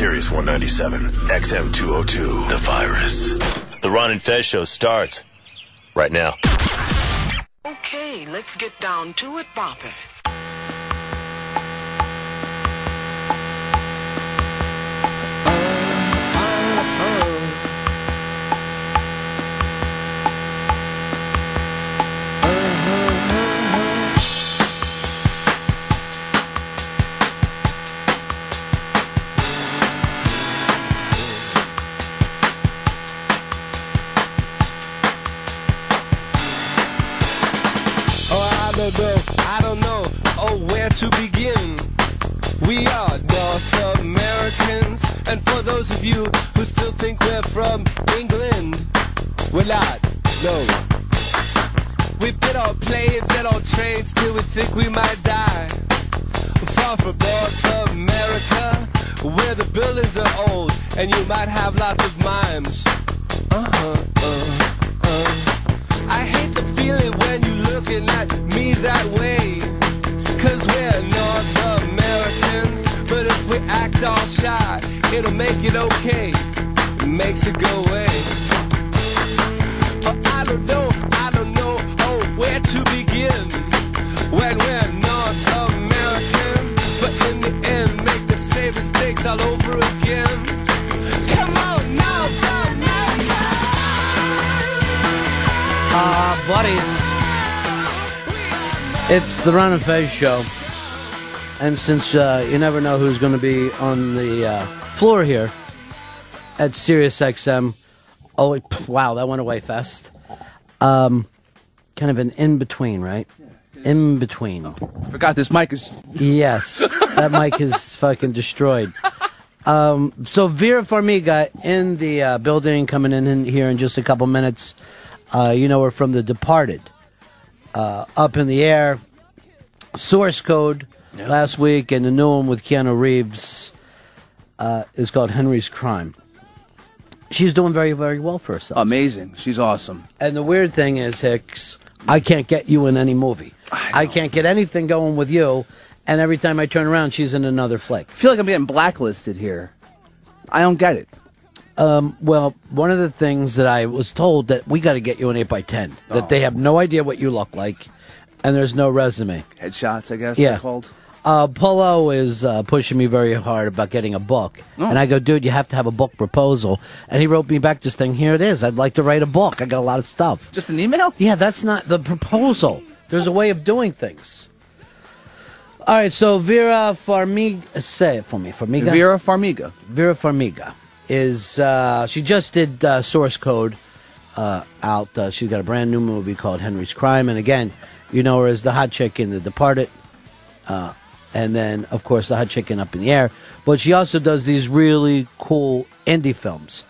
Sirius 197, XM 202, The Virus. The Ron and Fez show starts right now. Okay, let's get down to it, boppers. And you might have lots of mimes. Uh-huh, uh, uh. I hate the feeling when you're looking at me that way. Cause we're North Americans, but if we act all shy, it'll make it okay. It makes it go away. Uh, buddies. It's the Ron and Fez show. And since uh, you never know who's going to be on the uh, floor here at SiriusXM, oh, wow, that went away fast. Um, kind of an in between, right? In between. Forgot this mic is. Yes, that mic is fucking destroyed. Um, so Vera Farmiga in the uh, building, coming in, in here in just a couple minutes. Uh, you know her from The Departed. Uh, up in the air. Source Code last week, and the new one with Keanu Reeves uh, is called Henry's Crime. She's doing very, very well for herself. Amazing. She's awesome. And the weird thing is, Hicks, I can't get you in any movie. I, can't get anything going with you. And every time I turn around, she's in another flick. I feel like I'm getting blacklisted here. I don't get it. Um, well, one of the things that I was told that we got to get you an 8x10, that they have no idea what you look like, and there's no resume. Headshots, I guess. Yeah. they're called. Uh, Polo is uh, pushing me very hard about getting a book. Oh. And I go, dude, you have to have a book proposal. And he wrote me back this thing. Here it is. I'd like to write a book. I got a lot of stuff. Just an email? Yeah, that's not the proposal. There's a way of doing things. All right, so Vera Farmiga, say it for me. Farmiga? Vera Farmiga. Vera Farmiga is, uh, she just did uh, Source Code uh, out. Uh, she's got a brand new movie called Henry's Crime. And again, you know her as the hot chick in The Departed. Uh, and then, of course, the hot chicken up in the air. But she also does these really cool indie films.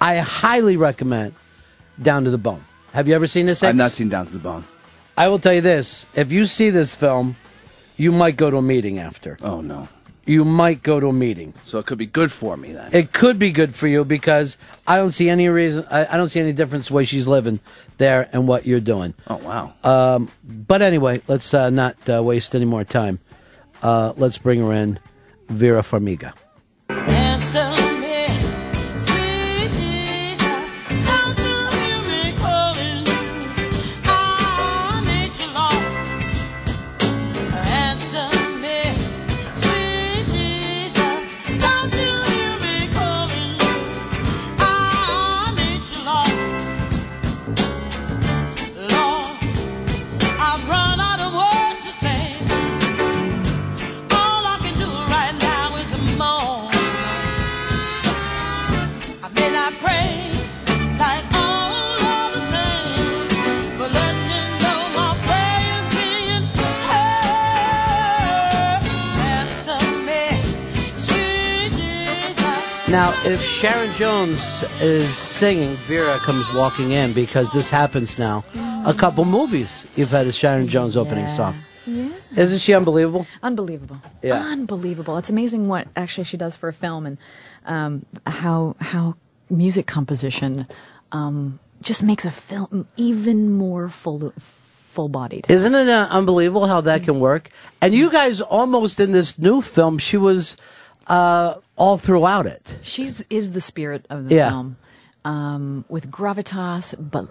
I highly recommend Down to the Bone. Have you ever seen this? I've not seen Down to the Bone. I will tell you this: if you see this film, you might go to a meeting after. Oh no! You might go to a meeting. So it could be good for me then. It could be good for you because I don't see any reason. I, I don't see any difference the way she's living there and what you're doing. Oh wow! Um, but anyway, let's uh, not uh, waste any more time. Uh, let's bring her in, Vera Farmiga. Now, if Sharon Jones is singing, Vera comes walking in because this happens now. A couple movies you've had a Sharon Jones opening Yeah. song. Yeah. Isn't she unbelievable? Unbelievable. Yeah. Unbelievable. It's amazing what actually she does for a film and um, how how music composition um, just makes a film even more full full bodied. Isn't it uh, unbelievable how that can work? And you guys almost in this new film, she was uh, all throughout it. She's is the spirit of the Yeah. film, um, with gravitas, but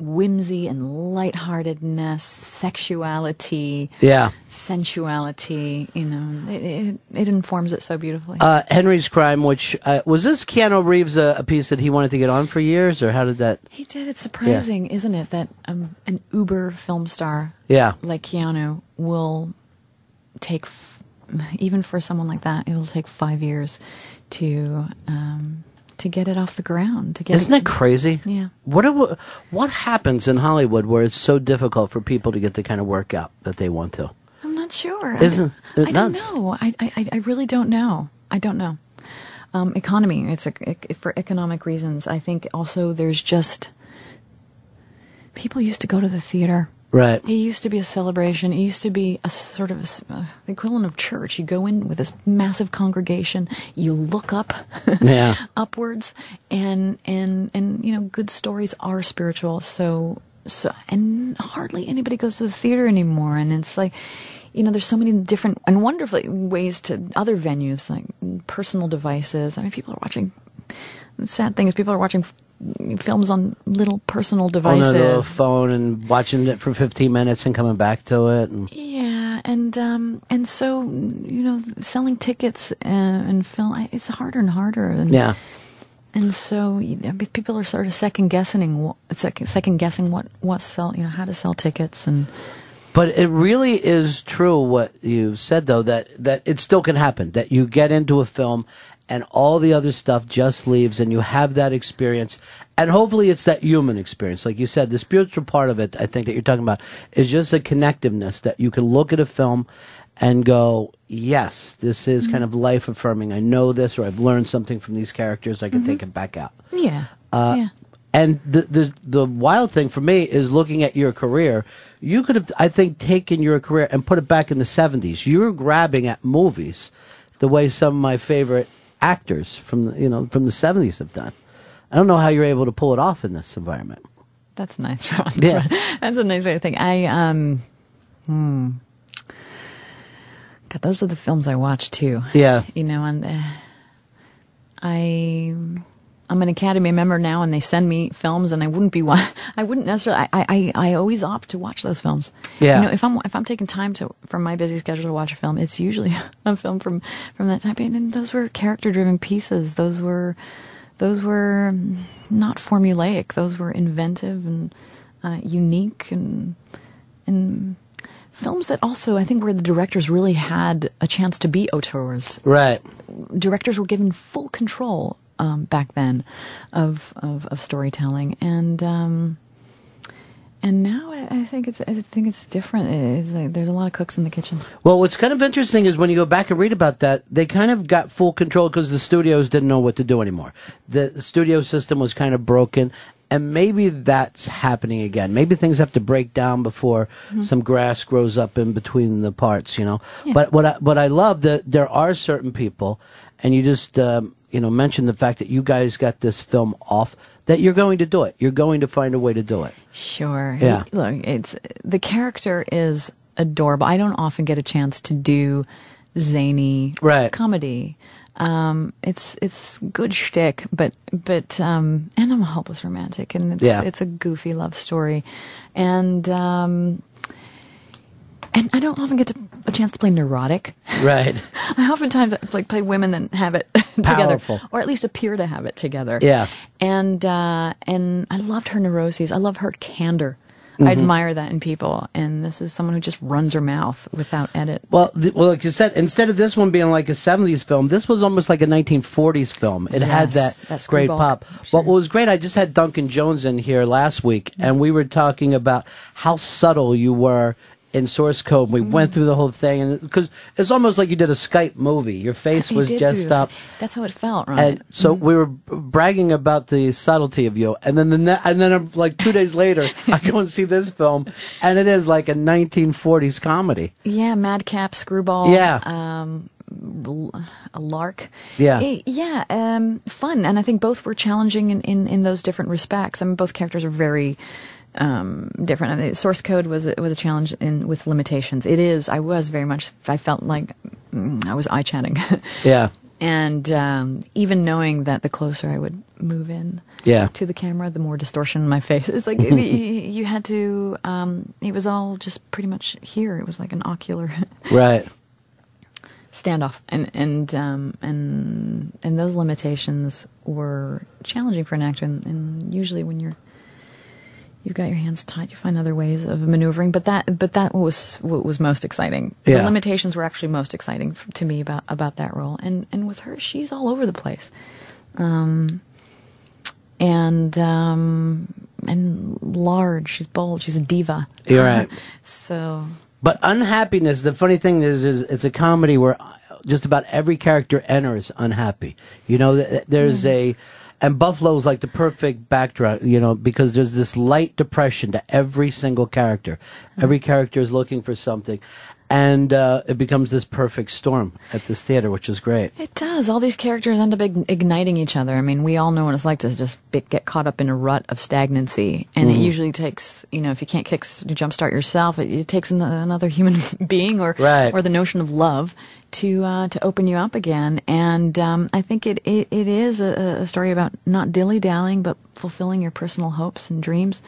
whimsy and lightheartedness, sexuality, Yeah. sensuality. You know, it, it, it informs it so beautifully. Uh, Henry's Crime, which uh, was this Keanu Reeves a, a piece that he wanted to get on for years, or how did that? he did. It's surprising, isn't it, that um, an uber film star Yeah. like Keanu will take, f- even for someone like that, it will take five years to um, to get it off the ground. To get Isn't it crazy? Yeah. What are, what happens in Hollywood where it's so difficult for people to get the kind of work out that they want to? I'm not sure. Isn't I, it I don't know. I, I, I really don't know. I don't know. Um, economy. It's a, ec- for economic reasons. I think also there's just people used to go to the theater. Right. It used to be a celebration. It used to be a sort of a uh, the equivalent of church. You go in with this massive congregation. You look up, Yeah. upwards, and and and you know, good stories are spiritual. So so, and hardly anybody goes to the theater anymore. And it's like, you know, there's so many different and wonderful ways to other venues like personal devices. I mean, people are watching. The sad thing is, people are watching films on little personal devices. On a little phone and watching it for 15 minutes and coming back to it. And, Yeah, and um, and so you know, selling tickets uh, and film it's harder and harder. And, yeah. and so people are sort of second guessing, second guessing what what sell, you know, how to sell tickets, and But it really is true what you've said, though, that, that it still can happen. That you get into a film and all the other stuff just leaves and you have that experience. And hopefully it's that human experience. Like you said, the spiritual part of it, I think that you're talking about, is just a connectiveness that you can look at a film and go, yes, this is kind of life affirming. I know this or I've learned something from these characters. I can take it back out. yeah, Uh, yeah. And the, the the wild thing for me is looking at your career. You could have, I think, taken your career and put it back in the '70s. You're grabbing at movies, the way some of my favorite actors from the, you know from the '70s have done. I don't know how you're able to pull it off in this environment. That's nice, Ron. Yeah. That's a nice way to think. I um, hmm. God, those are the films I watch too. Yeah. you know, and uh, I I'm an Academy member now, and they send me films, and I wouldn't be wa- I wouldn't necessarily. I, I I always opt to watch those films. Yeah. You know, if I'm if I'm taking time to from my busy schedule to watch a film, it's usually a film from from that time. And those were character driven pieces. Those were those were not formulaic. Those were inventive and uh, unique and and films that also I think where the directors really had a chance to be auteurs Right. directors were given full control um, back then of, of of storytelling, and um, and now I, I think it's I think it's different. It's like there's a lot of cooks in the kitchen. Well, what's kind of interesting is when you go back and read about that, they kind of got full control because the studios didn't know what to do anymore. The, the studio system was kind of broken, and maybe that's happening again. Maybe things have to break down before some grass grows up in between the parts, you know. But what I, what I love that there are certain people, and you just um, you know mentioned the fact that you guys got this film off. That you're going to do it. You're going to find a way to do it. Sure. Yeah. Look, it's the character is adorable. I don't often get a chance to do zany Right. comedy. Um, it's it's good shtick, but but um, and I'm a hopeless romantic, and it's Yeah. it's a goofy love story, and um, and I don't often get to, a chance to play neurotic. Right. I oftentimes like play women that have it together, Powerful. or at least appear to have it together. Yeah. and uh, and I loved her neuroses. I love her candor. Mm-hmm. I admire that in people, and this is someone who just runs her mouth without edit. Well, th- well, like you said, instead of this one being like a '70s film, this was almost like a 1940s film. It had that, that great pop. Sure. But what was great, I just had Duncan Jones in here last week, and we were talking about how subtle you were in source code. We went Mm. through the whole thing, and because it's almost like you did a Skype movie. Your face You was just up. That's how it felt, right? And so we were bragging about the subtlety of you, and then the ne- and then um, like two days later, I go and see this film, and it is like a 1940s comedy. yeah, madcap, screwball. Yeah. um, a lark. Yeah. Eh, yeah, um, fun, and I think both were challenging in, in, in those different respects. I mean, both characters are very um, different. I mean, source code was a, was a challenge in with limitations. It is. I was very much. I felt like mm, I was eye chatting. Yeah. and um, even knowing that the closer I would move in Yeah. to the camera, the more distortion in my face. It's like you, you had to. Um, it was all just pretty much here. It was like an ocular Right. standoff, and and um, and and those limitations were challenging for an actor. And, and usually, when you're you've got your hands tied, you find other ways of maneuvering. But that but that was what was most exciting. Yeah. The limitations were actually most exciting f- to me about about that role. And and with her, she's all over the place. Um, and um, and large. She's bold. She's a diva. You're right. So But unhappiness, the funny thing is, is it's a comedy where just about every character enters unhappy. You know, th- there's a, and Buffalo's like the perfect backdrop, you know, because there's this light depression to every single character. Every character is looking for something. And uh, it becomes this perfect storm at this theater, which is great. It does. All these characters end up ig- igniting each other. I mean, we all know what it's like to just get caught up in a rut of stagnancy, and Mm-hmm. it usually takes, you know, if you can't kick jumpstart yourself, it, it takes an- another human being or Right. or the notion of love to uh, to open you up again. And um, I think it it, it is a, a story about not dilly dallying, but fulfilling your personal hopes and dreams,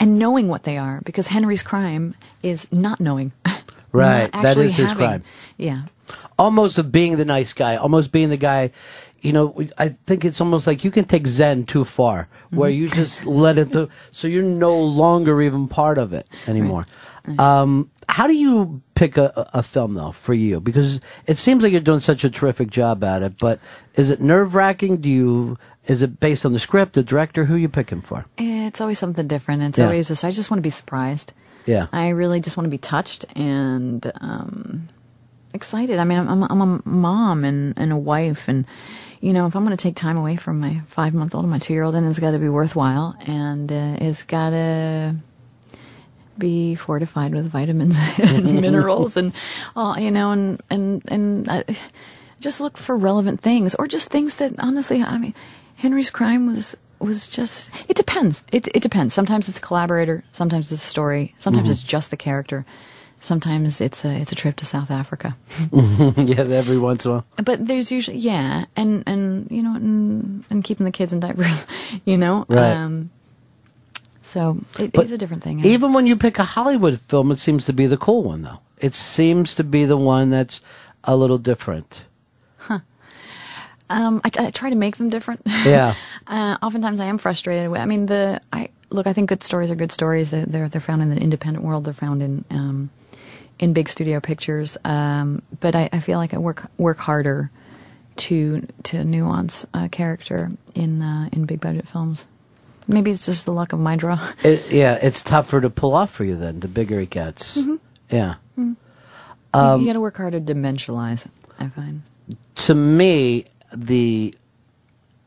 and knowing what they are. Because Henry's crime is not knowing. Right. Not That actually his having- crime. Yeah. almost of being the nice guy, almost being the guy. You know, I think it's almost like you can take Zen too far, where you just let it, th- so you're no longer even part of it anymore. Um, how do you pick a, a film though for you? Because it seems like you're doing such a terrific job at it, but is it nerve wracking? Do you? Is it based on the script, the director? Who are you picking for? It's always something different. It's Yeah. always this. I just want to be surprised. Yeah. I really just want to be touched and um, excited. I mean, I'm, I'm, I'm a mom and, and a wife, and you know, if I'm going to take time away from my five month old and my two year old, then it's got to be worthwhile, and uh, it's got to be fortified with vitamins and minerals, and uh, you know, and and and. Uh, just look for relevant things, or just things that honestly, I mean, Henry's crime was was just. It depends. It it depends. Sometimes it's a collaborator. Sometimes it's a story. Sometimes it's just the character. Sometimes it's a it's a trip to South Africa. yeah, every once in a while. But there's usually yeah, and and you know, and, and keeping the kids in diapers, you know. Right. Um, so it But is a different thing. Even when you pick a Hollywood film, it seems to be the cool one, though. It seems to be the one that's a little different. Um, I, I try to make them different. Yeah. uh, oftentimes I am frustrated. with I mean, the I look. I think good stories are good stories. They're they're, they're found in the independent world. They're found in um, in big studio pictures. Um, but I, I feel like I work work harder to to nuance a character in uh, in big budget films. Maybe it's just the luck of my draw. It, yeah, it's tougher to pull off for you then, the bigger it gets. Mm-hmm. Yeah. Mm-hmm. you um, got to work harder to dimensionalize. I find. To me, the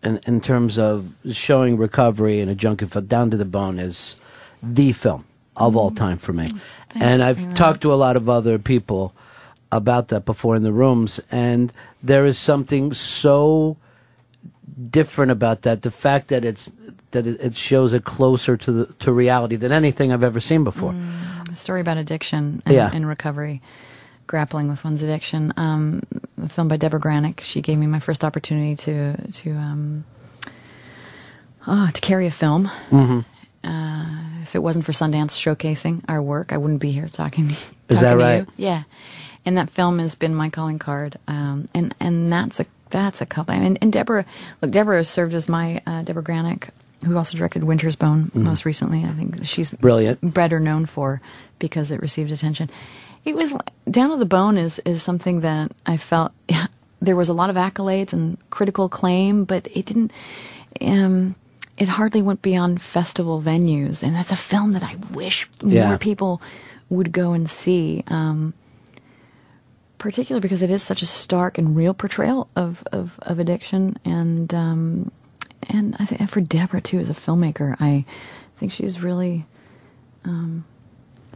in, in terms of showing recovery and a junkie film down to the bone is the film of all mm-hmm. time for me. and I've You're talked to a lot of other people about that before in the rooms, and there is something so different about that. The fact that it's that it, it shows it closer to the, to reality than anything I've ever seen before. a story about addiction and, Yeah. and recovery, grappling with one's addiction. Um, a film by Deborah Granik. She gave me my first opportunity to to um, uh, to carry a film. Mm-hmm. Uh, if it wasn't for Sundance showcasing our work, I wouldn't be here talking. Is talking that to right? You. Yeah, and that film has been my calling card. Um, and and that's a that's a couple. I mean, and Deborah, look, Deborah served as my uh, Deborah Granik, who also directed Winter's Bone most recently. I think she's Mm-hmm. Brilliant. better known for because it received attention. It was Down to the Bone is is something that I felt there was a lot of accolades and critical acclaim, but it didn't. Um, it hardly went beyond festival venues, and that's a film that I wish Yeah. more people would go and see. Um, particularly because it is such a stark and real portrayal of, of, of addiction and um, and I think for Deborah too as a filmmaker I think she's really um,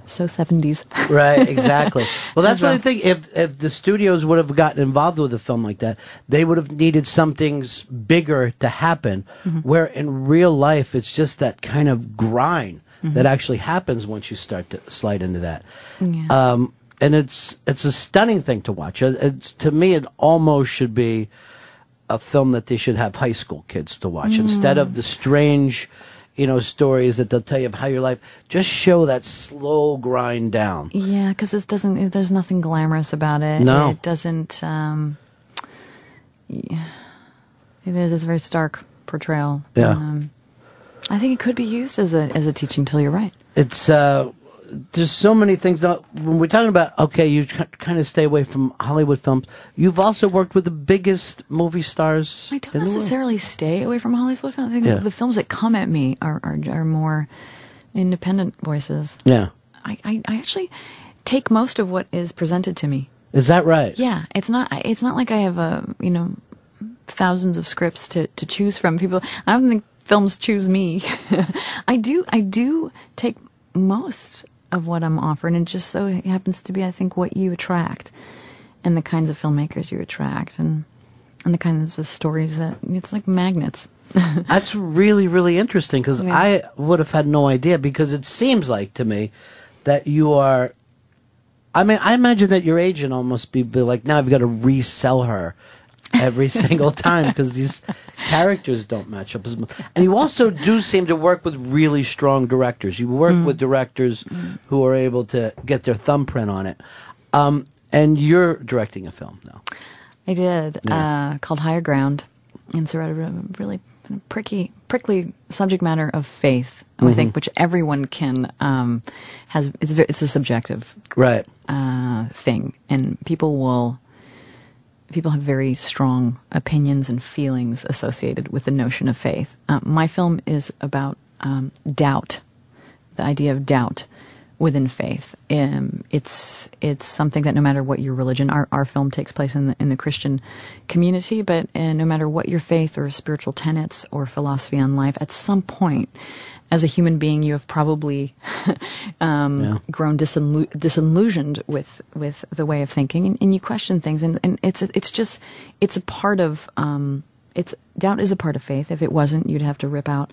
so 70s Right, exactly. Well, that's As what I think. If if the studios would have gotten involved with a film like that, they would have needed something bigger to happen. Mm-hmm. Where in real life, it's just that kind of grind Mm-hmm. that actually happens once you start to slide into that. Yeah. Um, and it's it's a stunning thing to watch. It- It's to me, it almost should be a film that they should have high school kids to watch instead of the strange, you know, stories that they'll tell you of how your life. Just show that slow grind down. Yeah, because this doesn't. There's nothing glamorous about it. No. it doesn't. Um, yeah, it is. It's a very stark portrayal. Yeah. Um, I think it could be used as a as a teaching tool. You're right. It's uh, there's so many things. Now, when we're talking about okay, you kind of stay away from Hollywood films. You've also worked with the biggest movie stars. I don't in the world. necessarily stay away from Hollywood films. I think Yeah. the films that come at me are are, are more independent voices. Yeah, I, I, I actually take most of what is presented to me. is that right? Yeah, it's not it's not like I have a you know thousands of scripts to, to choose from. People, I don't think films choose me. I do I do take most of what I'm offering. and it just so happens to be I think what you attract, and the kinds of filmmakers you attract, and and the kinds of stories that it's like magnets. That's really, really interesting because Yeah. I would have had no idea because it seems like to me that you are. I mean, I imagine that your agent almost be, be like, now I've got to resell her every single time because these characters don't match up as much. And you also do seem to work with really strong directors. You work Mm. with directors who are able to get their thumbprint on it. Um, and you're directing a film now. I did uh, called Higher Ground. And it's a really pricky, prickly subject matter of faith, I think, which everyone can um, has. It's, it's a subjective Right. uh, thing, and people will. People have very strong opinions and feelings associated with the notion of faith. Uh, my film is about um, doubt, the idea of doubt within faith. Um, it's it's something that no matter what your religion, our, our film takes place in the in the Christian community, but uh, no matter what your faith or spiritual tenets or philosophy on life, at some point, as a human being, you have probably um, Yeah. grown disillu- disillusioned with with the way of thinking, and, and you question things, and, and it's it's just it's a part of um, it's doubt is a part of faith. If it wasn't, you'd have to rip out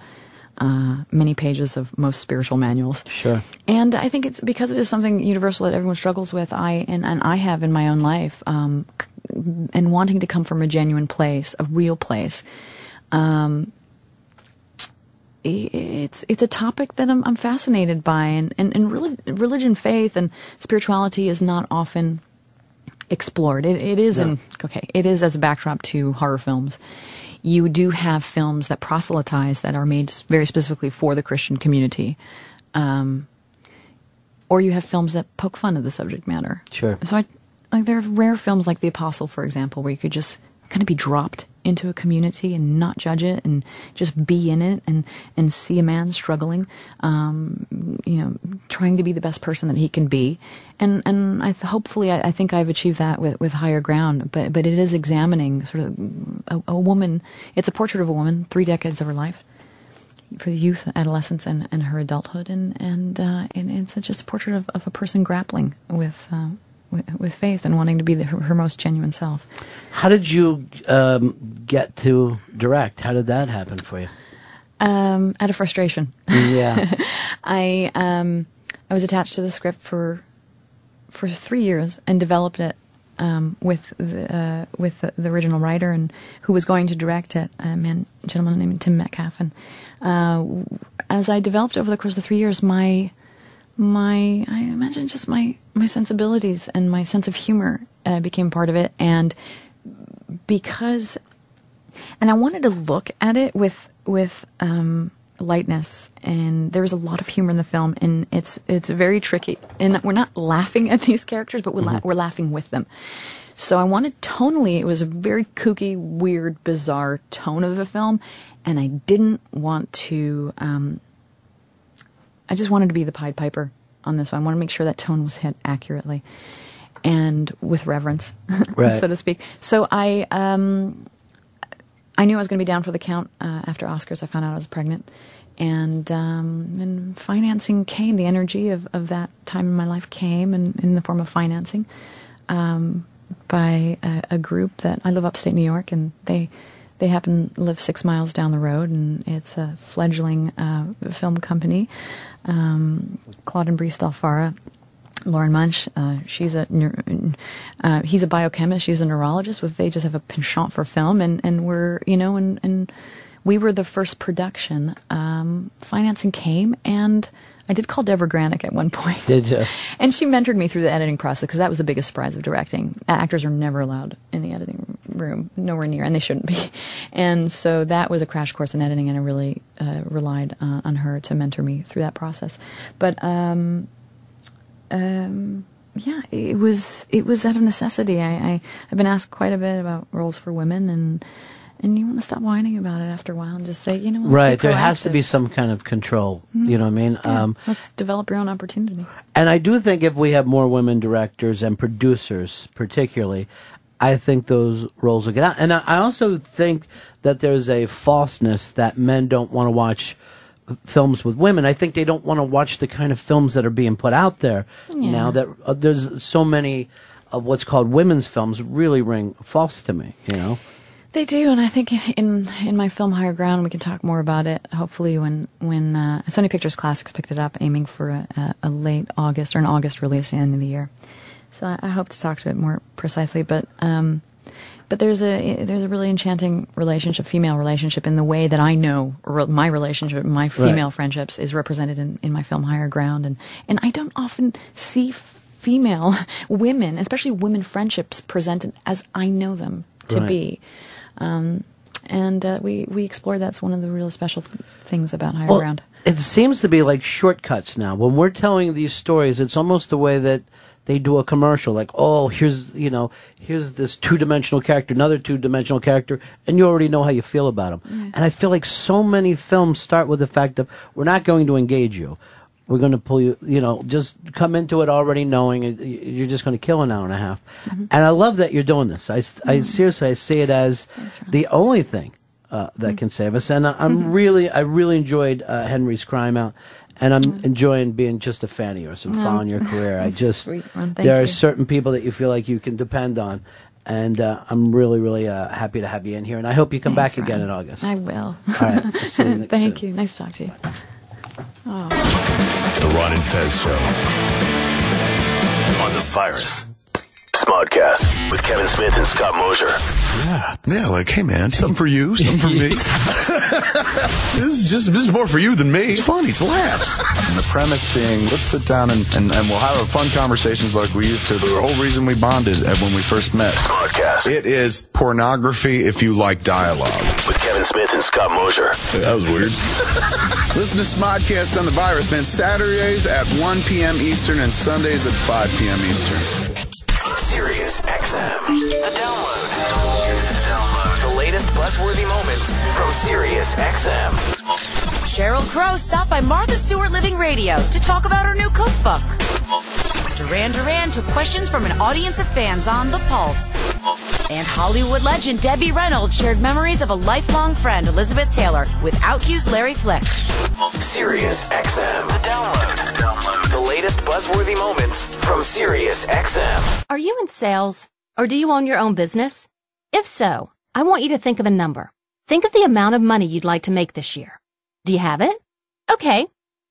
uh, many pages of most spiritual manuals. Sure. And I think it's because it is something universal that everyone struggles with. I and, and I have in my own life, um, c- and wanting to come from a genuine place, a real place. Um, it's it's a topic that I'm, I'm fascinated by, and and, and relig- religion, faith, and spirituality is not often explored. It, it is in okay. It is as a backdrop to horror films. You do have films that proselytize that are made very specifically for the Christian community, um, or you have films that poke fun at the subject matter. Sure. So I like there are rare films like The Apostle, for example, where you could just kind of be dropped into a community and not judge it and just be in it and and see a man struggling um you know trying to be the best person that he can be. And and I th- hopefully I, I think I've achieved that with with higher ground but but it is examining sort of a, a woman. It's a portrait of a woman three decades of her life for the youth, adolescence, and, and her adulthood, and and uh, and it's just a portrait of, of a person grappling with, uh, with with faith and wanting to be the, her, her most genuine self. How did you um, get to direct? How did that happen for you? Um, out of frustration, Yeah. I um, I was attached to the script for for three years and developed it um, with the, uh, with the, the original writer and who was going to direct it, a man gentleman named Tim Metcalfe. And uh, as I developed over the course of three years, my my I imagine just my my sensibilities and my sense of humor uh, became part of it, and because and I wanted to look at it with with um, lightness, and there was a lot of humor in the film, and it's it's very tricky, and we're not laughing at these characters, but we're la- we're laughing with them. So I wanted tonally, it was a very kooky, weird, bizarre tone of the film, and I didn't want to. Um, I just wanted to be the Pied Piper on this one. I wanted to make sure that tone was hit accurately and with reverence, Right. so to speak. So I um, I knew I was going to be down for the count uh, after Oscars. I found out I was pregnant, and um, and financing came. The energy of, of that time in my life came, in, in the form of financing um, by a, a group that I live upstate New York, and they they happen to live six miles down the road, and it's a fledgling uh, film company. Um, Claude and Brice Dal Farra Lauren Munsch, uh, she's a uh, he's a biochemist. She's a neurologist. With they just have a penchant for film, and and we're you know and and we were the first production. Um, financing came, and I did call Deborah Granik at one point. Did you? And she mentored me through the editing process because that was the biggest surprise of directing. Actors are never allowed in the editing room, nowhere near, and they shouldn't be. And so that was a crash course in editing, and I really uh, relied uh, on her to mentor me through that process. But um, um, yeah, it was it was out of necessity. I, I I've been asked quite a bit about roles for women, and and you want to stop whining about it after a while and just say, you know, Right. There has to be some kind of control. You know what I mean? Um, let's develop your own opportunity. And I do think if we have more women directors and producers, particularly, I think those roles will get out. And I also think that there's a falseness that men don't want to watch films with women. I think they don't want to watch the kind of films that are being put out there now. That uh, there's so many of what's called women's films really ring false to me. You know. They do, and I think in in my film Higher Ground, we can talk more about it. Hopefully, when when uh, Sony Pictures Classics picked it up, aiming for a, a, a late August or an August release at the end of the year. So I, I hope to talk to it more precisely, but um, but there's a there's a really enchanting relationship, female relationship, in the way that I know my relationship, my female friendships, is represented in, in my film Higher Ground, and and I don't often see female women, especially women friendships, presented as I know them to Right. be. Um, and uh, we we explore that's one of the real special th- things about Higher Well, Ground. It seems to be like shortcuts now. When we're telling these stories, it's almost the way that they do a commercial. Like, oh, here's you know, here's this two-dimensional character, another two-dimensional character, and you already know how you feel about them. Mm-hmm. And I feel like so many films start with the fact of we're not going to engage you. We're going to pull you, you know, just come into it already knowing uh, it- you're just going to kill an hour and a half. Mm-hmm. And I love that you're doing this. I, I mm-hmm. seriously, I see it as the only thing uh, that can save us. And I, I'm really, I really enjoyed uh, Henry's Crime Out, and I'm enjoying being just a fan of yours and following your career. I just sweet, Ron. Thank there are certain people that you feel like you can depend on. And uh, I'm really, really uh, happy to have you in here. And I hope you come Thanks, back again Ron. in August. I will. All right. See you next- Thank soon. you. Nice to talk to you. The Ron and Fez Show. On the virus. Smodcast with Kevin Smith and Scott Mosier. Yeah. Yeah, like, hey man, something for you, something for me. this is just this is more for you than me. It's funny, it's laughs. And the premise being, let's sit down and, and, and we'll have fun conversations like we used to. The whole reason we bonded at when we first met. Smodcast It is pornography if you like dialogue. with Kevin Smith and Scott Mosier. That was weird. Listen to Smodcast on the virus, man. Saturdays at 1 p.m. Eastern and Sundays at 5 p.m. Eastern. Sirius XM. The download. The download. The latest buzzworthy moments from Sirius XM. Sheryl Crow stopped by Martha Stewart Living Radio to talk about her new cookbook. Duran Duran took questions from an audience of fans on The Pulse. And Hollywood legend Debbie Reynolds shared memories of a lifelong friend, Elizabeth Taylor, with OutQ's Larry Flick. Sirius XM. The download. The download. The latest buzzworthy moments from Sirius XM. Are you in sales? Or do you own your own business? If so, I want you to think of a number. Think of the amount of money you'd like to make this year. Do you have it? Okay.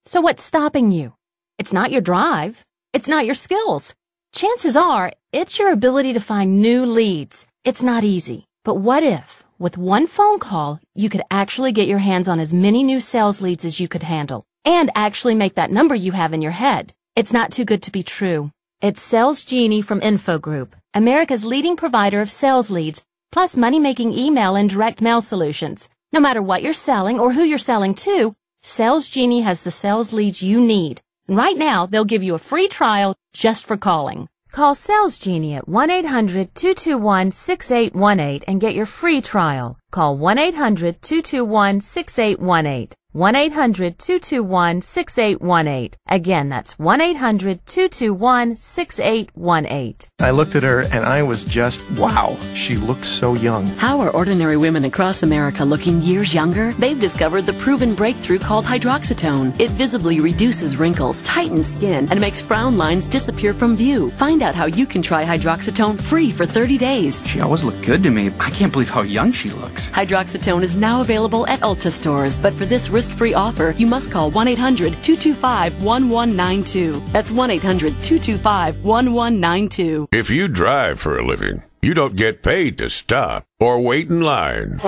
So what's stopping you? It's not your drive. It's not your skills. Chances are, it's your ability to find new leads. It's not easy. But what if, with one phone call, you could actually get your hands on as many new sales leads as you could handle and actually make that number you have in your head? It's not too good to be true. It's Sales Genie from Info Group, America's leading provider of sales leads, plus money-making email and direct mail solutions. No matter what you're selling or who you're selling to, Sales Genie has the sales leads you need. And right now, they'll give you a free trial just for calling. Call Sales Genie at 1-800-221-6818 and get your free trial. Call 1-800-221-6818. 1-800-221-6818. Again, that's 1-800-221-6818. I looked at her and I was just, wow, she looked so young. How are ordinary women across America looking years younger? They've discovered the proven breakthrough called hydroxatone. It visibly reduces wrinkles, tightens skin, and makes frown lines disappear from view. Find out how you can try hydroxatone free for 30 days. She always looked good to me. I can't believe how young she looked. Works. Hydroxatone is now available at Ulta stores, but for this risk-free offer, you must call 1-800-225-1192. That's 1-800-225-1192. If you drive for a living, you don't get paid to stop or wait in line.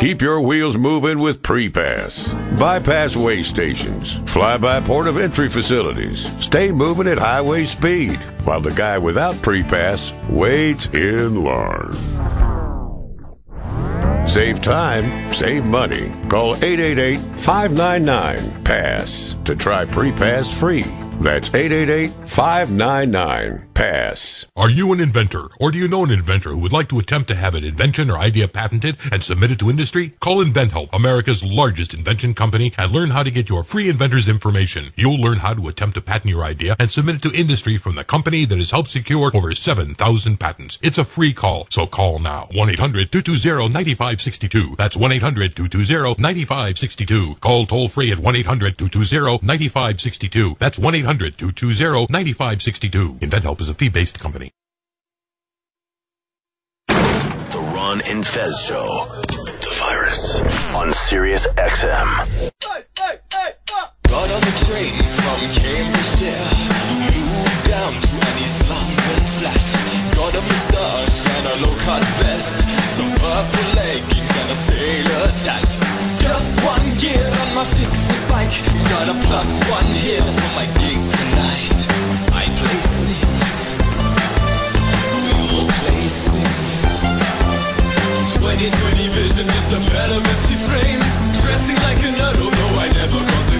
Keep your wheels moving with PrePass. Bypass weigh stations, fly-by port of entry facilities. Stay moving at highway speed while the guy without PrePass waits in line. Save time, save money. Call 888-599-PASS to try PrePass free. That's 888-599-PASS. Are you an inventor, or do you know an inventor who would like to attempt to have an invention or idea patented and submit it to industry? Call InventHelp, America's largest invention company, and learn how to get your free inventor's information. You'll learn how to attempt to patent your idea and submit it to industry from the company that has helped secure over 7,000 patents. It's a free call, so call now. 1-800-220-9562. That's 1-800-220-9562. Call toll free at 1-800-220-9562. That's 1-800 1-800-220-9562. InventHelp is a fee-based company. The Ron and Fez Show. The virus on Sirius XM. Ah! Got on the train from Cambridgeshire. Moved down to an East London flat. Got a moustache and a low-cut vest. Some purple leggings and a sailor tat. Just one gear on my fix-it bike. Got a plus one here for my gig tonight. I play sing. 2020 vision, just a pair of empty frames. Dressing like a nut, although I never got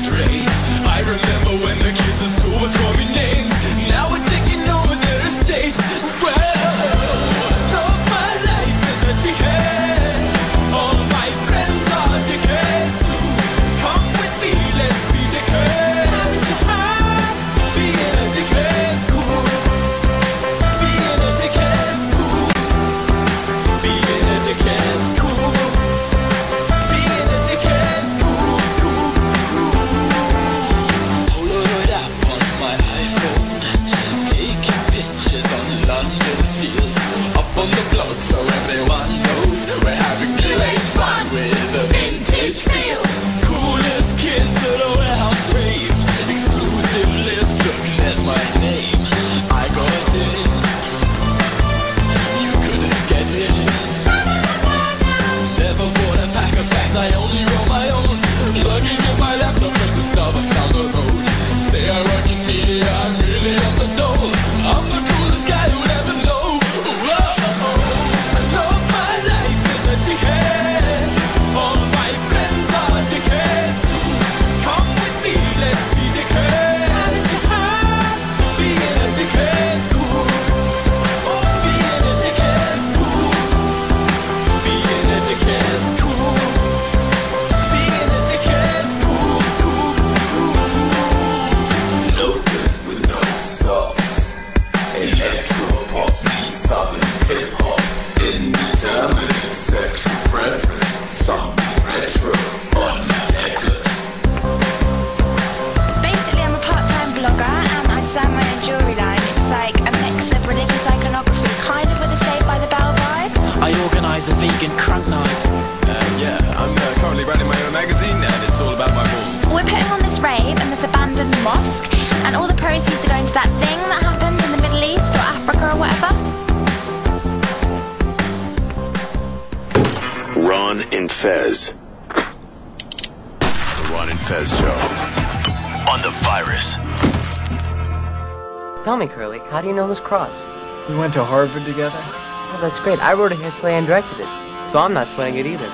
I wrote a hit play and directed it, so I'm not sweating it either.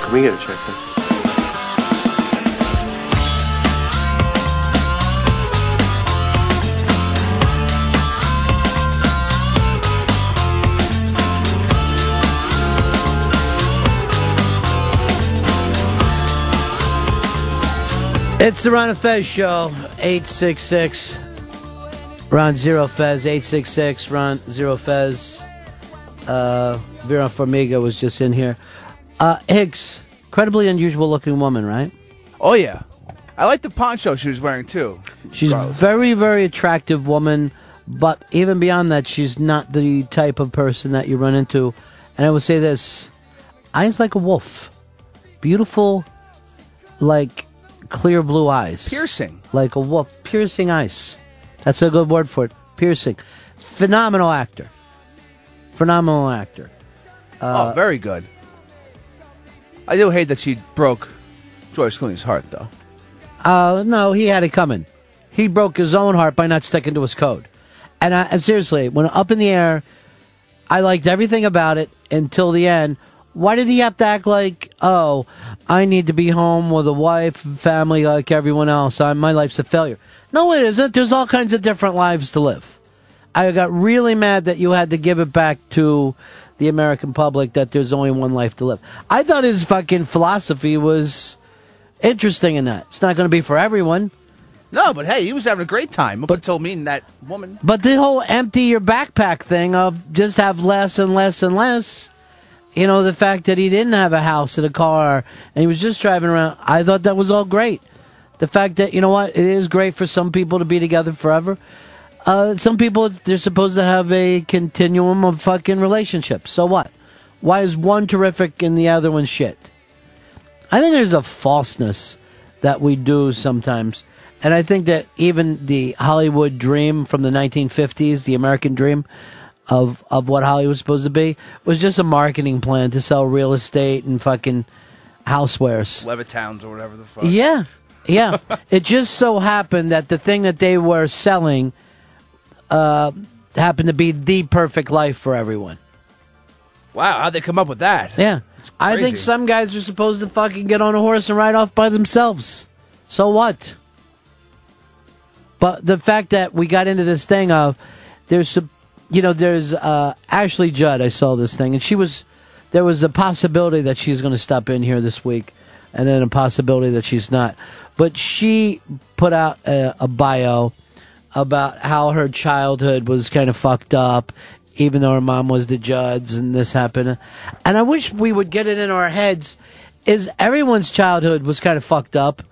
Can we get a check then? It's the Ron and Fez Show, 866 Ron Zero Fez, 866 Ron Zero Fez. Uh, Vera Farmiga was just in here. Uh, Higgs, incredibly unusual looking woman, right? Oh, yeah. I like the poncho she was wearing, too. She's a very, very attractive woman, but even beyond that, she's not the type of person that you run into. And I would say this eyes like a wolf, beautiful, like clear blue eyes, Piercing. like a wolf, piercing eyes. That's a good word for it. Piercing, phenomenal actor, phenomenal actor. Uh, oh, very good. I do hate that she broke George Clooney's heart, though. Uh, no, he had it coming. He broke his own heart by not sticking to his code. And, I, and seriously, when up in the air, I liked everything about it until the end. Why did he have to act like, oh, I need to be home with a wife and family like everyone else? I, my life's a failure. No, it isn't. There's all kinds of different lives to live. I got really mad that you had to give it back to the American public that there's only one life to live. I thought his fucking philosophy was interesting in that. It's not going to be for everyone. No, but hey, he was having a great time up until meeting that woman. But the whole empty your backpack thing of just have less and less and less, you know, the fact that he didn't have a house and a car and he was just driving around, I thought that was all great. The fact that, you know what, it is great for some people to be together forever. Uh, some people, they're supposed to have a continuum of fucking relationships. So what? Why is one terrific and the other one shit? I think there's a falseness that we do sometimes. And I think that even the Hollywood dream from the 1950s, the American dream of, of what Hollywood was supposed to be, was just a marketing plan to sell real estate and fucking housewares. Levittown's or whatever the fuck. Yeah. Yeah. it just so happened that the thing that they were selling uh, happened to be the perfect life for everyone. Wow, how'd they come up with that? Yeah. I think some guys are supposed to fucking get on a horse and ride off by themselves. So what? But the fact that we got into this thing of there's some, you know, there's uh, Ashley Judd. I saw this thing, and she was there was a possibility that she's going to stop in here this week, and then a possibility that she's not. But she put out a, a bio about how her childhood was kind of fucked up, even though her mom was the Judds and this happened. And I wish we would get it in our heads is everyone's childhood was kind of fucked up,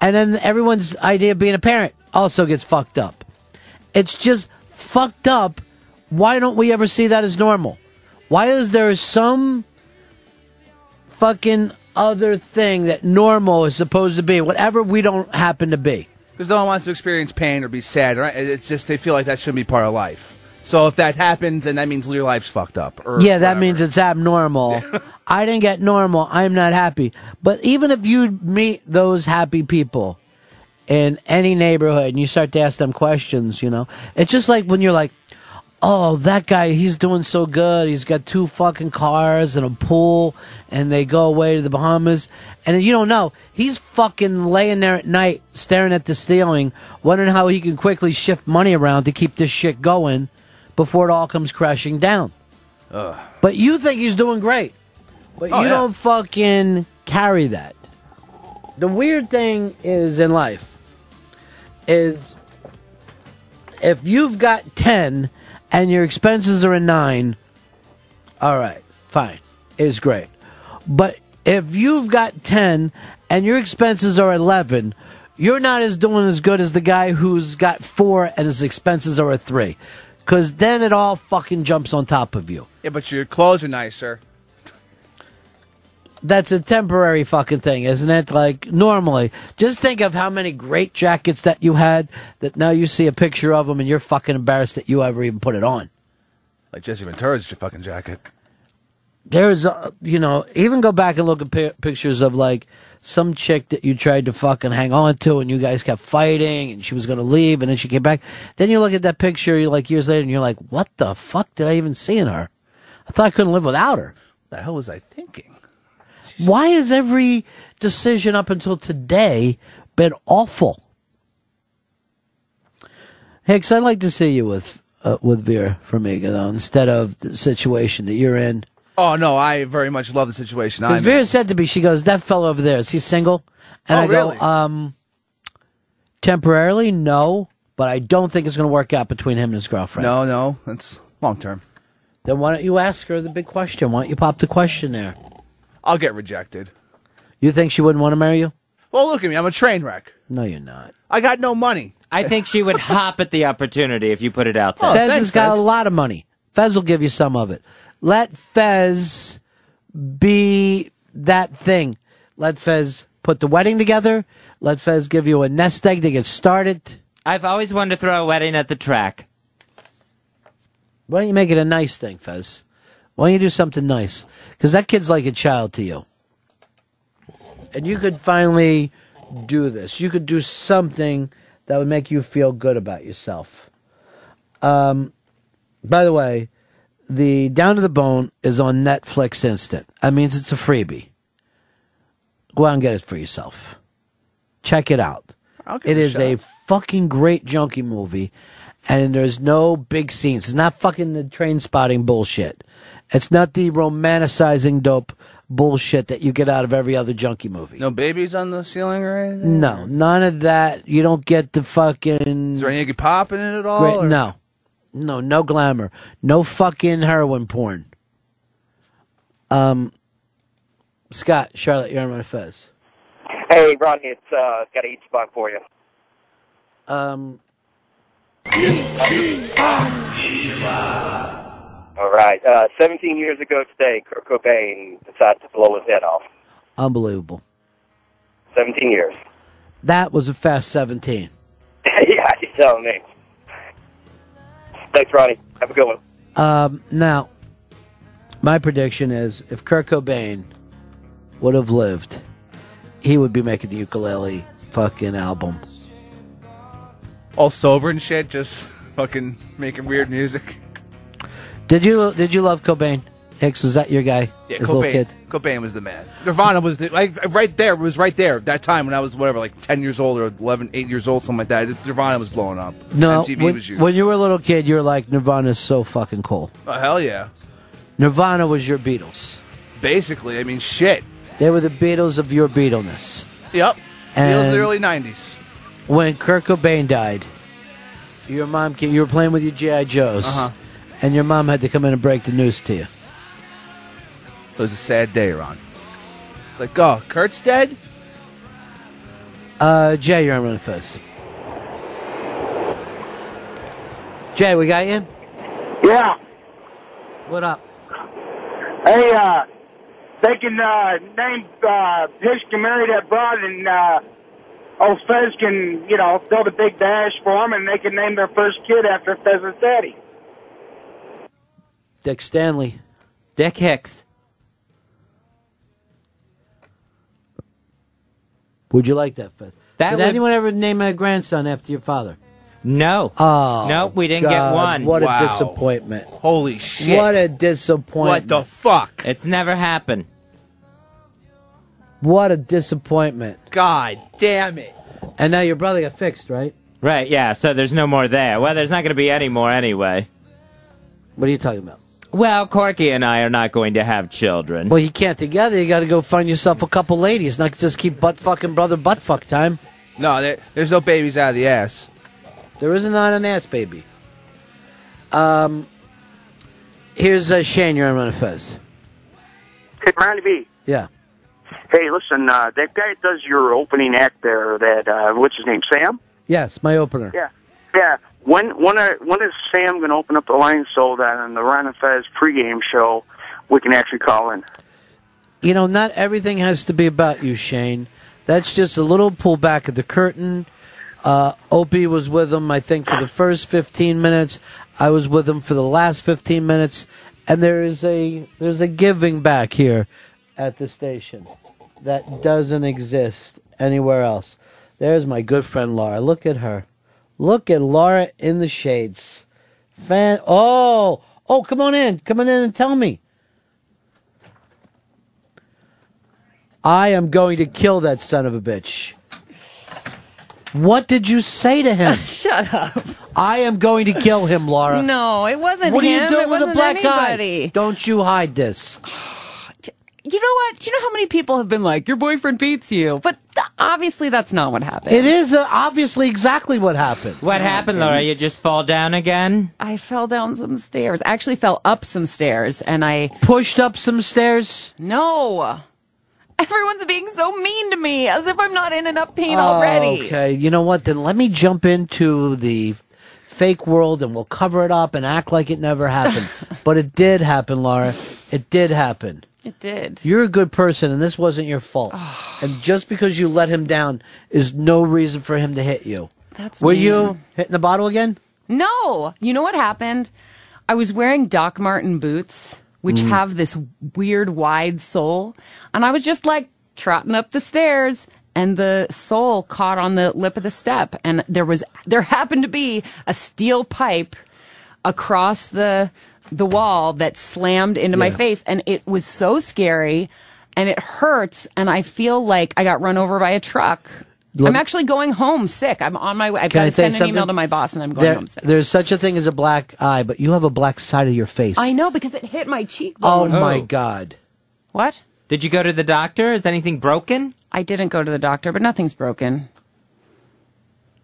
and then everyone's idea of being a parent also gets fucked up. It's just fucked up. Why don't we ever see that as normal? Why is there some fucking other thing that normal is supposed to be, whatever we don't happen to be? Because no one wants to experience pain or be sad, right? It's just they feel like that shouldn't be part of life. So if that happens, then that means your life's fucked up. Or yeah, that means it's abnormal. I didn't get normal. I'm not happy. But even if you meet those happy people in any neighborhood and you start to ask them questions, you know, it's just like when you're like, oh, that guy, he's doing so good. He's got two fucking cars and a pool, and they go away to the Bahamas. And you don't know. He's fucking laying there at night, staring at the ceiling, wondering how he can quickly shift money around to keep this shit going before it all comes crashing down. Ugh. But you think he's doing great. But Oh, you yeah. don't fucking carry that. The weird thing is in life is if you've got 10 and your expenses are a 9, all right, fine. It's great. But if you've got 10 and your expenses are 11, you're not as doing as good as the guy who's got 4 and his expenses are a 3. Cuz then it all fucking jumps on top of you. Yeah, but your clothes are nicer. That's a temporary fucking thing, isn't it? Like normally, just think of how many great jackets that you had that now you see a picture of them and you're fucking embarrassed that you ever even put it on. Like Jesse Ventura's your fucking jacket. There's, uh, you know, even go back and look at pi- pictures of like some chick that you tried to fucking hang on to and you guys kept fighting and she was going to leave and then she came back. Then you look at that picture you're like years later and you're like, what the fuck did I even see in her? I thought I couldn't live without her. What the hell was I thinking? Why has every decision up until today been awful? Hicks, I'd like to see you with uh, with Vera Farmiga though, instead of the situation that you're in. Oh no, I very much love the situation Because Vera in. said to me, she goes, "That fellow over there is he single?" And Oh, I really? go, "Um, temporarily, no, but I don't think it's going to work out between him and his girlfriend." No, no, it's long term. Then why don't you ask her the big question? Why don't you pop the question there? I'll get rejected. You think she wouldn't want to marry you? Well, look at me. I'm a train wreck. No, you're not. I got no money. I think she would hop at the opportunity if you put it out there. Oh, Fez has got a lot of money. Fez will give you some of it. Let Fez be that thing. Let Fez put the wedding together. Let Fez give you a nest egg to get started. I've always wanted to throw a wedding at the track. Why don't you make it a nice thing, Fez? Why don't you do something nice? Because that kid's like a child to you. And you could finally do this. You could do something that would make you feel good about yourself. Um, by the way, the Down to the Bone is on Netflix Instant. That means it's a freebie. Go out and get it for yourself. Check it out. It a a fucking great junkie movie, and there's no big scenes. It's not fucking the Trainspotting bullshit. It's not the romanticizing dope bullshit that you get out of every other junkie movie. No babies on the ceiling or anything? No, none of that. You don't get the fucking. Is there any Iggy Pop in it at all? Great, or- no, no, no glamour, no fucking heroin porn. Um, Scott, Charlotte, you're on my fez. Hey, Ronnie, it's uh, got a heat spot for you. Um, All right. Uh, 17 years ago today, Kurt Cobain decided to blow his head off. unbelievable. 17 years. That was a fast seventeen. yeah, you telling me. Thanks, Ronnie. Have a good one. Um, now, my prediction is if Kurt Cobain would have lived, he would be making the ukulele fucking album. All sober and shit, just fucking making weird music. Did you did you love Cobain? Hicks, was that your guy? Yeah, His Cobain. kid? Cobain was the man. Nirvana was the, like right there. It was right there that time when I was whatever, like ten years old or 11, 8 years old, something like that. Nirvana was blowing up. No, MTV when, was huge. when you were a little kid, you were like, Nirvana's so fucking cool. oh hell yeah! Nirvana was your Beatles. Basically, I mean, shit. They were the Beatles of your Beatleness. Yep. And- the early nineties. When Kurt Cobain died, your mom came, you were playing with your GI Joes, Uh-huh. And your mom had to come in and break the news to you. It was a sad day, Ron. It's like, oh, Kurt's dead. Uh, Jay, you're on Ron Fez. Jay, we got you. Yeah. What up? Hey, uh, they can uh, name uh, Hicks can marry that broad, and uh, old Fez can, you know, build a big dash for him, and they can name their first kid after Fez's daddy. Dick Stanley. Dick Hicks. Would you like that, Fez? That Did would- anyone ever name a grandson after your father? No. Oh, Nope, we didn't get one. What Wow. a disappointment! Holy shit! What a disappointment! What the fuck? It's never happened. What a disappointment! God damn it! And now your brother got fixed, right? Right, yeah, so there's no more there. Well, there's not going to be any more anyway. What are you talking about? Well, Corky and I are not going to have children. Well, you can't together. You got to go find yourself a couple ladies, not just keep butt fucking brother butt fuck time. No, there, there's no babies out of the ass. There isn't on an ass baby. Um, here's uh, Shane. You're on Ron Fez. Hey, Ronnie B. Yeah. Hey, listen, uh, that guy that does your opening act there, that, uh, what's his name, Sam? Yes, my opener. Yeah. Yeah. When, when, are, when is Sam going to open up the line so that on the Ron and Fez pregame show, we can actually call in? You know, not everything has to be about you, Shane. That's just a little pull back of the curtain. Uh, Opie was with him, I think, for the first 15 minutes. I was with him for the last 15 minutes. And there is a, there's a giving back here at the station that doesn't exist anywhere else. There's my good friend Laura. Look at her. Look at Laura in the shades. Fan. Oh, oh, come on in. Come on in and tell me. I am going to kill that son of a bitch. What did you say to him? Shut up. I am going to kill him, Laura. No, it wasn't what him. are you doing it with wasn't a black anybody. eye? Don't you hide this. You know what? Do you know how many people have been like, your boyfriend beats you? But th- obviously that's not what happened. It is uh, obviously exactly what happened. What happened, Laura? You just fall down again? I fell down some stairs. I actually fell up some stairs and I pushed up some stairs. No. Everyone's being so mean to me as if I'm not in enough pain already. Okay, you know what? Then let me jump into the fake world and we'll cover it up and act like it never happened. but it did happen, Laura. It did happen. It did. You're a good person, and this wasn't your fault. and just because you let him down is no reason for him to hit you. That's Were mean. you hitting the bottle again? No. You know what happened? I was wearing Doc Martens boots, which Mm. have this weird wide sole, and I was just like trotting up the stairs and the sole caught on the lip of the step and there was there happened to be a steel pipe across the the wall that slammed into my face and it was so scary and it hurts and I feel like I got run over by a truck. Let- I'm actually going home sick. I'm on my way. I've Can got I to send an email to my boss and I'm going There- home sick. There's such a thing as a black eye, but you have a black side of your face. I know because it hit my cheekbone. Oh cheekbone. my oh. God. What? Did you go to the doctor? Is anything broken? I didn't go to the doctor, but nothing's broken.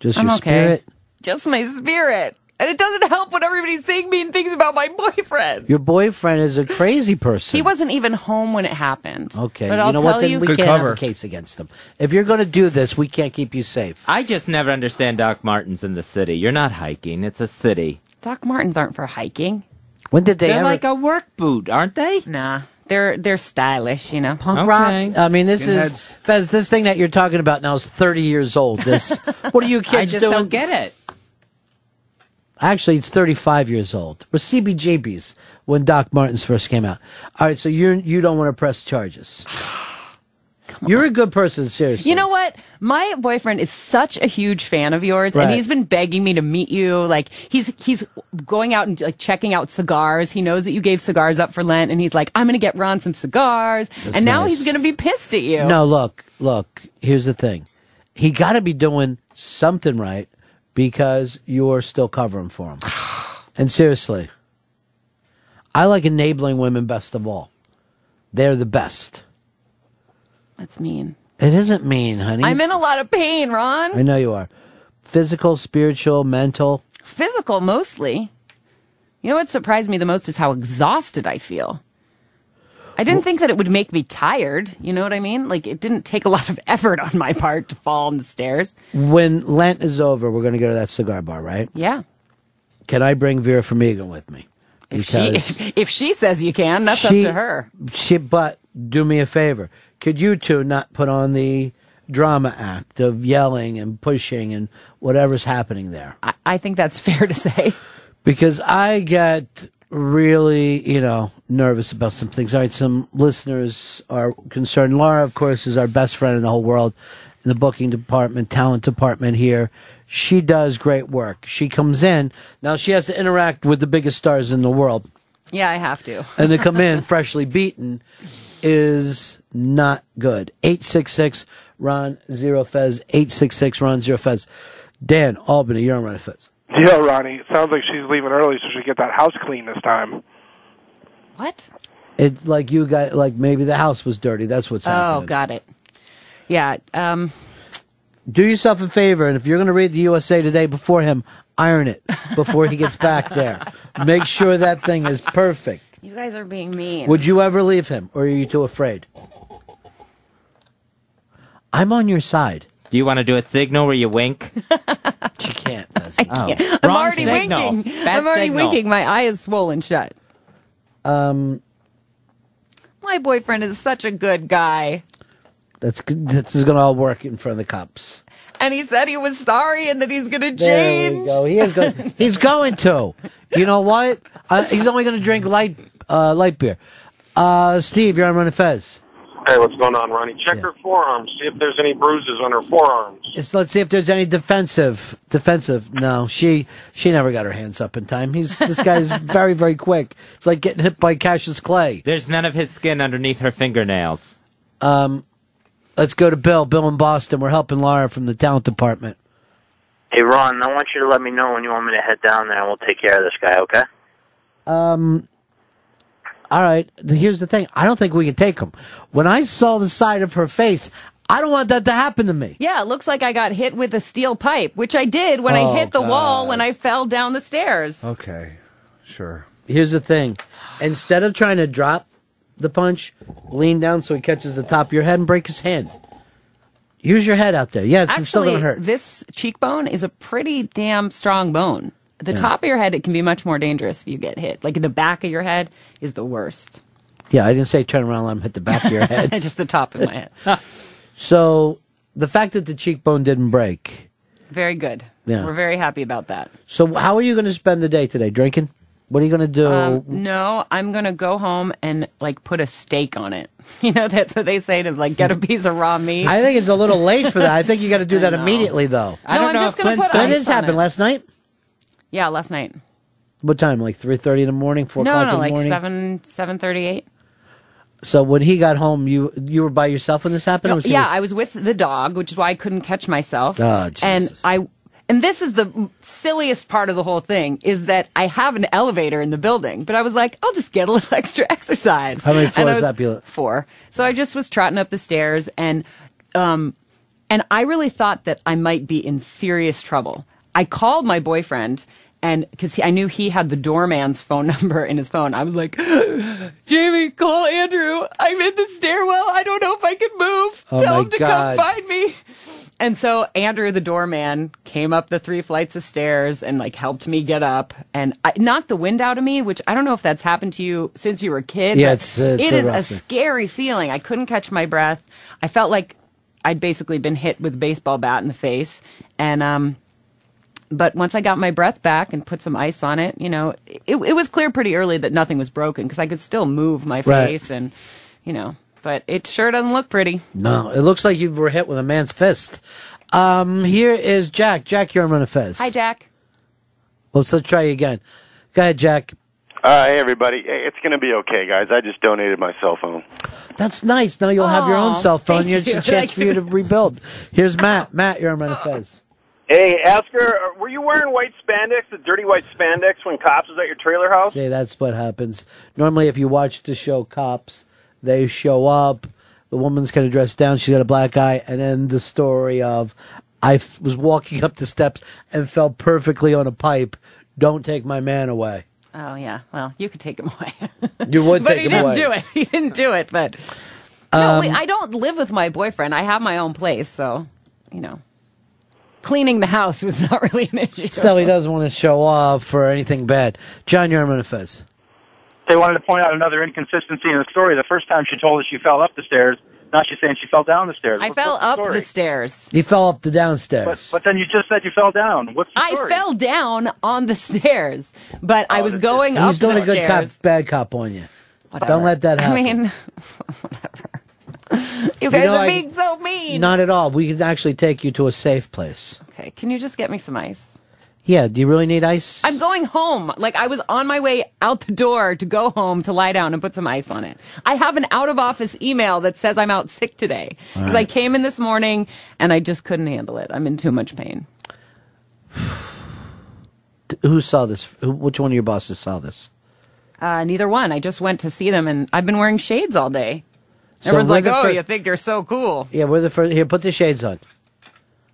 Just I'm your okay. spirit. Just my spirit. And it doesn't help when everybody's saying mean things about my boyfriend. Your boyfriend is a crazy person. He wasn't even home when it happened. Okay, But you I'll know tell what? Then you, we can't have a case against them. If you're going to do this, we can't keep you safe. I just never understand Doc Martens in the city. You're not hiking; it's a city. Doc Martens aren't for hiking. When did they They're ever? like a work boot, aren't they? Nah, they're they're stylish, you know. Punk rock. I mean, this is Fez. This thing that you're talking about now is 30 years old. This. what are you kids doing? I just doing? don't get it. Actually, it's 35 years old. We're CBGBs when Doc Martens first came out. All right, so you you don't want to press charges. You're a good person, seriously. You know what? My boyfriend is such a huge fan of yours, and he's been begging me to meet you. Like he's he's going out and like checking out cigars. He knows that you gave cigars up for Lent, and he's like, "I'm going to get Ron some cigars." That's and now nice. he's going to be pissed at you. No, look, look. Here's the thing. He got to be doing something right because you're still covering for him. and seriously, I like enabling women best of all. They're the best. That's mean. It isn't mean, honey. I'm in a lot of pain, Ron. I know you are. Physical, spiritual, mental. Physical mostly. You know what surprised me the most is how exhausted I feel. I didn't think that it would make me tired. You know what I mean? Like it didn't take a lot of effort on my part to fall on the stairs. When Lent is over, we're going to go to that cigar bar, right? Yeah. Can I bring Vera Farmiga with me? If she if she says you can, that's she- up to her. She, but do me a favor. Could you two not put on the drama act of yelling and pushing and whatever's happening there? I, I think that's fair to say. Because I get really, you know, nervous about some things. All right, some listeners are concerned. Laura, of course, is our best friend in the whole world in the booking department, talent department here. She does great work. She comes in. Now she has to interact with the biggest stars in the world. Yeah, I have to. and to come in freshly beaten is not good. 866 Ron Zero Fez. 866 Ron Zero Fez. Dan, Albany, you're on Ron Fez. Yeah, Ronnie. It sounds like she's leaving early so she can get that house clean this time. What? It's like you got, like maybe the house was dirty. That's what's Oh, happening. got it. Yeah. Um, Do yourself a favor, and if you're going to read the USA Today before him, iron it before he gets back there. Make sure that thing is perfect. You guys are being mean. Would you ever leave him, or are you too afraid? I'm on your side. Do you want to do a signal where you wink? she can't. I can't. I'm already winking. I'm already winking. My eye is swollen shut. Um, My boyfriend is such a good guy. that's good. This is going to all work in front of the cops. And he said he was sorry and that he's going to There we change. go. He is going. he's going to. You know what? Uh, he's only going to drink light uh, light beer. Uh, Steve, you're on Running Fez. Hey, what's going on, Ronnie? Check her forearms. See if there's any bruises on her forearms. It's, let's see if there's any defensive. Defensive. No, she she never got her hands up in time. He's this guy's very very quick. It's like getting hit by Cassius Clay. There's none of his skin underneath her fingernails. Um, let's go to Bill. Bill in Boston. We're helping Laura from the talent department. Hey, Ron, I want you to let me know when you want me to head down there, and we'll take care of this guy, okay? Um. All right. Here's the thing. I don't think we can take him. When I saw the side of her face, I don't want that to happen to me. Yeah, it looks like I got hit with a steel pipe, which I did when Oh, I hit the wall when I fell down the stairs. Okay, sure. Here's the thing. Instead of trying to drop the punch, lean down so he catches the top of your head and break his hand. Use your head out there. Yeah, it's still going to hurt. this cheekbone is a pretty damn strong bone. The Yeah. top of your head, it can be much more dangerous if you get hit. Like the back of your head is the worst. Yeah, I didn't say turn around and let him hit the back of your head. Just the top of my head. So the fact that the cheekbone didn't break. Very good. Yeah. We're very happy about that. So how are you going to spend the day today? Drinking? What are you going to do? Um, no, I'm gonna go home and like put a steak on it. You know, that's what they say to like get a piece of raw meat. I think it's a little late for that. I think you got to do that immediately, though. I No, don't I'm know just if gonna put That ice has on happened it. last night. yeah, last night. What time? Like three thirty in the morning, four no, o'clock no, in the morning. like morning. seven seven thirty eight. So when he got home, you you were by yourself when this happened. or was he yeah, with- I was with the dog, which is why I couldn't catch myself. Oh, and I and this is the silliest part of the whole thing is that I have an elevator in the building, but I was like, I'll just get a little extra exercise. How many floors up you? Four. So I just was trotting up the stairs and um and I really thought that I might be in serious trouble. I called my boyfriend and because I knew he had the doorman's phone number in his phone, I was like, Jamie, call Andrew. I'm in the stairwell. I don't know if I can move. Oh, Tell him to God. come find me. And so Andrew, the doorman, came up the three flights of stairs and like helped me get up and I knocked the wind out of me, which I don't know if that's happened to you since you were a kid. Yeah, it's- it's it a is a scary feeling. I couldn't catch my breath. I felt like I'd basically been hit with a baseball bat in the face. And, um, but once I got my breath back and put some ice on it, you know, it, it was clear pretty early that nothing was broken because I could still move my Right. face and, you know, but it sure doesn't look pretty. No, it looks like you were hit with a man's fist. Um, here is Jack. Jack, you're on a fez. Hi, Jack. Let's, let's try you again. Go ahead, Jack. Uh, hey, everybody. Hey, It's going to be okay, guys. I just donated my cell phone. That's nice. Now you'll have your own cell phone. thank It's a you. chance for you to rebuild. Here's Matt. Matt, you're on a fez. Hey, ask her, uh, were you wearing white spandex, the dirty white spandex, when Cops was at your trailer house? Say that's what happens. Normally, if you watch the show Cops, they show up. The woman's kind of dressed down. She's got a black eye, and then the story of I f- was walking up the steps and fell perfectly on a pipe. Don't take my man away. Oh yeah. Well, you could take him away. You would but take he didn't do it. He didn't do it. But no, Um, wait, I don't live with my boyfriend. I have my own place, so you know, cleaning the house was not really an issue. Still, he doesn't want to show up for anything bad. John, you're on fez. They wanted to point out another inconsistency in the story. The first time she told us she fell up the stairs. Now she's saying she fell down the stairs. I What- fell what's up story? the stairs. He fell up the downstairs. But then you just said you fell down. What's the I story? fell down on the stairs, but I oh, was going up the stairs. He's doing the a good cop, bad cop on you. Don't let that happen. I mean, whatever. You guys know, are I- being so mean. Not at all. We can actually take you to a safe place. okay, can you just get me some ice? Yeah. Do you really need ice? I'm going home. Like I was on my way out the door to go home to lie down and put some ice on it. I have an out of office email that says I'm out sick today because right. I came in this morning and I just couldn't handle it. I'm in too much pain. Who saw this? Which one of your bosses saw this? Uh, neither one. I just went to see them and I've been wearing shades all day. So Everyone's like, "Oh, fir- you think you're so cool?" Yeah, we're the first. Here, put the shades on.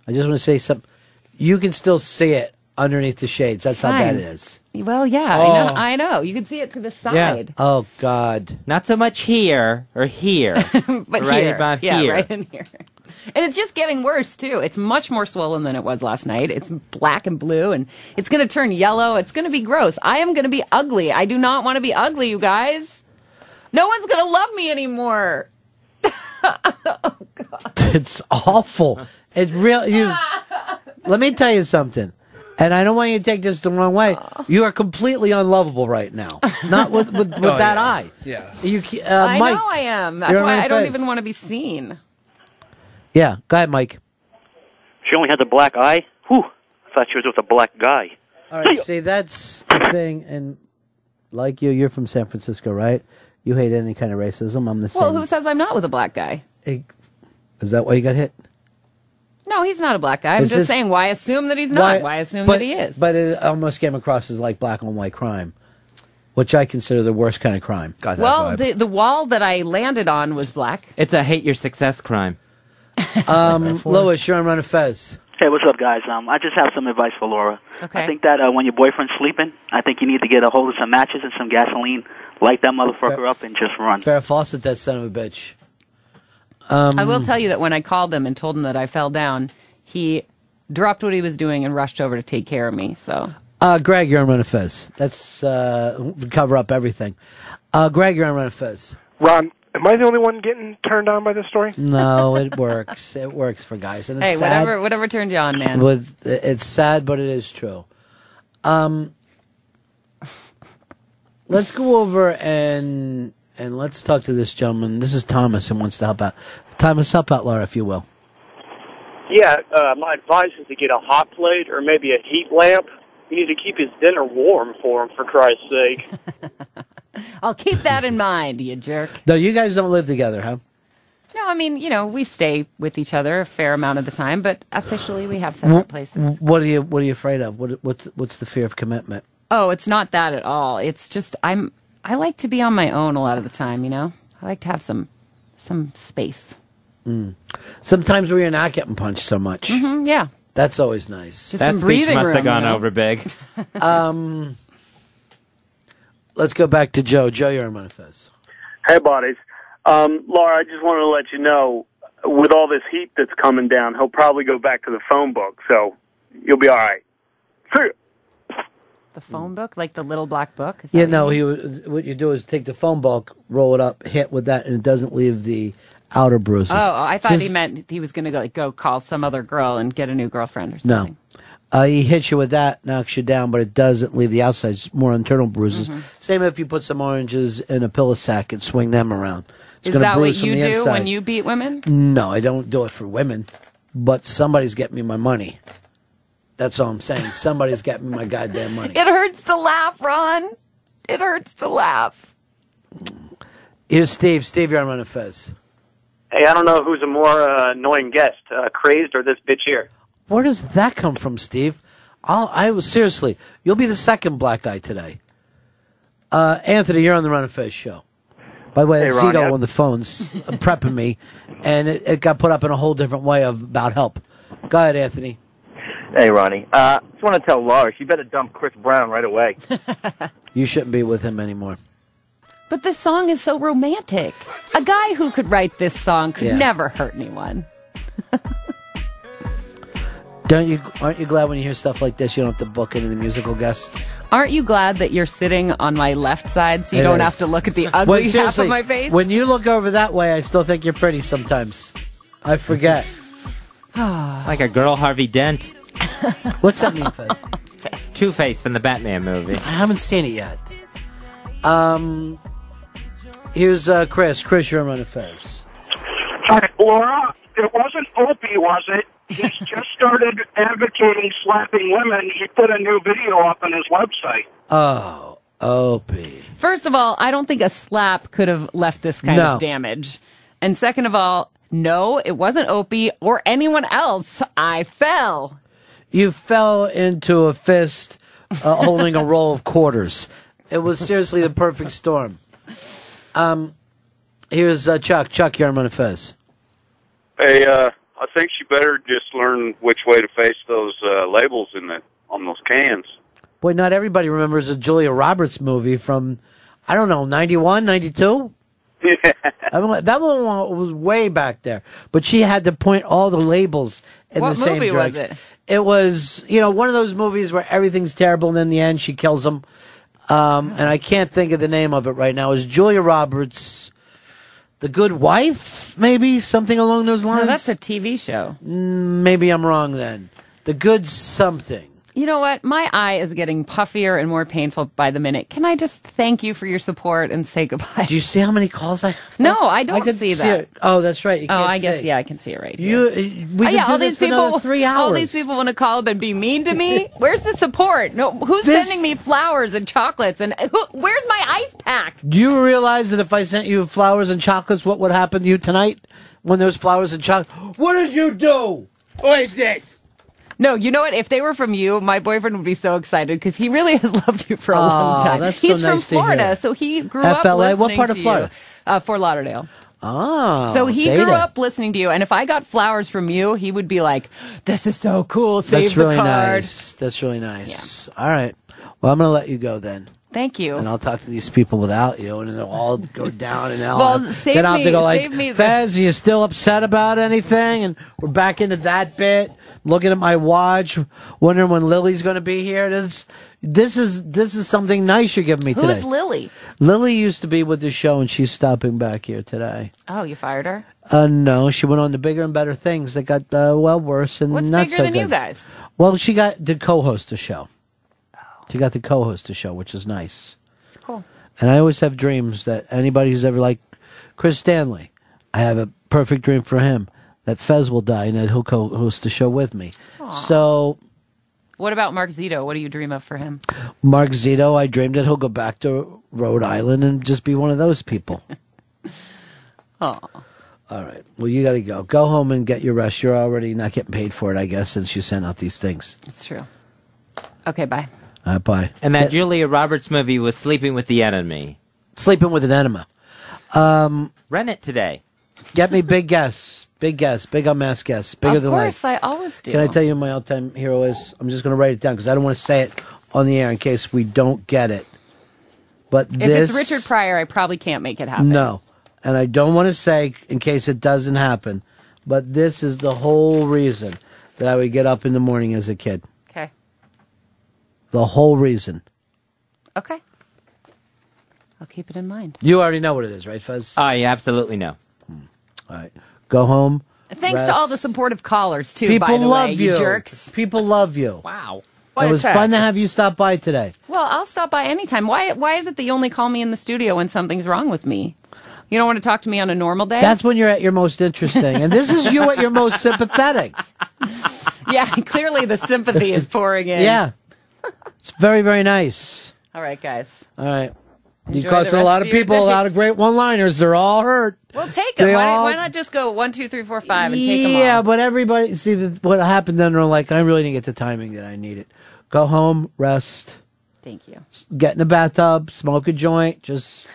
I just want to say something. You can still see it underneath the shades. That's how bad it is. Well, yeah, I Oh. know. I know. You can see it to the side. Oh God. Not so much here or here, but right here, about yeah, here. right in here. And it's just getting worse too. It's much more swollen than it was last night. It's black and blue, and it's going to turn yellow. It's going to be gross. I am going to be ugly. I do not want to be ugly, you guys. No one's going to love me anymore. Oh god. It's awful. It's real. You. let me tell you something. And I don't want you to take this the wrong way. You are completely unlovable right now. Not with with, with Oh, that yeah. eye. Yeah. You. ca- Uh, I Mike. know I am. That's why on I don't even want to be seen. Yeah. Go ahead, Mike. She only had the black eye. Whew. I thought she was with a black guy. All right. See, that's the thing. And like you, you're from San Francisco, right? You hate any kind of racism. I'm the same. Well, who says I'm not with a black guy? Hey, Is that why you got hit? No, he's not a black guy. I'm Is just this- saying, why assume that he's not? Why, assume but, that he is? But it almost came across as like black on white crime, which I consider the worst kind of crime. Got well, the the wall that I landed on was black. It's a hate your success crime. um, Lois, you're on Ron and Fez. Hey, what's up, guys? Um, I just have some advice for Laura. Okay. I think that uh, when your boyfriend's sleeping, I think you need to get a hold of some matches and some gasoline, light that motherfucker up, and just run. Farrah Fawcett, that son of a bitch. Um, I will tell you that when I called him and told him that I fell down, he dropped what he was doing and rushed over to take care of me. So Uh, Greg, you're on Ron and Fez. That's uh, cover up everything. Uh, Greg, you're on Ron and Fez. Ron, am I the only one getting turned on by this story? No, it works. It works for guys. And it's Hey, sad. whatever, whatever turned you on, man. It's sad, but it is true. Um, let's go over and and let's talk to this gentleman. This is Thomas and wants to help out. Thomas, help out Laura, if you will. Yeah, uh, my advice is to get a hot plate or maybe a heat lamp. You need to keep his dinner warm for him, for Christ's sake. I'll keep that in mind, you jerk. No, you guys don't live together, huh? No, I mean, you know, we stay with each other a fair amount of the time, but officially we have separate Wh- places. What are you What are you afraid of? What What's What's the fear of commitment? Oh, it's not that at all. It's just I'm I like to be on my own a lot of the time, you know? I like to have some some space. Mm. Sometimes where you're not getting punched so much. hmm yeah. That's always nice. Just That some speech breathing must have gone you know? over big. um, let's go back to Joe. Joe, you're on Manifest. Hey, buddies. Um, Laura, I just wanted to let you know, with all this heat that's coming down, he'll probably go back to the phone book, so you'll be all right. See ya. The phone book, like the little black book. Is Yeah, no. He would- what you do is take the phone book, roll it up, hit with that, and it doesn't leave the outer bruises. Oh, I thought Since- he meant he was going to go like go call some other girl and get a new girlfriend or No. something. Uh, he hits you with that, knocks you down, but it doesn't leave the outside. It's more internal bruises. Mm-hmm. Same if you put some oranges in a pillow sack and swing them around. It's Is that what you do inside. when you beat women? No, I don't do it for women, but somebody's getting me my money. That's all I'm saying. Somebody's getting me my goddamn money. It hurts to laugh, Ron. It hurts to laugh. Here's Steve. Steve, you're on Ron and Fez. Hey, I don't know who's a more uh, annoying guest, uh, Crazed or this bitch here. Where does that come from, Steve? I'll, I was seriously. You'll be the second black guy today. Uh, Anthony, you're on the Ron and Fez show. By the way, Hey, that's Ronnie, Zito I- on the phones uh, prepping me, and it, it got put up in a whole different way of about help. Go ahead, Anthony. Hey, Ronnie. Uh, just want to tell Laura she better dump Chris Brown right away. You shouldn't be with him anymore. But this song is so romantic. A guy who could write this song could Yeah. never hurt anyone. Don't you? Aren't you glad when you hear stuff like this? You don't have to book any of the musical guests. Aren't you glad that you're sitting on my left side so you It don't is. have to look at the ugly Wait, half of my face? When you look over that way, I still think you're pretty sometimes. I forget. like a girl Harvey Dent. What's that mean, Fez? Two Face from the Batman movie. I haven't seen it yet. Um, here's uh, Chris. Chris, you're on Ron and Fez. Hi, Laura. It wasn't Opie, was it? He's just started advocating slapping women. He put a new video up on his website. Oh, Opie. First of all, I don't think a slap could have left this kind No. of damage. And second of all, no, it wasn't Opie or anyone else. I fell. You fell into a fist uh, holding a roll of quarters. It was seriously the perfect storm. Um, here's uh, Chuck. Chuck, you're on Ron and Fez. Hey, uh, I think she better just learn which way to face those uh, labels in the on those cans. Boy, not everybody remembers a Julia Roberts movie from, I don't know, 91, 92? I mean, that one was way back there. But she had to point all the labels in What the same direction. What movie was direction. it? It was, you know, one of those movies where everything's terrible and in the end she kills them. Um, and I can't think of the name of it right now. Is Julia Roberts The Good Wife? Maybe something along those lines. No, that's a TV show. Mm, Maybe I'm wrong then. The Good Something. You know what? My eye is getting puffier and more painful by the minute. Can I just thank you for your support and say goodbye? Do you see how many calls I have? No, I don't I could see that. it. Oh, that's right. You oh, I guess see. yeah, I can see it right. You, here. Eh, we Oh, yeah, all these people, three hours. all these people want to call up and be mean to me. Where's the support? No, who's This- sending me flowers and chocolates? And who, where's my ice pack? Do you realize that if I sent you flowers and chocolates, what would happen to you tonight when those flowers and chocolates? What did you do? What is this? No, you know what? If they were from you, my boyfriend would be so excited because he really has loved you for a Aw, long time. that's so He's nice from Florida, so he grew FLA? up What part of Florida? you. Uh, Fort Lauderdale. Oh, so he grew that. up listening to you, and if I got flowers from you, he would be like, "This is so cool. Save That's the really card." nice. That's really nice. All right. Well, I'm going to let you go then. Thank you. and I'll talk to these people without you, and it'll all go down and I'll Well, save then I'll have me- to go like, save me the- Fez, are you still upset about anything? And we're back into that bit. Looking at my watch, wondering when Lily's going to be here. This, this is this is something nice you're giving me Who today. is Lily? Lily used to be with the show, and she's stopping back here today. Oh, you fired her? Uh, no, she went on to bigger and better things that got uh, well worse and What's not bigger so than you guys? Well, she got to co-host the show. She got to co-host the show, which is nice. It's Cool. And I always have dreams that anybody who's ever like Chris Stanley, I have a perfect dream for him that Fez will die and that he'll co-host the show with me. So What about Mark Zito? What do you dream of for him? Mark Zito, I dreamed that he'll go back to Rhode Island and just be one of those people. Oh. All right. Well, you got to go. Go home and get your rest. You're already not getting paid for it, I guess, since you sent out these things. It's true. Okay, bye. All right, bye. And that Julia Roberts movie was Sleeping with the Enemy. Sleeping with an enema. Um, Rent it today. Get me big guests. Big guests. Big unmasked guests. Bigger of than course, life. I always do. Can I tell you who my all-time hero is? I'm just going to write it down because I don't want to say it on the air in case we don't get it. But If this, it's Richard Pryor, I probably can't make it happen. no, and I don't want to say in case it doesn't happen. But this is the whole reason that I would get up in the morning as a kid. Okay. The whole reason. Okay. I'll keep it in mind. You already know what it is, right, Fez? I absolutely know. Hmm. All right. Go home. Thanks rest. to all the supportive callers too. People by the love way, you. jerks. People love you. Wow. It was fun to have you stop by today. Well, I'll stop by anytime. Why? Why is it that you only call me in the studio when something's wrong with me? You don't want to talk to me on a normal day. That's when you're at your most interesting. And this is you at your most sympathetic. yeah. Clearly, the sympathy is pouring in. Yeah. It's very, very nice. All right, guys. All right. You Enjoy cost the a lot of of your people a day. lot of great one liners. They're all hurt. Well, take them. They Why, all- why not just go one, two, three, four, five, and take them yeah, but everybody, see, the, what happened then, they're like, I really didn't get the timing that I needed. Go home, rest, Thank you. get in the bathtub, smoke a joint, just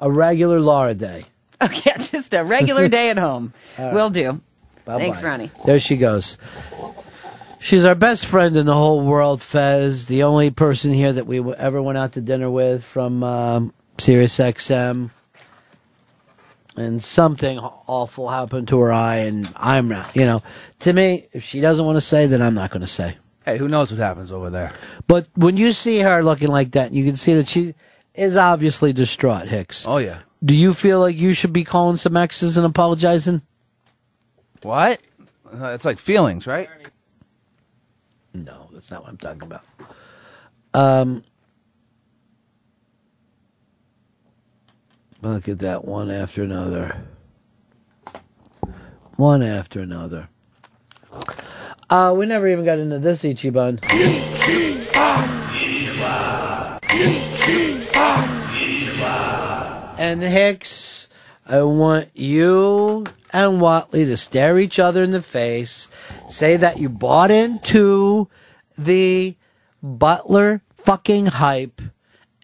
a regular Laura day. Okay, just a regular day at home. Will do. Bye-bye. Thanks, Ronnie. There she goes. She's our best friend in the whole world, Fez. The only person here that we ever went out to dinner with from um, Sirius XM. And something awful happened to her eye, and I'm not. You know, to me, if she doesn't want to say, then I'm not going to say. Hey, who knows what happens over there? But when you see her looking like that, you can see that she is obviously distraught, Hicks. Oh yeah. Do you feel like you should be calling some exes and apologizing? What? It's like feelings, right? No, that's not what I'm talking about. Um, look at that one after another. One after another. Uh, we never even got into this Ichiban. Ichiban. Ichiban. And Hicks, I want you and Watley to stare each other in the face, say that you bought into the Butler fucking hype,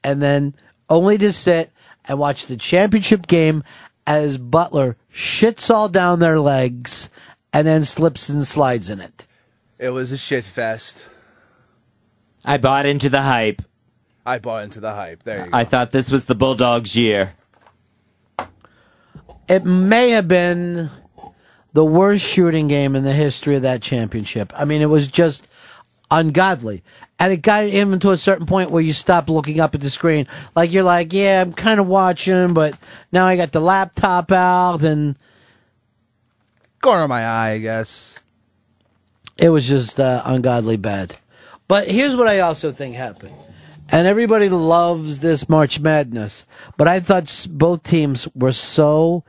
and then only to sit and watch the championship game as Butler shits all down their legs and then slips and slides in it. It was a shit fest. I bought into the hype. I bought into the hype. There you go. I thought this was the Bulldogs' year. It may have been the worst shooting game in the history of that championship. I mean, it was just ungodly. And it got even to a certain point where you stop looking up at the screen. Like you're like, yeah, I'm kind of watching, but now I got the laptop out and Corner of my eye, I guess. it was just uh, ungodly bad. But here's what I also think happened. And everybody loves this March Madness, but I thought both teams were so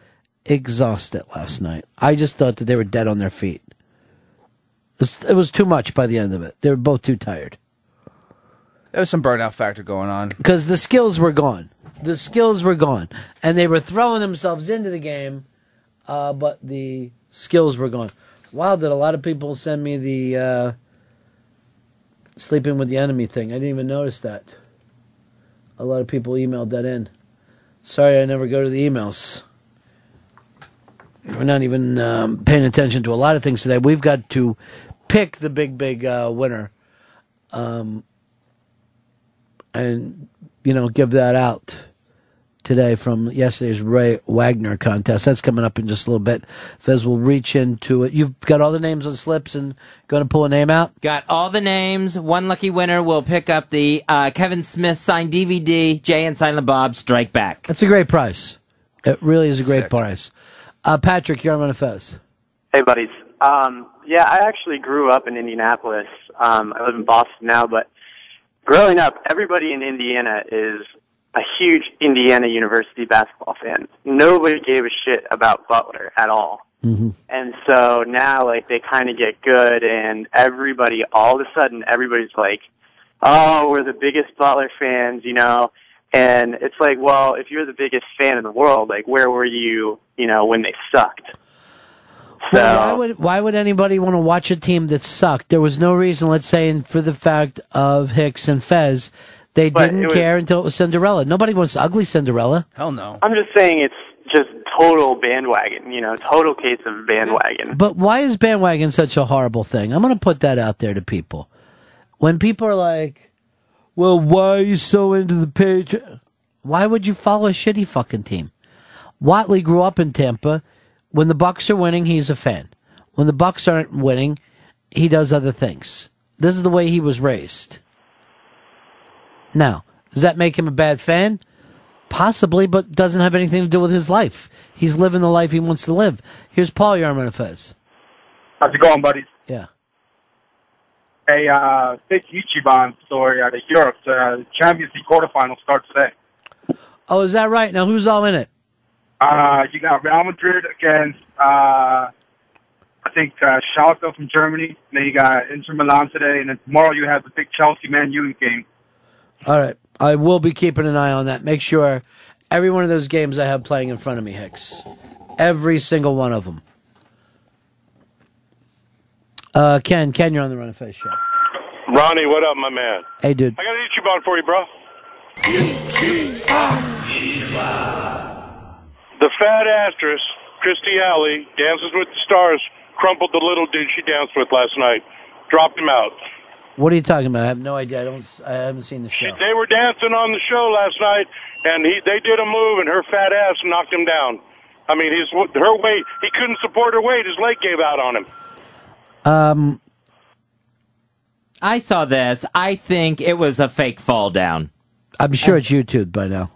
exhausted last night. I just thought that they were dead on their feet. It was, it was too much by the end of it. They were both too tired There was some burnout factor going on. because the skills were gone. The skills were gone, and they were throwing themselves into the game, uh, but the skills were gone. Wow, did a lot of people send me the uh, sleeping with the enemy thing? I didn't even notice that. A lot of people emailed that in. Sorry, I never go to the emails. We're not even um, paying attention to a lot of things today. We've got to pick the big, big uh, winner. Um, and you know, give that out today from yesterday's Ray Wagner contest. That's coming up in just a little bit. Fez will reach into it. You've got all the names on slips and going to pull a name out? Got all the names. One lucky winner will pick up the uh, Kevin Smith signed DVD, Jay and Silent Bob Strike Back. That's a great price. It really is a great price. Uh, Patrick, you're on Fez. Hey, buddies. Um, yeah, I actually grew up in Indianapolis. Um, I live in Boston now, but growing up, everybody in Indiana is a huge Indiana University basketball fan. Nobody gave a shit about Butler at all. Mm-hmm. And so now, like, they kind of get good, and everybody, all of a sudden, everybody's like, oh, we're the biggest Butler fans, you know? And it's like, well, if you're the biggest fan in the world, like, where were you, you know, when they sucked? Well, why would why would anybody want to watch a team that sucked? There was no reason, let's say, in- for the fact of Hicks and Fez, they didn't was- care until it was Cinderella. Nobody wants ugly Cinderella. Hell no. I'm just saying it's just total bandwagon, you know, total case of bandwagon. But why is bandwagon such a horrible thing? I'm going to put that out there to people. When people are like, "Well, why are you so into the page?" Why would you follow a shitty fucking team? Whatley grew up in Tampa. When the Bucs are winning, he's a fan. When the Bucs aren't winning, he does other things. This is the way he was raised. Now, does that make him a bad fan? Possibly, but doesn't have anything to do with his life. He's living the life he wants to live. Here's Paul Yarman of Fez. How's it going, buddies? Yeah. Hey, uh, big Ichiban story out of Europe. The Champions League quarterfinals start today. Oh, is that right? Now, who's all in it? Uh, you got Real Madrid against, uh, I think, uh, Schalke from Germany. then you got Inter Milan today. And then tomorrow you have the big Chelsea Man U game. All right. I will be keeping an eye on that. Make sure every one of those games I have playing in front of me, Hicks. Every single one of them. Uh, Ken, Ken, you're on the Ron and Fez show. Ronnie, what up, my man? Hey, dude. I got an Ichiban for you, bro. The fat actress, Kirstie Alley, Dances with the Stars, crumpled the little dude she danced with last night. Dropped him out. What are you talking about? I have no idea. I don't. I haven't seen the show. They were dancing on the show last night, and he they did a move, and her fat ass knocked him down. I mean, his her weight, he couldn't support her weight. His leg gave out on him. Um, I saw this. I think it was a fake fall down. I'm sure it's YouTube by now.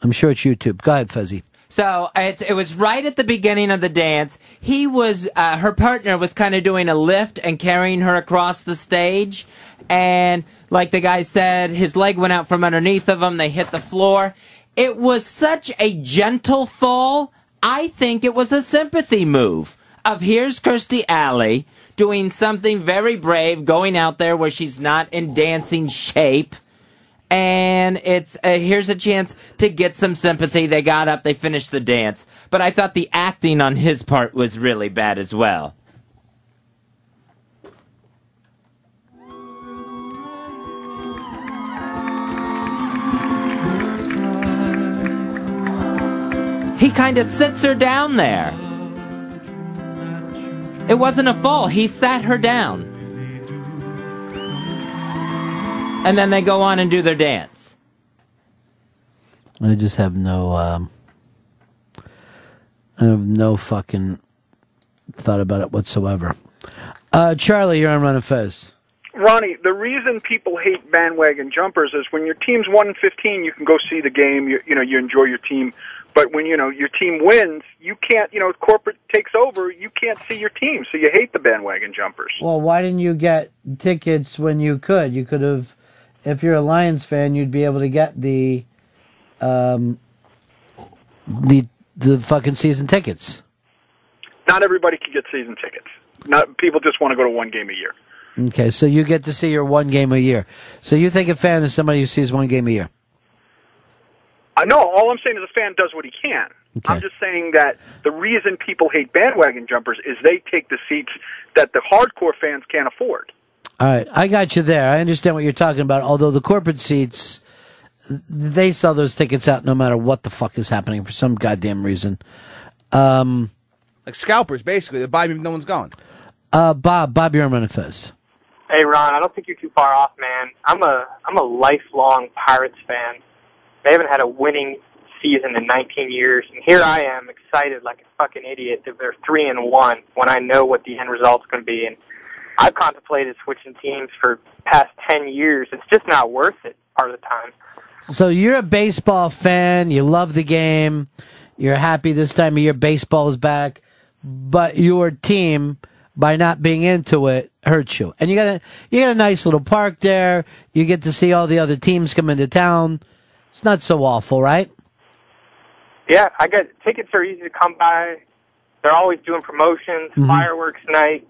I'm sure it's YouTube. Go ahead, Fuzzy. So it, it was right at the beginning of the dance. He was, uh, her partner was kind of doing a lift and carrying her across the stage. And like the guy said, his leg went out from underneath of him. They hit the floor. It was such a gentle fall. I think it was a sympathy move of here's Kirstie Alley doing something very brave, going out there where she's not in dancing shape. And it's uh, here's a chance to get some sympathy. They got up, they finished the dance, but I thought the acting on his part was really bad as well. He kind of sits her down there. It wasn't a fall. He sat her down. And then they go on and do their dance. I just have no. Um, I have no fucking thought about it whatsoever. Uh, Charlie, you're on Ron and Fez. Ronnie, the reason people hate bandwagon jumpers is when your team's one and fifteen, you can go see the game. You, you know, you enjoy your team. But when you know your team wins, you can't. You know, corporate takes over. You can't see your team, so you hate the bandwagon jumpers. Well, why didn't you get tickets when you could? You could have, if you're a Lions fan, you'd be able to get the, um, the the fucking season tickets. Not everybody can get season tickets. Not people just want to go to one game a year. Okay, so you get to see your one game a year. So you think a fan is somebody who sees one game a year? I know. All I'm saying is a fan does what he can. I'm just saying that the reason people hate bandwagon jumpers is they take the seats that the hardcore fans can't afford. All right, I got you there. I understand what you're talking about. Although the corporate seats, they sell those tickets out no matter what the fuck is happening for some goddamn reason. Um, Like scalpers, basically. They buy me if no one's going. uh, Bob, Bob, you're on Fez. Hey Ron, I don't think you're too far off, man. I'm a I'm a lifelong Pirates fan. They haven't had a winning season in 19 years, and here I am excited like a fucking idiot that they're three and one when I know what the end result's going to be. And I've contemplated switching teams for past 10 years. It's just not worth it part of the time. So you're a baseball fan. You love the game. You're happy this time of year baseball is back, but your team, by not being into it, hurts you. And you got a you got a nice little park there. You get to see all the other teams come into town. It's not so awful, right? Yeah, I got tickets are easy to come by. They're always doing promotions, Mhm. fireworks night,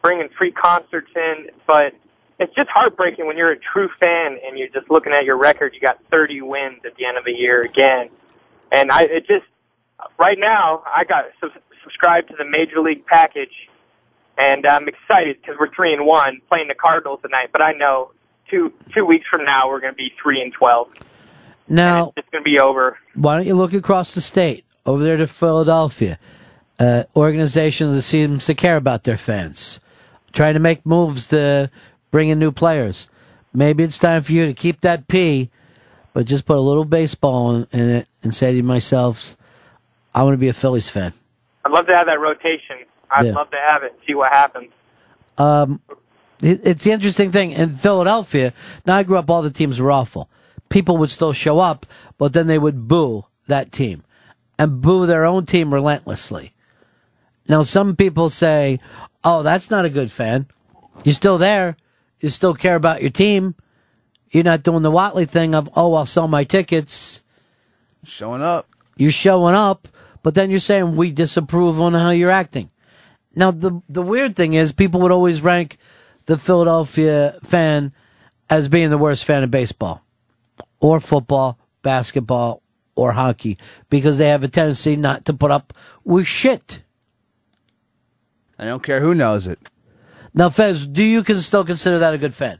bringing free concerts in. But it's just heartbreaking when you're a true fan and you're just looking at your record. You got 30 wins at the end of the year again, and I it just right now I got sub- subscribed to the major league package, and I'm excited because we're three and one playing the Cardinals tonight. But I know two two weeks from now we're going to be three and twelve. Now, It's going to be over. why don't you look across the state over there to Philadelphia? Uh, organizations that seems to care about their fans, trying to make moves to bring in new players. Maybe it's time for you to keep that P, but just put a little baseball in, in it and say to myself, I want to be a Phillies fan. I'd love to have that rotation. I'd Yeah. love to have it. See what happens. Um, it, it's the interesting thing in Philadelphia. Now I grew up, all the teams were awful. People would still show up, but then they would boo that team and boo their own team relentlessly. Now some people say, "Oh, that's not a good fan. You're still there. You still care about your team. You're not doing the Whatley thing of, oh, I'll sell my tickets." Showing up. You're showing up, but then you're saying we disapprove on how you're acting. Now the the weird thing is people would always rank the Philadelphia fan as being the worst fan of baseball or football, basketball, or hockey because they have a tendency not to put up with shit. I don't care who knows it. Now, Fez, do you can still consider that a good fan?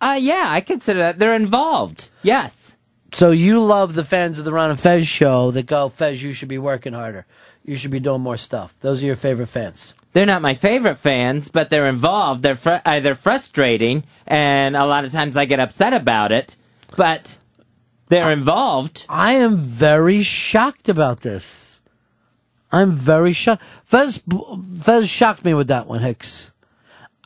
Uh, yeah, I consider that they're involved. Yes. So you love the fans of the Ron and Fez show that go, Fez, you should be working harder. You should be doing more stuff. Those are your favorite fans. They're not my favorite fans, but they're involved. They're fr- uh, they're frustrating, and a lot of times I get upset about it. But they're involved. I am very shocked about this. I'm very shocked. Fez, Fez shocked me with that one, Hicks.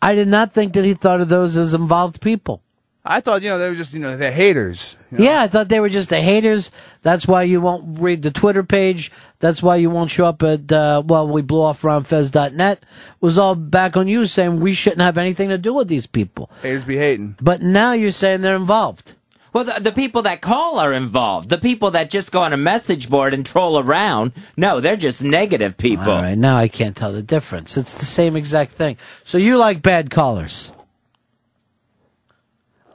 I did not think that he thought of those as involved people. I thought, you know, they were just, you know, they're haters. Yeah, I thought they were just the haters. That's why you won't read the Twitter page. That's why you won't show up at, uh, well, we blew off ronfez.net. It was all back on you saying we shouldn't have anything to do with these people. Haters be hating. But now you're saying they're involved. Well, the, the people that call are involved. The people that just go on a message board and troll around, no, they're just negative people. All right, now I can't tell the difference. It's the same exact thing. So you like bad callers.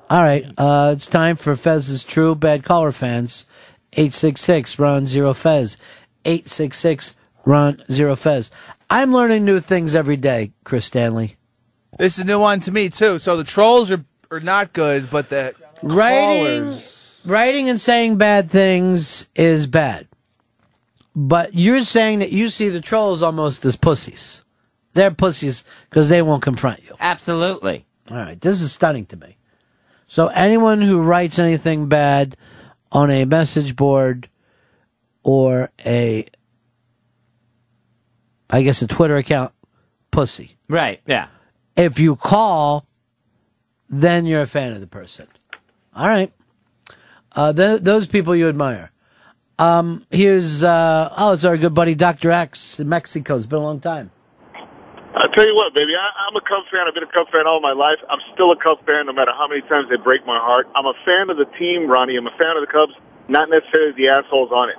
All right, uh, it's time for Fez's True Bad Caller fans. 866 Ron Zero Fez. 866 Ron Zero Fez. I'm learning new things every day, Chris Stanley. This is a new one to me, too. So the trolls are, are not good, but the Writing, callers. writing and saying bad things is bad. But you're saying that you see the trolls almost as pussies. They're pussies because they won't confront you. Absolutely. All right, this is stunning to me. So anyone who writes anything bad on a message board or a, I guess a Twitter account, pussy. Right, yeah. If you call, then you're a fan of the person. All right. Uh, th- those people you admire. Um, here's, uh, oh, it's our good buddy Dr. X in Mexico. It's been a long time. I'll tell you what, baby. I, I'm a Cubs fan. I've been a Cubs fan all my life. I'm still a Cubs fan no matter how many times they break my heart. I'm a fan of the team, Ronnie. I'm a fan of the Cubs, not necessarily the assholes on it.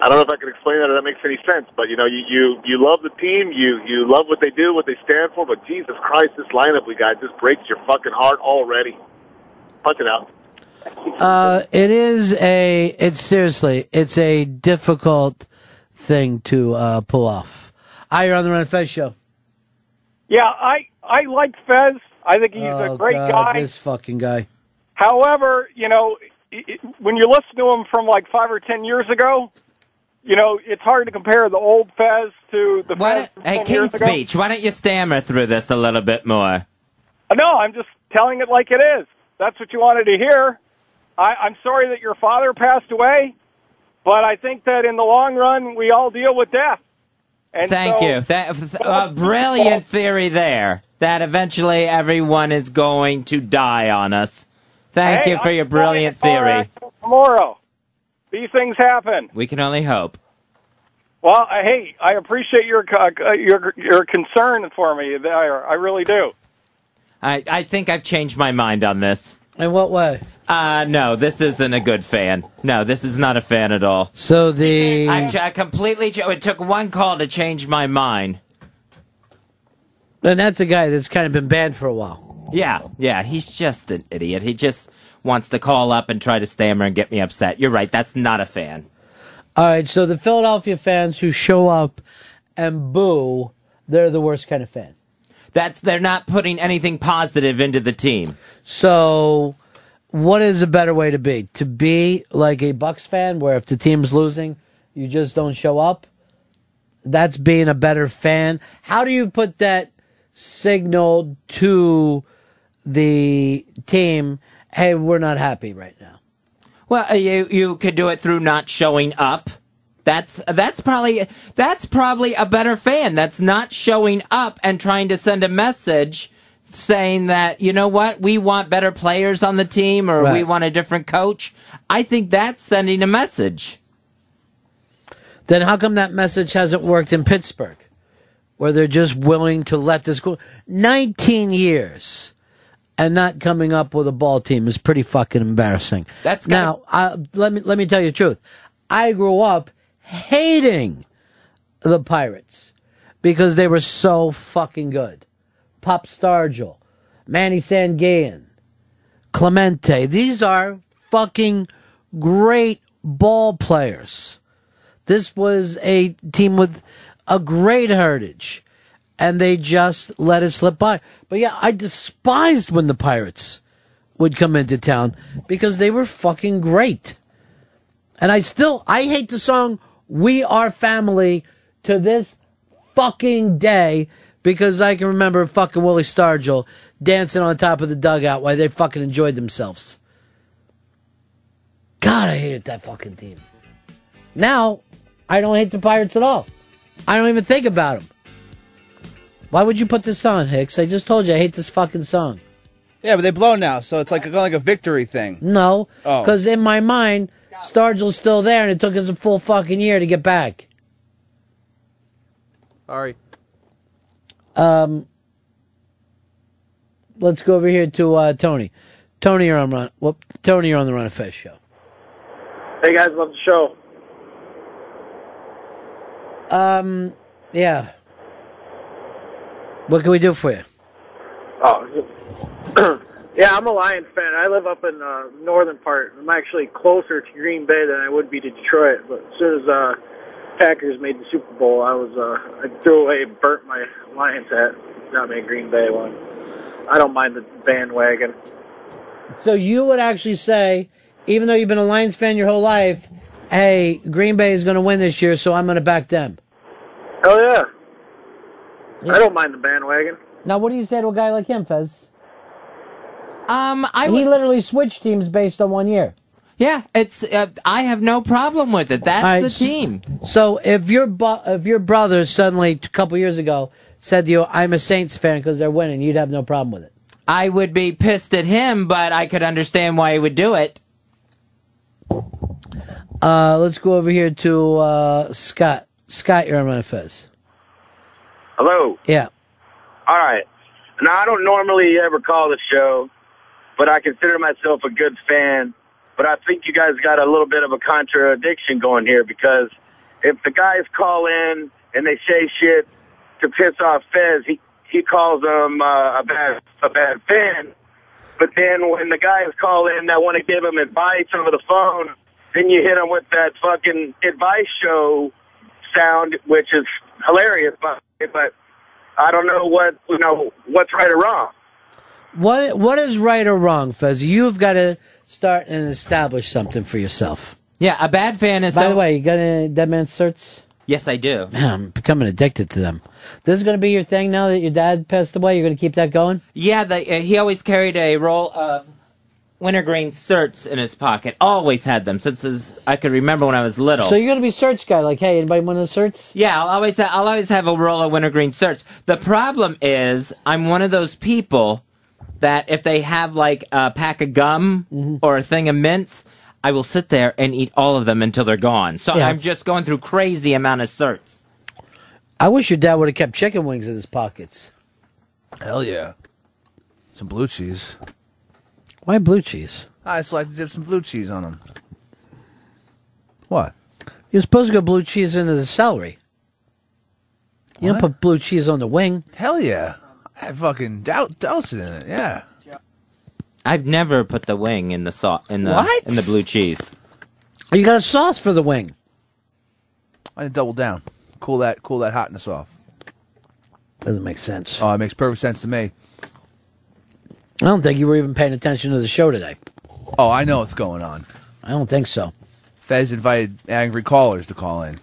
I don't know if I can explain that or that makes any sense, but you know, you you you love the team, you you love what they do, what they stand for. But Jesus Christ, this lineup we got just breaks your fucking heart already. Punch it out. Uh, it is a, it's seriously, it's a difficult thing to, uh, pull off. Hi, you're on the Ron and Fez show. Yeah, I I like Fez. I think he's oh, a great God, guy. This fucking guy. However, you know, i i when you listen to him from like five or ten years ago, you know, it's hard to compare the old Fez to the Why Fez don't, hey, 10 King. Speech, why don't you stammer through this a little bit more? No, I'm just telling it like it is. That's what you wanted to hear. I, I'm sorry that your father passed away, but I think that in the long run, we all deal with death. And Thank so- you. That, uh, brilliant theory there. That eventually everyone is going to die on us. Thank Hey, you for I'm your brilliant theory. Tomorrow, these things happen. We can only hope. Well, hey, I appreciate your uh, your your concern for me. There, I really do. I, I think I've changed my mind on this. In what way? Uh, no, this isn't a good fan. No, this is not a fan at all. So the I, ch- I completely. Ch- it took one call to change my mind. and that's a guy that's kind of been banned for a while. Yeah, yeah, he's just an idiot. He just wants to call up and try to stammer and get me upset. You're right. That's not a fan. All right, so the Philadelphia fans who show up and boo, they're the worst kind of fan. That's they're not putting anything positive into the team. So, what is a better way to be? To be like a Bucs fan, where if the team's losing, you just don't show up. That's being a better fan. How do you put that signal to the team? Hey, we're not happy right now. Well, uh, you you could do it through not showing up. That's that's probably that's probably a better fan. That's not showing up and trying to send a message saying that you know what we want better players on the team or we want a different coach. I think that's sending a message. Then how come that message hasn't worked in Pittsburgh, where they're just willing to let this go? 19 years and not coming up with a ball team is pretty fucking embarrassing. That's now. I, let me let me tell you the truth. I grew up hating the Pirates because they were so fucking good. Pop Stargell, Manny Sanguillén, Clemente. These are fucking great ball players. This was a team with a great heritage, and they just let it slip by. But yeah, I despised when the Pirates would come into town because they were fucking great. And I still, I hate the song We Are Family to this fucking day because I can remember fucking Willie Stargell dancing on top of the dugout while they fucking enjoyed themselves. God, I hated that fucking team. Now, I don't hate the Pirates at all. I don't even think about them. Why would you put this on, Hicks? I just told you I hate this fucking song. Yeah, but they blow now, so it's like like a victory thing. No, Oh. because in my mind, Stargell's still there, and it took us a full fucking year to get back. Sorry. Um, let's go over here to uh, Tony. Tony, you're on run. Well, Tony, you're on the Ron and Fez show. Hey guys, love the show. Um, yeah. What can we do for you? Oh, yeah, I'm a Lions fan. I live up in uh, northern part. I'm actually closer to Green Bay than I would be to Detroit. But as soon as uh, Packers made the Super Bowl, I was uh, I threw away, burnt my Lions hat. Not my Green Bay one. I don't mind the bandwagon. So you would actually say, even though you've been a Lions fan your whole life, hey, Green Bay is going to win this year, so I'm going to back them. Hell yeah. I don't mind the bandwagon. Now, what do you say to a guy like him, Fez? Um, I he literally switched teams based on one year. Yeah, it's. Uh, I have no problem with it. That's All right, the team. So if your bu- if your brother suddenly a couple years ago said to you, "I'm a Saints fan because they're winning," you'd have no problem with it. I would be pissed at him, but I could understand why he would do it. Uh, let's go over here to uh, Scott. Scott, you're on Ron and Fez. Hello. Yeah. All right. Now I don't normally ever call the show, but I consider myself a good fan. But I think you guys got a little bit of a contradiction going here because if the guys call in and they say shit to piss off Fez, he he calls them uh, a bad a bad fan. But then when the guys call in that want to give him advice over the phone, then you hit them with that fucking advice show sound, which is hilarious. But but I don't know what you know what's right or wrong. What what is right or wrong, Fez? You've got to start and establish something for yourself. Yeah, a bad fan is. By so- the way, you got any Dead Man certs? Yes, I do. Man, I'm becoming addicted to them. This is going to be your thing now that your dad passed away. You're going to keep that going. Yeah, the, uh, he always carried a roll of wintergreen certs in his pocket. Always had them since his, I could remember when I was little. So you're going to be search guy. Like, hey, anybody want the certs? Yeah, I'll always I'll always have a roll of wintergreen certs. The problem is I'm one of those people that if they have like a pack of gum Mm-hmm. or a thing of mints, I will sit there and eat all of them until they're gone. So Yeah. I'm just going through crazy amount of certs. I wish your dad would have kept chicken wings in his pockets. Hell yeah. Some blue cheese. Why blue cheese? I just like to dip some blue cheese on them. What? You're supposed to go blue cheese into the celery. You don't put blue cheese on the wing. Hell yeah. I fucking doubt douse it in it. Yeah. I've never put the wing in the sauce in the What? in the blue cheese. Oh, You got a sauce for the wing. I double down. Cool that cool that hotness off. Doesn't make sense. Oh, it makes perfect sense to me. I don't think you were even paying attention to the show today. Oh, I know what's going on. I don't think so. Fez invited angry callers to call in.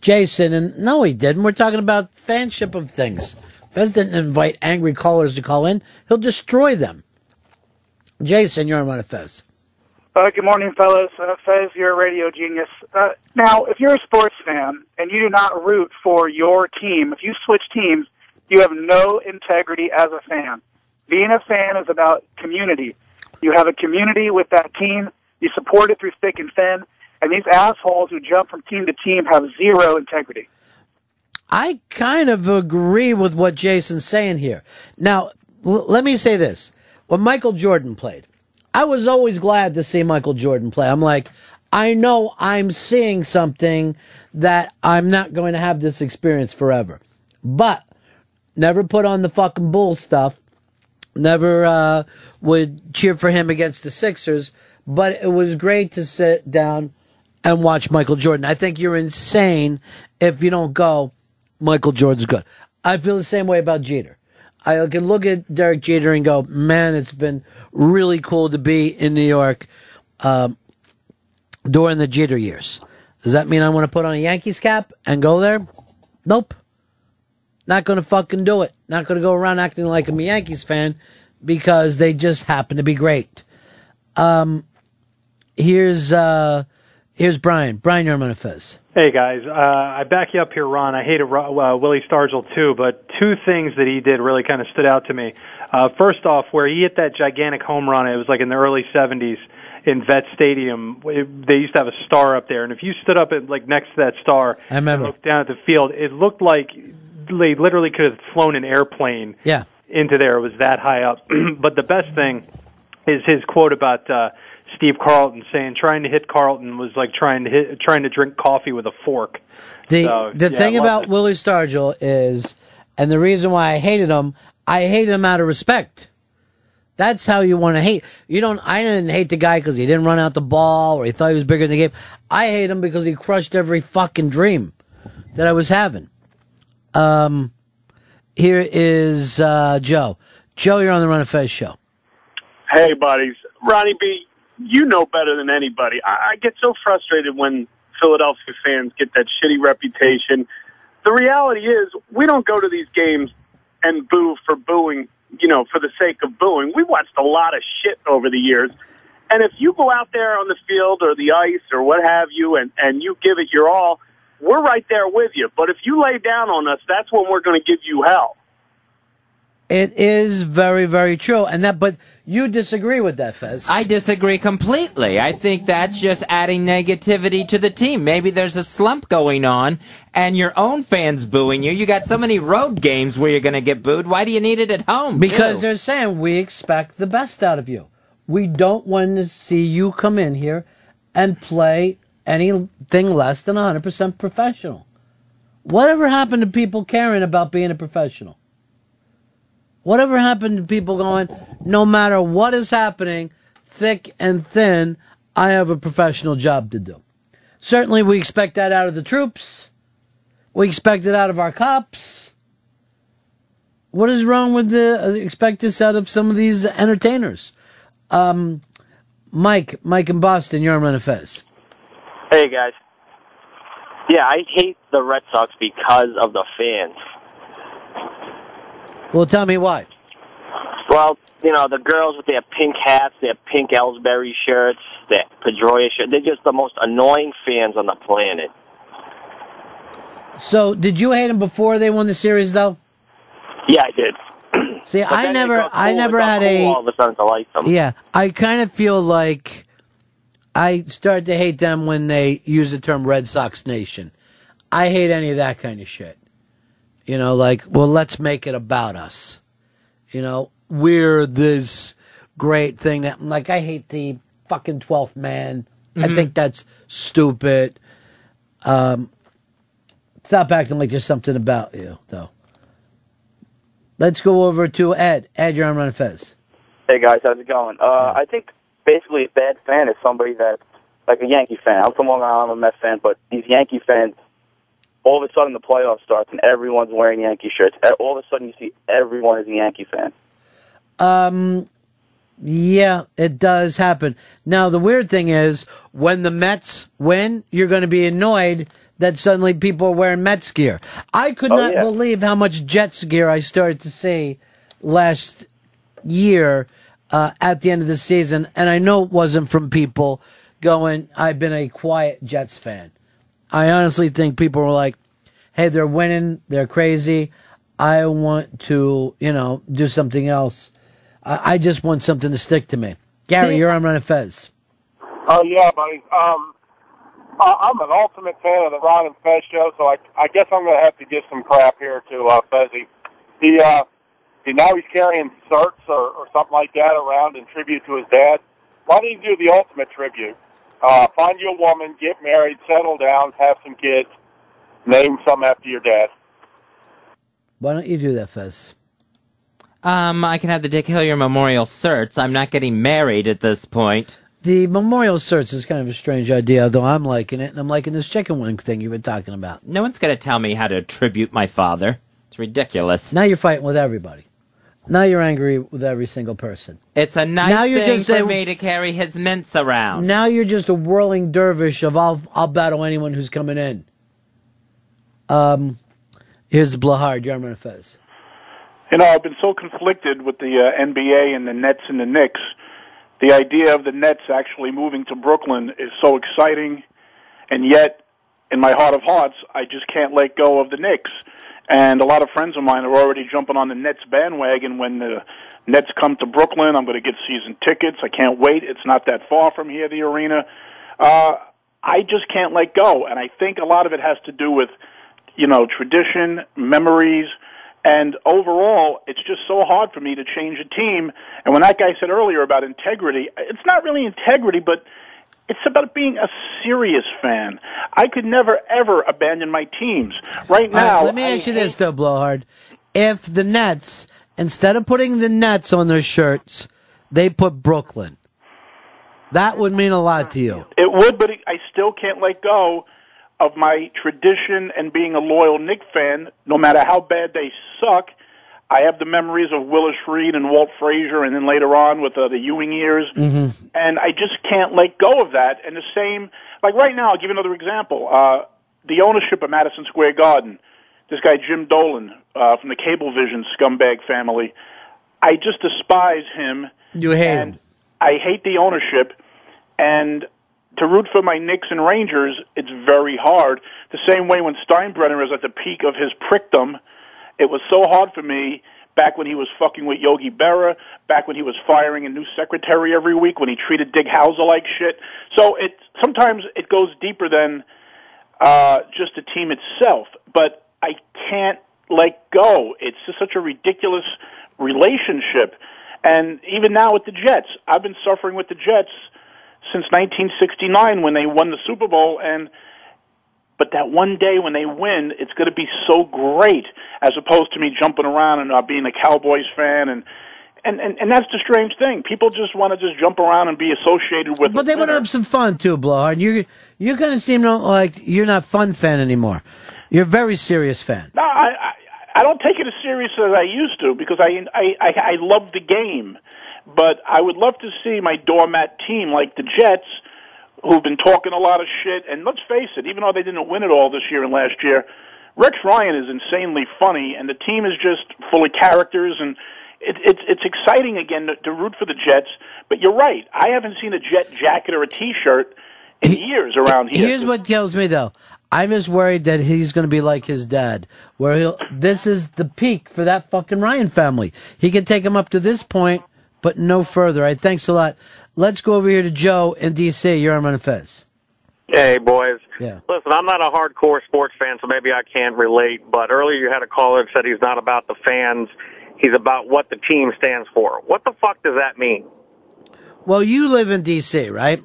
Jason, and no, he didn't. We're talking about fanship of things. Fez didn't invite angry callers to call in. He'll destroy them. Jason, you're on Fez. Uh, good morning, fellas. Uh, Fez, you're a radio genius. Uh, now, if you're a sports fan and you do not root for your team, if you switch teams, you have no integrity as a fan. Being a fan is about community. You have a community with that team. You support it through thick and thin. And these assholes who jump from team to team have zero integrity. I kind of agree with what Jason's saying here. Now, l- let me say this. When Michael Jordan played, I was always glad to see Michael Jordan play. I'm like, I know I'm seeing something that I'm not going to have this experience forever. But never put on the fucking bull stuff. Never uh, would cheer for him against the Sixers. But it was great to sit down and watch Michael Jordan. I think you're insane if you don't go, Michael Jordan's good. I feel the same way about Jeter. I can look at Derek Jeter and go, man, it's been really cool to be in New York um, during the Jeter years. Does that mean I want to put on a Yankees cap and go there? Nope. Not going to fucking do it. Not going to go around acting like I'm a Yankees fan because they just happen to be great. Um, here's uh, here's Brian. Brian, you're on Fez. Hey guys, uh, I back you up here, Ron. I hate uh, Willie Stargell too, but two things that he did really kind of stood out to me. Uh, first off, where he hit that gigantic home run, it was like in the early '70s in Vet Stadium. It, they used to have a star up there, and if you stood up at, like next to that star I remember. and looked down at the field, it looked like they literally could have flown an airplane Yeah. into there. It was that high up. but the best thing is his quote about uh, Steve Carlton saying trying to hit Carlton was like trying to hit, trying to drink coffee with a fork. The So, the yeah, thing I love about Willie Stargell is, and the reason why I hated him, I hated him out of respect. That's how you want to hate. You don't. I didn't hate the guy because he didn't run out the ball or he thought he was bigger than the game. I hate him because he crushed every fucking dream that I was having. Um, here is uh, Joe. Joe, you're on the Ron and Fez show. Hey, buddies. Ronnie B, you know better than anybody. I, I get so frustrated when Philadelphia fans get that shitty reputation. The reality is, we don't go to these games and boo for booing, you know, for the sake of booing. We watched a lot of shit over the years. And if you go out there on the field or the ice or what have you and, and you give it your all, we're right there with you. But if you lay down on us, that's when we're going to give you hell. It is very, very true, and that. But you disagree with that, Fez. I disagree completely. I think that's just adding negativity to the team. Maybe there's a slump going on and your own fans booing you. You got so many road games where you're going to get booed. Why do you need it at home? Because too? they're saying we expect the best out of you. We don't want to see you come in here and play anything less than 100% professional. Whatever happened to people caring about being a professional? Whatever happened to people going, no matter what is happening, thick and thin, I have a professional job to do. Certainly, we expect that out of the troops. We expect it out of our cops. What is wrong with the uh, expect this out of some of these entertainers? Um, Mike, Mike in Boston, you're on Ron Fez. Hey guys. Yeah, I hate the Red Sox because of the fans. Well, tell me why. Well, you know, the girls with their pink hats, their pink Ellsbury shirts, their Pedroia shirts, they're just the most annoying fans on the planet. So, did you hate them before they won the series, though? Yeah, I did. See, I never, got I cool- it never had cool a. all of a sudden to like them. Yeah, I kind of feel like I start to hate them when they use the term Red Sox Nation. I hate any of that kind of shit. You know, like, well, let's make it about us. You know, we're this great thing that, like, I hate the fucking 12th man. I Mhm. think that's stupid. Um, stop acting like there's something about you, though. Let's go over to Ed. Ed, you're on Ron Fez. Hey guys, how's it going? Uh, I think basically a bad fan is somebody that's like a Yankee fan. I'm from Long Island, I'm a Mets fan, but these Yankee fans, all of a sudden the playoff starts and everyone's wearing Yankee shirts. All of a sudden you see everyone is a Yankee fan. Um, yeah, it does happen. Now, the weird thing is, when the Mets win, you're going to be annoyed that suddenly people are wearing Mets gear. I could Oh, not yeah. believe how much Jets gear I started to see last year uh, at the end of the season, and I know it wasn't from people going, I've been a quiet Jets fan. I honestly think people were like, hey, they're winning, they're crazy. I want to, you know, do something else. I, I just want something to stick to me. Gary, you're on Ron Fez. Oh yeah, buddy. Um, I- I'm an ultimate fan of the Ron and Fez show, so I, I guess I'm going to have to give some crap here to uh, Fezzy. He, uh, he now he's carrying certs or, or something like that around in tribute to his dad. Why don't you do the ultimate tribute? Uh, find you a woman, get married, settle down, have some kids, name some after your dad. Why don't you do that, Fez? Um, I can have the Dick Hillier Memorial certs. I'm not getting married at this point. The memorial certs is kind of a strange idea, though I'm liking it, and I'm liking this chicken wing thing you've been talking about. No one's going to tell me how to tribute my father. It's ridiculous. Now you're fighting with everybody. Now you're angry with every single person. It's a nice Now you're thing just for a- me to carry his mints around. Now you're just a whirling dervish of I'll I'll battle anyone who's coming in. Um, here's Blowhard. You're on Ron Fez. You know, I've been so conflicted with the uh, NBA and the Nets and the Knicks. The idea of the Nets actually moving to Brooklyn is so exciting, and yet, in my heart of hearts, I just can't let go of the Knicks. And a lot of friends of mine are already jumping on the Nets bandwagon when the Nets come to Brooklyn. I'm going to get season tickets. I can't wait. It's not that far from here, the arena. Uh, I just can't let go, and I think a lot of it has to do with, you know, tradition, memories, and overall, it's just so hard for me to change a team. And when that guy said earlier about integrity, it's not really integrity, but it's about being a serious fan. I could never ever abandon my teams. Right now, let me I ask you this, though, Blowhard. If the Nets, instead of putting the Nets on their shirts, they put Brooklyn, that would mean a lot to you. It would, but I still can't let go of my tradition and being a loyal Knick fan. No matter how bad they suck, I have the memories of Willis Reed and Walt Frazier, and then later on with uh, the Ewing years, Mm-hmm. and I just can't let go of that. And the same, like right now, I'll give you another example. Uh, the ownership of Madison Square Garden, this guy Jim Dolan uh, from the Cablevision scumbag family, I just despise him. You hate and I hate the ownership, and to root for my Knicks and Rangers, it's very hard. The same way when Steinbrenner was at the peak of his prickdom, it was so hard for me back when he was fucking with Yogi Berra, back when he was firing a new secretary every week, when he treated Dick Howser like shit. So it sometimes it goes deeper than uh, just the team itself, but I can't let go. It's just such a ridiculous relationship. And even now with the Jets, I've been suffering with the Jets since 1969 when they won the Super Bowl and but that one day when they win, it's going to be so great as opposed to me jumping around and uh, being a Cowboys fan and and, and and that's the strange thing. People just want to just jump around and be associated with But they want to have some fun too, Blowhard. You you kind of seem to like you're not fun fan anymore. You're a very serious fan. No, I, I I don't take it as serious as I used to because I I I, I love the game, but I would love to see my doormat team like the Jets, who've been talking a lot of shit. And let's face it, even though they didn't win it all this year and last year, Rex Ryan is insanely funny, and the team is just full of characters, and it, it's it's exciting again to, to root for the Jets. But you're right, I haven't seen a Jet jacket or a T-shirt in years around here. Here's what kills me though. I'm just worried that he's going to be like his dad, where he'll. This is the peak for that fucking Ryan family. He can take him up to this point, but no further. All right, thanks a lot. Let's go over here to Joe in D.C. You're on Ron and Fez. Hey, boys. Yeah. Listen, I'm not a hardcore sports fan, so maybe I can't relate. But earlier you had a caller that said he's not about the fans. He's about what the team stands for. What the fuck does that mean? Well, you live in D.C., right?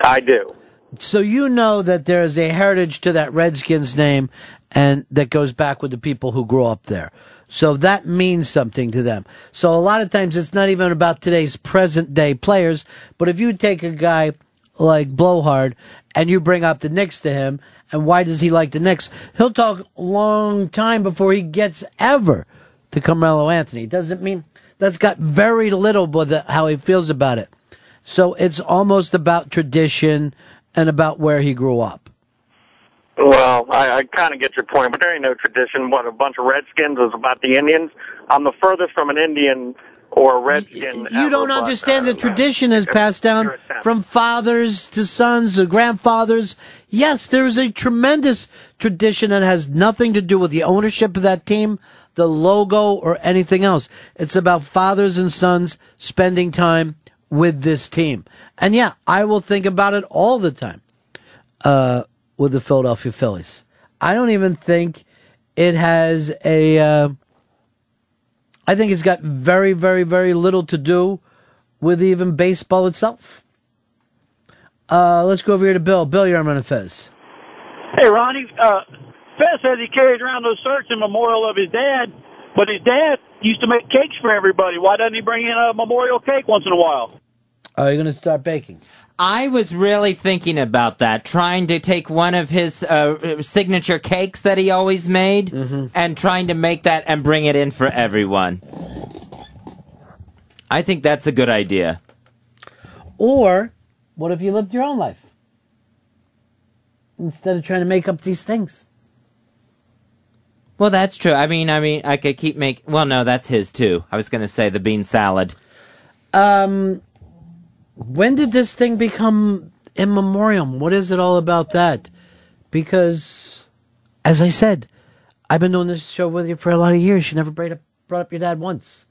I do. So you know that there is a heritage to that Redskins name, and that goes back with the people who grew up there. So that means something to them. So a lot of times it's not even about today's present day players, but if you take a guy like Blowhard and you bring up the Knicks to him, and why does he like the Knicks? He'll talk a long time before he gets ever to Carmelo Anthony. Doesn't mean that's got very little with how he feels about it. So it's almost about tradition and about where he grew up. Well, I, I kind of get your point, but there ain't no tradition. What a bunch of Redskins is about the Indians. I'm the furthest from an Indian or a Redskin. You don't understand the tradition is passed down from fathers to sons or grandfathers. Yes, there is a tremendous tradition that has nothing to do with the ownership of that team, the logo, or anything else. It's about fathers and sons spending time with this team. And yeah, I will think about it all the time uh, with the Philadelphia Phillies. I don't even think it has a. Uh, I think it's got very, very, very little to do with even baseball itself. Uh, let's go over here to Bill. Bill, you're on Fez. Hey, Ronnie. Uh, Fez says he carried around those shirts in memorial of his dad, but his dad used to make cakes for everybody. Why doesn't he bring in a memorial cake once in a while? Are you going to start baking? I was really thinking about that, trying to take one of his uh, signature cakes that he always made and trying to make that and bring it in for everyone. I think that's a good idea. Or what if you lived your own life instead of trying to make up these things? Well, that's true. I mean, I mean, I could keep make. Well, no, that's his too. I was going to say the bean salad. Um, when did this thing become in memoriam? What is it all about that? Because, as I said, I've been doing this show with you for a lot of years. You never brought up, brought up your dad once.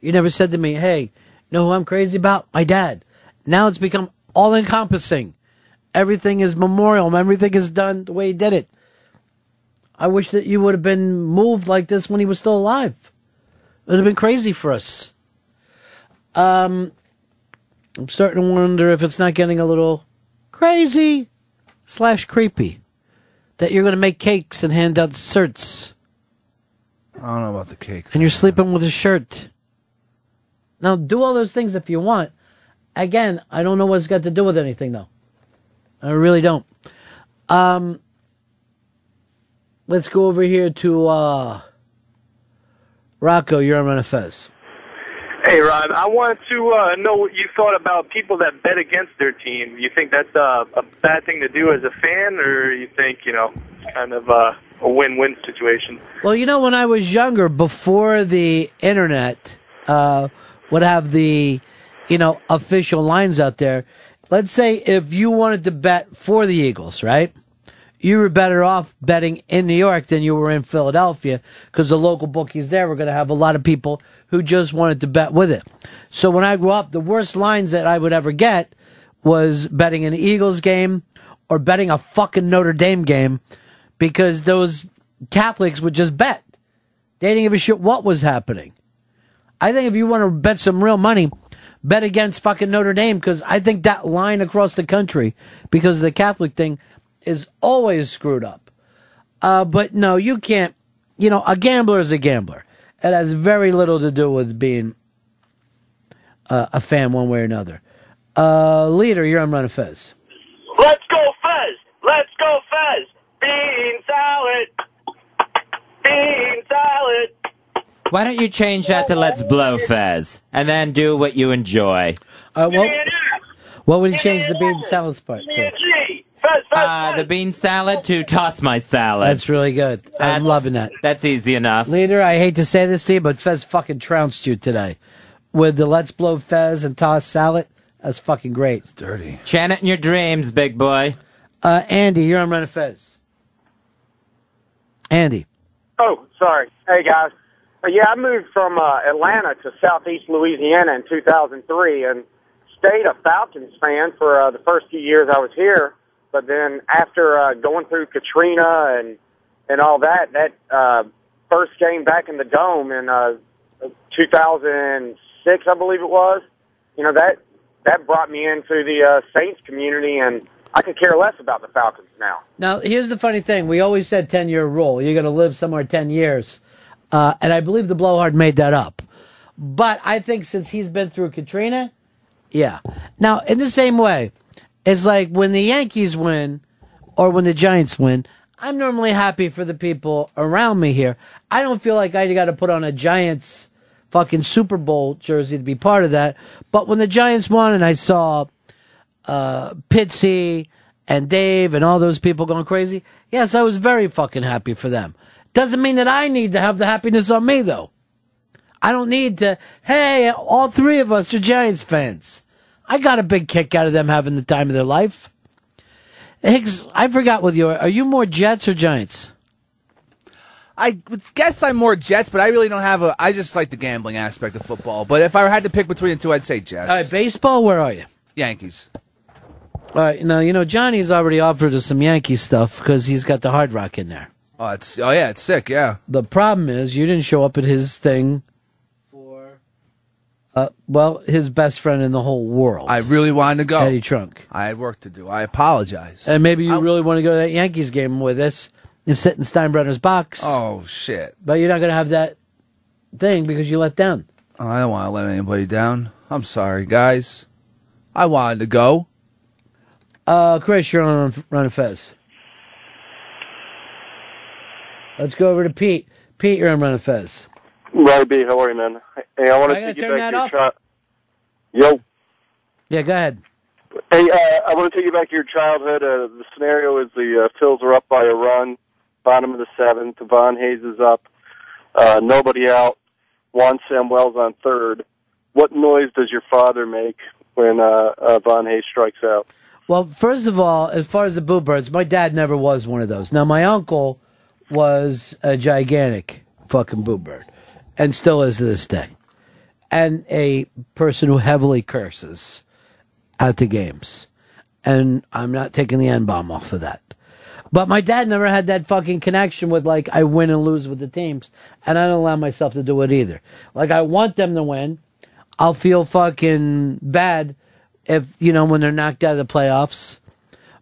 You never said to me, hey, know who I'm crazy about? My dad. Now it's become all encompassing. Everything is memorial. Everything is done the way he did it. I wish that you would have been moved like this when he was still alive. It would have been crazy for us. Um, I'm starting to wonder if it's not getting a little crazy slash creepy that you're going to make cakes and hand out certs I don't know about the cakes. and you're sleeping with a shirt. Now, do all those things if you want. Again, I don't know what it's got to do with anything, though. I really don't. Um, let's go over here to uh, Rocco. You're on Fez. Hey, Rod, I wanted to uh, know what you thought about people that bet against their team. You think that's uh, a bad thing to do as a fan, or you think, you know, it's kind of uh, a win-win situation? Well, you know, when I was younger, before the internet uh, would have the, you know, official lines out there. Let's say if you wanted to bet for the Eagles, right? You were better off betting in New York than you were in Philadelphia because the local bookies there were going to have a lot of people who just wanted to bet with it. So when I grew up, the worst lines that I would ever get was betting an Eagles game or betting a fucking Notre Dame game because those Catholics would just bet. They didn't give a shit what was happening. I think if you want to bet some real money, bet against fucking Notre Dame because I think that line across the country because of the Catholic thing is always screwed up. Uh, but no, you can't. You know, a gambler is a gambler. It has very little to do with being uh, a fan one way or another. Uh, leader, you're on Ron and Fez. Let's go Fez! Let's go Fez! Bean salad! Bean salad! Why don't you change that to "Let's blow Fez" and then do what you enjoy? Uh, well, What would you change the bean salad part to? Uh, the bean salad to toss my salad. That's really good. I'm That's- loving that. That's easy enough. Leader, I hate to say this to you, but Fez fucking trounced you today. With the Let's Blow Fez and Toss Salad. That's fucking great. It's dirty. Chant it in your dreams, big boy. Uh, Andy, you're on Ron and Fez. Andy. Oh, sorry. Hey, guys. Uh, yeah, I moved from uh, Atlanta to southeast Louisiana in 2003 and stayed a Falcons fan for uh, the first few years I was here. But then after uh, going through Katrina and and all that, that uh, first game back in the dome in uh, 2006, I believe it was. You know that that brought me into the uh, Saints community, and I could care less about the Falcons now. Now, here's the funny thing. We always said 10 year rule. You're going to live somewhere 10 years. Uh, and I believe the blowhard made that up. But I think since he's been through Katrina, yeah. Now, in the same way, it's like when the Yankees win or when the Giants win, I'm normally happy for the people around me here. I don't feel like I got to put on a Giants fucking Super Bowl jersey to be part of that. But when the Giants won and I saw uh, Pitsy and Dave and all those people going crazy, yes, I was very fucking happy for them. Doesn't mean that I need to have the happiness on me, though. I don't need to, hey, all three of us are Giants fans. I got a big kick out of them having the time of their life. Hicks, I forgot with you. Are you more Jets or Giants? I would guess I'm more Jets, but I really don't have a. I just like the gambling aspect of football. But if I had to pick between the two, I'd say Jets. All right, baseball, where are you? Yankees. All right, now, you know, Johnny's already offered us some Yankee stuff because he's got the Hard Rock in there. Oh, it's oh yeah, it's sick. Yeah. The problem is you didn't show up at his thing uh, well, his best friend in the whole world. I really wanted to go. Eddie Trunk. I had work to do. I apologize. And maybe you really want to go to that Yankees game with us and sit in Steinbrenner's box. Oh shit! But you're not going to have that thing because you let down. Oh, I don't want to let anybody down. I'm sorry, guys. I wanted to go. Uh, Chris, you're on Ron and Fez. Let's go over to Pete. Pete, you're on Ron and Fez. Riley B, how are you, man? Hey, I want I to you back to your off? child. Yo. Yeah, go ahead. Hey, uh, I want to take you back to your childhood. Uh, the scenario is the uh, Phils are up by a run, bottom of the seventh. Von Hayes is up, uh, nobody out. Juan Samuel's on third. What noise does your father make when uh, uh, Von Hayes strikes out? Well, first of all, as far as the Boo Birds, my dad never was one of those. Now, my uncle was a gigantic fucking Boo Bird, and still is to this day, and a person who heavily curses at the games. And I'm not taking the N bomb off of that. But my dad never had that fucking connection with like I win and lose with the teams, and I don't allow myself to do it either. Like I want them to win. I'll feel fucking bad if you know when they're knocked out of the playoffs,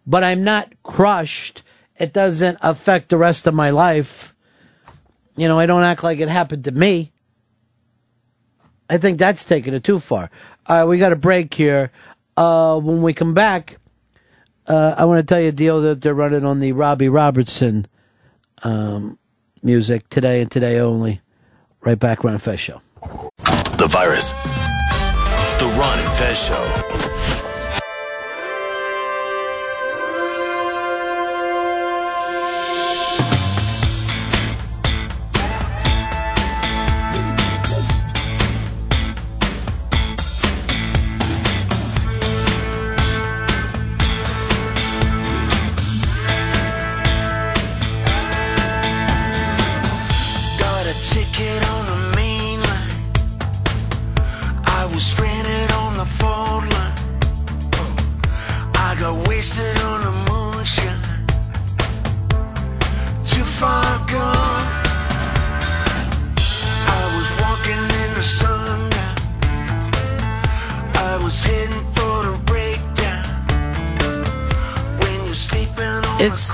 but I'm not crushed. It doesn't affect the rest of my life. You know, I don't act like it happened to me. I think that's taking it too far. All right, we got a break here. Uh, when we come back, uh, I want to tell you a deal that they're running on the Robbie Robertson um, music today and today only. Right back, and Fest Show. The virus. The Ron and Fez Show.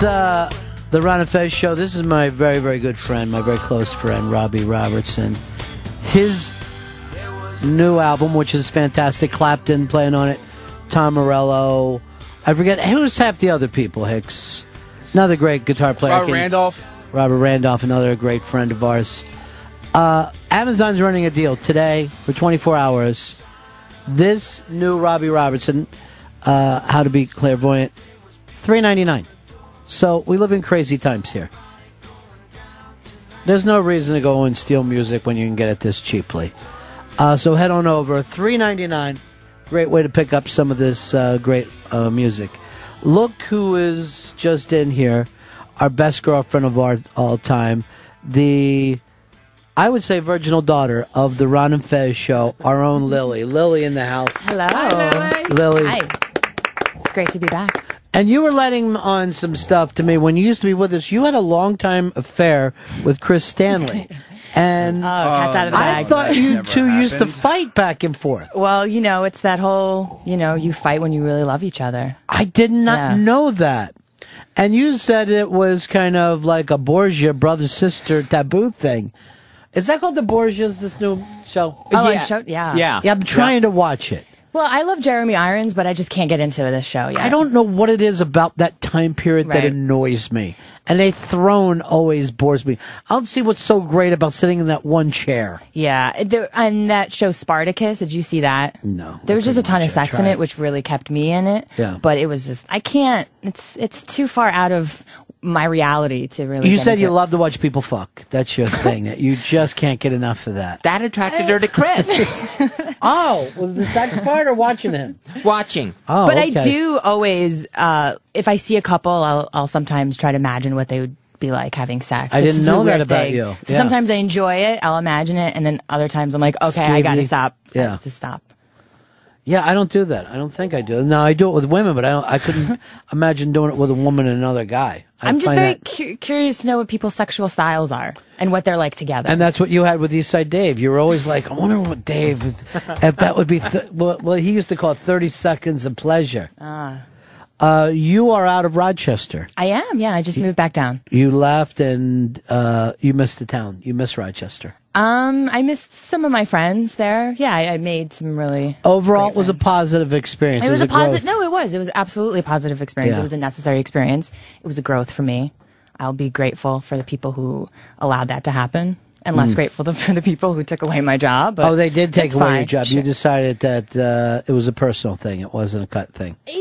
It's uh, the Ron and Fez show. This is my very, very good friend, my very close friend, Robbie Robertson. His new album, which is fantastic, Clapton playing on it, Tom Morello. I forget who's half the other people. Hicks, another great guitar player. Robert Can- Randolph. Robert Randolph, another great friend of ours. Uh, Amazon's running a deal today for 24 hours. This new Robbie Robertson, uh, how to be clairvoyant. Three ninety nine. So we live in crazy times here. There's no reason to go and steal music when you can get it this cheaply. Uh, so head on over. Three ninety nine. Great way to pick up some of this uh, great uh, music. Look who is just in here. Our best girlfriend of our all time. The I would say virginal daughter of the Ron and Fez show, our own Lily. Lily in the house. Hello. Lily. Hi. It's great to be back. And you were letting on some stuff to me when you used to be with us. You had a long time affair with Chris Stanley. And Oh, cat's out of the I thought That you never two used to happened. fight back and forth. Well, you know, it's that whole, you know, you fight when you really love each other. I did not know that. And you said it was kind of like a Borgia brother sister taboo thing. Is that called the Borgias, this new show? Oh, on show- yeah. Yeah, I'm trying to watch it. Well, I love Jeremy Irons, but I just can't get into this show yet. I don't know what it is about that time period that Right. annoys me. And a throne always bores me. I don't see what's so great about sitting in that one chair. Yeah, there, and that show Spartacus. Did you see that? No. There was just a ton of it. Sex in tried. it, which really kept me in it. Yeah. But it was just I can't. It's it's too far out of my reality to really. You get said into you it. love to watch people fuck. That's your thing. you just can't get enough of that. That attracted her to Chris. oh, was the sex part or watching him? Watching. Oh, but okay. I do always, uh, if I see a couple, I'll, I'll sometimes try to imagine what they would be like having sex. I It's didn't know that weird about thing. you. So sometimes I enjoy it, I'll imagine it, and then other times I'm like, okay, I gotta stop. Yeah. To stop. Yeah, I don't do that. I don't think I do. No, I do it with women, but I don't. I couldn't imagine doing it with a woman and another guy. I I'm just very that- cu- curious to know what people's sexual styles are and what they're like together. And that's what you had with Eastside Dave. You were always like, I wonder what Dave, if that would be, th- well, well, he used to call it 30 seconds of pleasure. Ah. Uh, you are out of Rochester. I am, yeah. I just moved back down. You left and uh, you missed the town. You miss Rochester. Um, I missed some of my friends there. Yeah, I, I made some really. Overall, it was a positive experience. It was a positive. No, it was. It was absolutely a positive experience. Yeah. It was a necessary experience. It was a growth for me. I'll be grateful for the people who allowed that to happen, and less Mm. grateful for the people who took away my job. Oh, they did take away fine. your job. You decided that uh, it was a personal thing. It wasn't a cut thing. Yeah.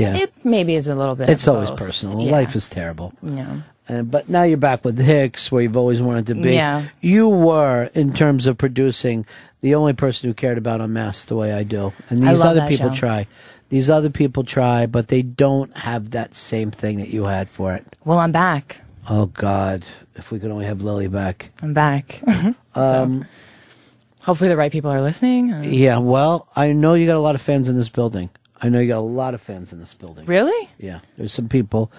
It maybe is a little bit. It's always both. personal. Yeah. Life is terrible. Yeah. Uh, but now you're back with Hicks, where you've always wanted to be. Yeah. You were, in terms of producing, the only person who cared about Unmasked the way I do. And these other people show. try. These other people try, but they don't have that same thing that you had for it. Well, I'm back. Oh, God. If we could only have Lily back. I'm back. Um, Hopefully, the right people are listening. Yeah, well, I know you got a lot of fans in this building. I know you got a lot of fans in this building. Really? Yeah, there's some people.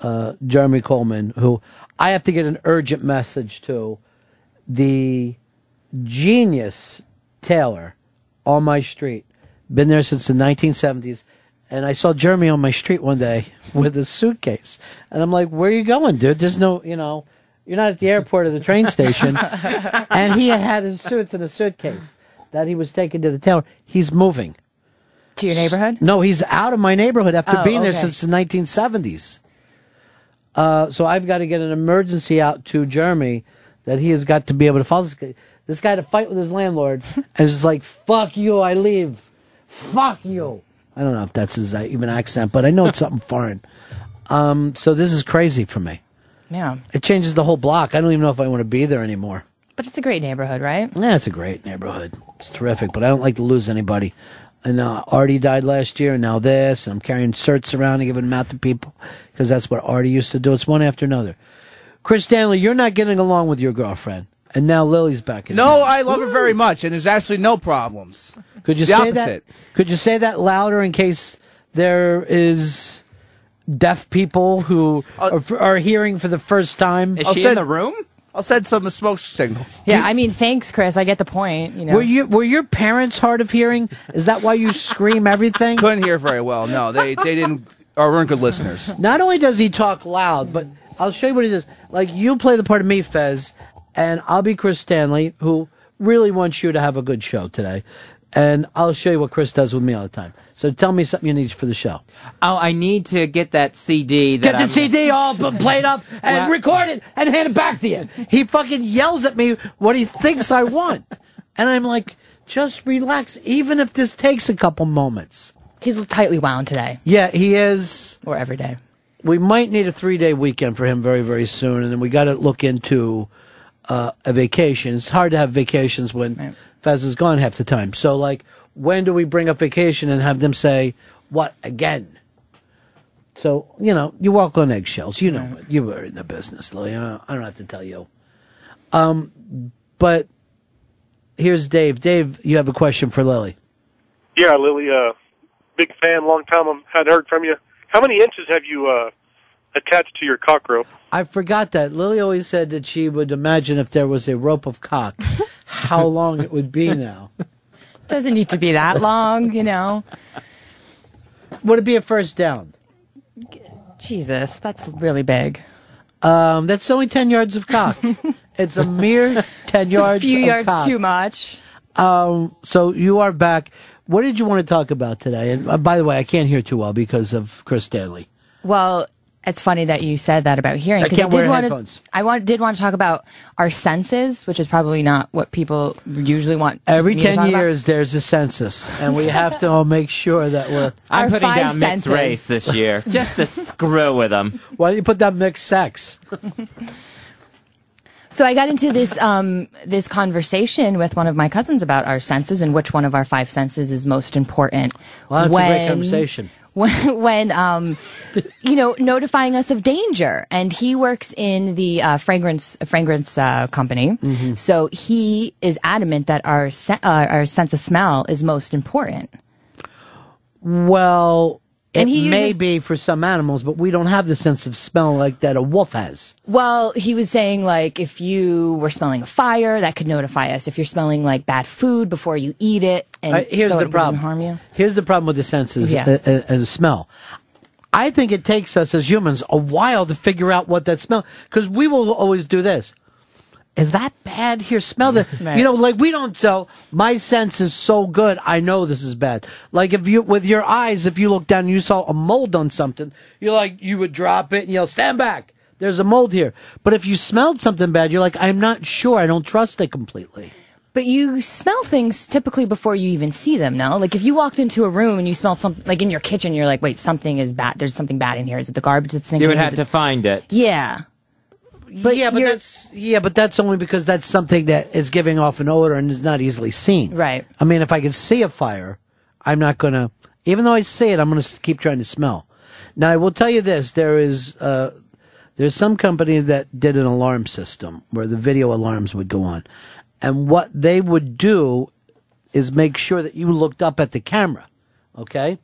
Uh, Jeremy Coleman, who I have to get an urgent message to. The genius tailor on my street, been there since the 1970s, and I saw Jeremy on my street one day with a suitcase, and I'm like, "Where are you going, dude? There's no, you know, you're not at the airport or the train station." and he had his suits in a suitcase that he was taking to the tailor. He's moving. To your neighborhood? No, he's out of my neighborhood after Oh, being there since the 1970s. Uh, so I've got to get an emergency out to Jeremy that he has got to be able to follow this guy, this guy to fight with his landlord. and it's like, fuck you, I leave. Fuck you. I don't know if that's his uh, even accent, but I know it's something foreign. Um, so this is crazy for me. Yeah. It changes the whole block. I don't even know if I want to be there anymore. But it's a great neighborhood, right? Yeah, it's a great neighborhood. It's terrific, but I don't like to lose anybody. And uh, Artie died last year, and now this. And I'm carrying certs around and giving them out to people because that's what Artie used to do. It's one after another. Chris Stanley, you're not getting along with your girlfriend, and now Lily's back. In No, I love her very much, and there's absolutely no problems. Could you the say opposite. that? Could you say that louder in case there is deaf people who are, are hearing for the first time? Is she in the room? I'll send some of the smoke signals. Yeah, I mean, thanks, Chris. I get the point. You know. Were you were your parents hard of hearing? Is that why you scream everything? Couldn't hear very well. No, they they didn't or weren't good listeners. Not only does he talk loud, but I'll show you what he does. Like you play the part of me, Fez, and I'll be Chris Stanley, who really wants you to have a good show today. And I'll show you what Chris does with me all the time. So tell me something you need for the show. Oh, I need to get that CD. That Get the I'm- CD all played up and Well- record it and hand it back to you. He fucking yells at me what he thinks I want. And I'm like, just relax, even if this takes a couple moments. He's tightly wound today. Yeah, he is. Or every day. We might need a three day weekend for him very, very soon, and then we got to look into uh, a vacation. It's hard to have vacations when Fez is gone half the time. So, like, when do we bring up vacation and have them say, what again? So, you know, you walk on eggshells. You know it. You were in the business, Lily. I don't have to tell you. Um, but here's Dave. Dave, you have a question for Lily. Yeah, Lily, uh, big fan, long time I hadn't heard from you. How many inches have you uh, attached to your cock rope? I forgot that. Lily always said that she would imagine if there was a rope of cock, how long it would be now. Doesn't need to be that long, you know. Would it be a first down? Jesus, that's really big. Um, that's only 10 yards of cock. it's a mere 10 It's yards a few yards cock. too much. Um, so you are back. What did you want to talk about today? And uh, by the way, I can't hear too well because of Chris Stanley. Well, it's funny that you said that about hearing I because can't did wear want headphones. to. I want, did want to talk about our senses, which is probably not what people usually want. Every me to 10 talk about. years, there's a census, and we have to all make sure that we're. I'm Our putting five down mixed race this year, just to screw with them. Why don't you put down mixed sex? So I got into this um, this conversation with one of my cousins about our senses and which one of our five senses is most important. Well, that's a great conversation. When, when um, you know, notifying us of danger, and he works in the uh, fragrance fragrance uh, company, Mm-hmm. so he is adamant that our se- uh, our sense of smell is most important. Well, it And he may be for some animals, but we don't have the sense of smell like that a wolf has. Well, he was saying like if you were smelling a fire, that could notify us. If you're smelling like bad food before you eat it, and Uh, here's so the it problem. harm you. Here's the problem with the senses Yeah. uh, uh, and smell. I think it takes us as humans a while to figure out what that smell because we will always do this. Is that bad? Here, smell the. Right. You know, like we don't. So my sense is so good. I know this is bad. Like if you, with your eyes, if you look down and you saw a mold on something, you're like, you would drop it and yell, "Stand back! There's a mold here." But if you smelled something bad, you're like, "I'm not sure. I don't trust it completely." But you smell things typically before you even see them, no? Like if you walked into a room and you smelled something, like in your kitchen, you're like, wait, something is bad. There's something bad in here. Is it the garbage that's stinking? You would have it- to find it. Yeah. But yeah, but that's yeah, but that's only because that's something that is giving off an odor and is not easily seen. Right. I mean, if I can see a fire, I'm not gonna. Even though I see it, I'm gonna keep trying to smell. Now, I will tell you this: there is uh, there's some company that did an alarm system where the video alarms would go on, and what they would do is make sure that you looked up at the camera, okay?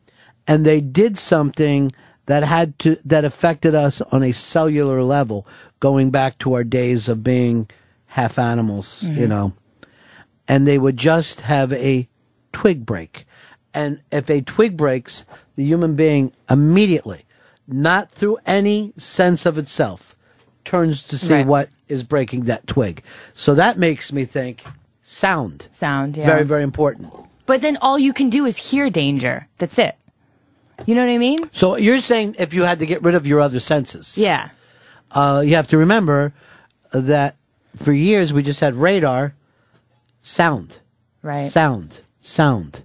And they did something that had to that affected us on a cellular level, going back to our days of being half animals, you Mhm. know. And they would just have a twig break. And if a twig breaks, the human being immediately, not through any sense of itself, turns to see Right. what is breaking that twig. So that makes me think sound. Sound, yeah. Very, very important. But then all you can do is hear danger. That's it. You know what I mean? So you're saying if you had to get rid of your other senses, Yeah. uh, you have to remember that for years we just had radar, sound, Right. sound, sound.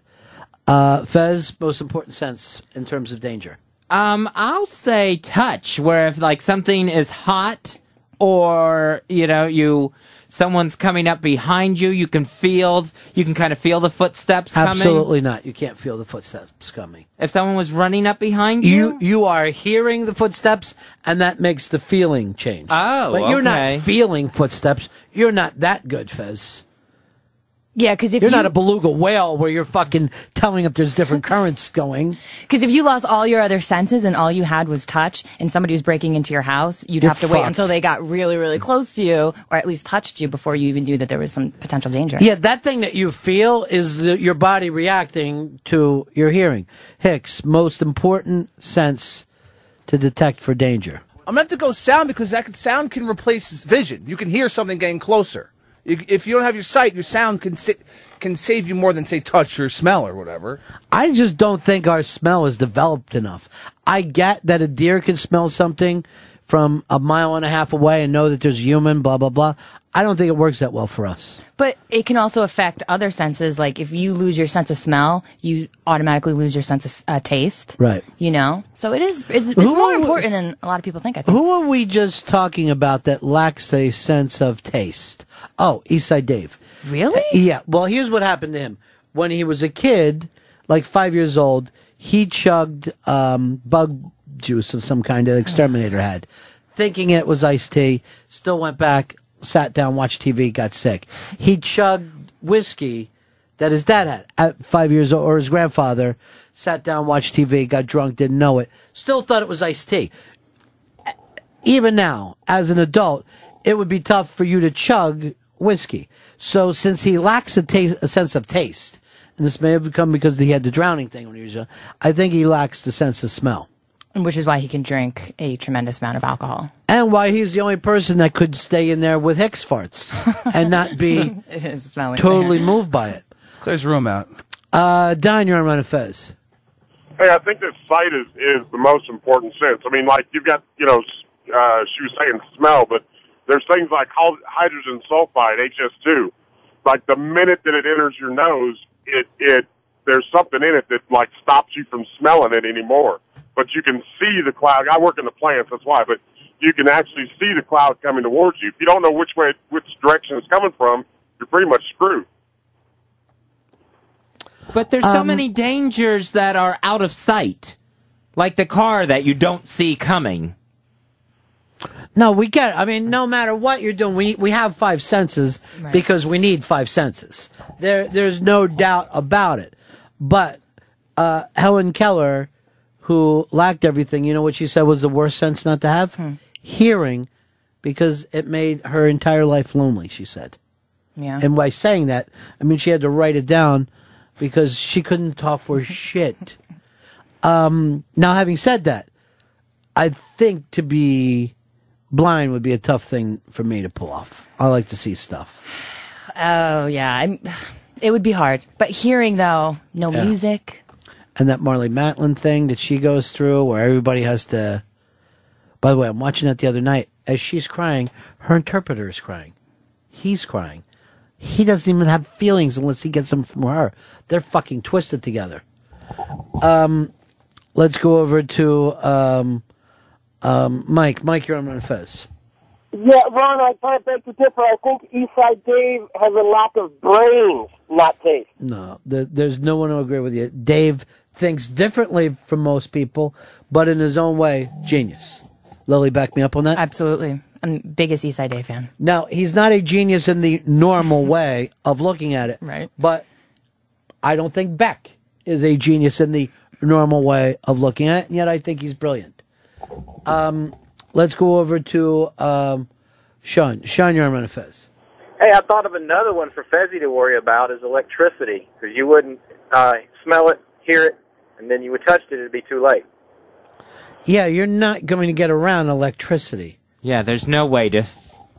Uh, Fez, most important sense in terms of danger. Um, I'll say touch, where if like something is hot or, you know, you, someone's coming up behind you, you can feel, you can kind of feel the footsteps coming. Absolutely not. You can't feel the footsteps coming. If someone was running up behind you, You you are hearing the footsteps, and that makes the feeling change. Oh, but you're okay. not feeling footsteps. You're not that good, Fez. Yeah, because if you're you, not a beluga whale where you're fucking telling if there's different currents going. Because if you lost all your other senses and all you had was touch, and somebody was breaking into your house, you'd You're have to wait until they got really, really close to you, or at least touched you before you even knew that there was some potential danger. Yeah, that thing that you feel is the, your body reacting to your hearing. Hicks, most important sense to detect for danger. I'm gonna have to go sound because that can, sound can replace vision. You can hear something getting closer. If you don't have your sight, your sound can sa- can save you more than say touch or smell or whatever. I just don't think our smell is developed enough. I get that a deer can smell something from a mile and a half away and know that there's human, blah, blah, blah. I don't think it works that well for us. But it can also affect other senses. Like if you lose your sense of smell, you automatically lose your sense of uh, taste. Right. You know, so it is. It's, it's more important than a lot of people think. I think. Who are we just talking about that lacks a sense of taste? Oh, Eastside Dave. Really? Yeah. Well, here's what happened to him. When he was a kid, like five years old, he chugged um, bug juice of some kind that Exterminator had, thinking it was iced tea. Still went back, sat down, watched TV, got sick. He chugged whiskey that his dad had at five years old, or his grandfather sat down, watched TV, got drunk, didn't know it. Still thought it was iced tea even now, as an adult, it would be tough for you to chug whiskey. So since he lacks a taste, a sense of taste, and this may have come because he had the drowning thing when he was young, I think he lacks the sense of smell. Which is why he can drink a tremendous amount of alcohol. And why he's the only person that could stay in there with Hicks farts and not be It is smelling totally moved by it. Clears room out. Uh, Don, you're on Ron and Fez. Hey, I think that sight is is the most important sense. I mean, like you've got, you know, uh, she was saying smell, but there's things like hydrogen sulfide, HS2. Like the minute that it enters your nose, it it there's something in it that like stops you from smelling it anymore. But you can see the cloud. I work in the plants, that's why. But you can actually see the cloud coming towards you. If you don't know which way, which direction it's coming from, you're pretty much screwed. But there's Um, so many dangers that are out of sight, like the car that you don't see coming. No, we get. I mean, no matter what you're doing, we we have five senses because we need five senses. There, there's no doubt about it. But uh, Helen Keller, who lacked everything, you know what she said was the worst sense not to have? Hearing, because it made her entire life lonely. She said, Yeah. and by saying that, I mean she had to write it down because she couldn't talk for shit. Um, now, having said that, I think to be blind would be a tough thing for me to pull off. I like to see stuff. Oh yeah, I'm, it would be hard. But hearing though, no Yeah. music. And that Marlee Matlin thing that she goes through where everybody has to. By the way, I'm watching that the other night. As she's crying, her interpreter is crying. He's crying. He doesn't even have feelings unless he gets them from her. They're fucking twisted together. Um, let's go over to um, um, Mike. Mike, you're on Ron Fez. Yeah, Ron, I kind of beg to differ. I think Eastside Dave has a lack of brains, not taste. No, the, there's no one who agree with you. Dave thinks differently from most people, but in his own way, genius. Lily, back me up on that. Absolutely, I'm biggest Eastside Dave fan. Now, he's not a genius in the normal way of looking at it, Right. But I don't think Beck is a genius in the normal way of looking at it, and yet I think he's brilliant. Um, let's go over to um, Sean. Sean, you're on Ron Fez. Hey, I thought of another one for Fezzi to worry about is electricity, because you wouldn't uh, smell it, hear it, and then you would touch it, it'd be too late. Yeah, you're not going to get around electricity. Yeah, there's no way to.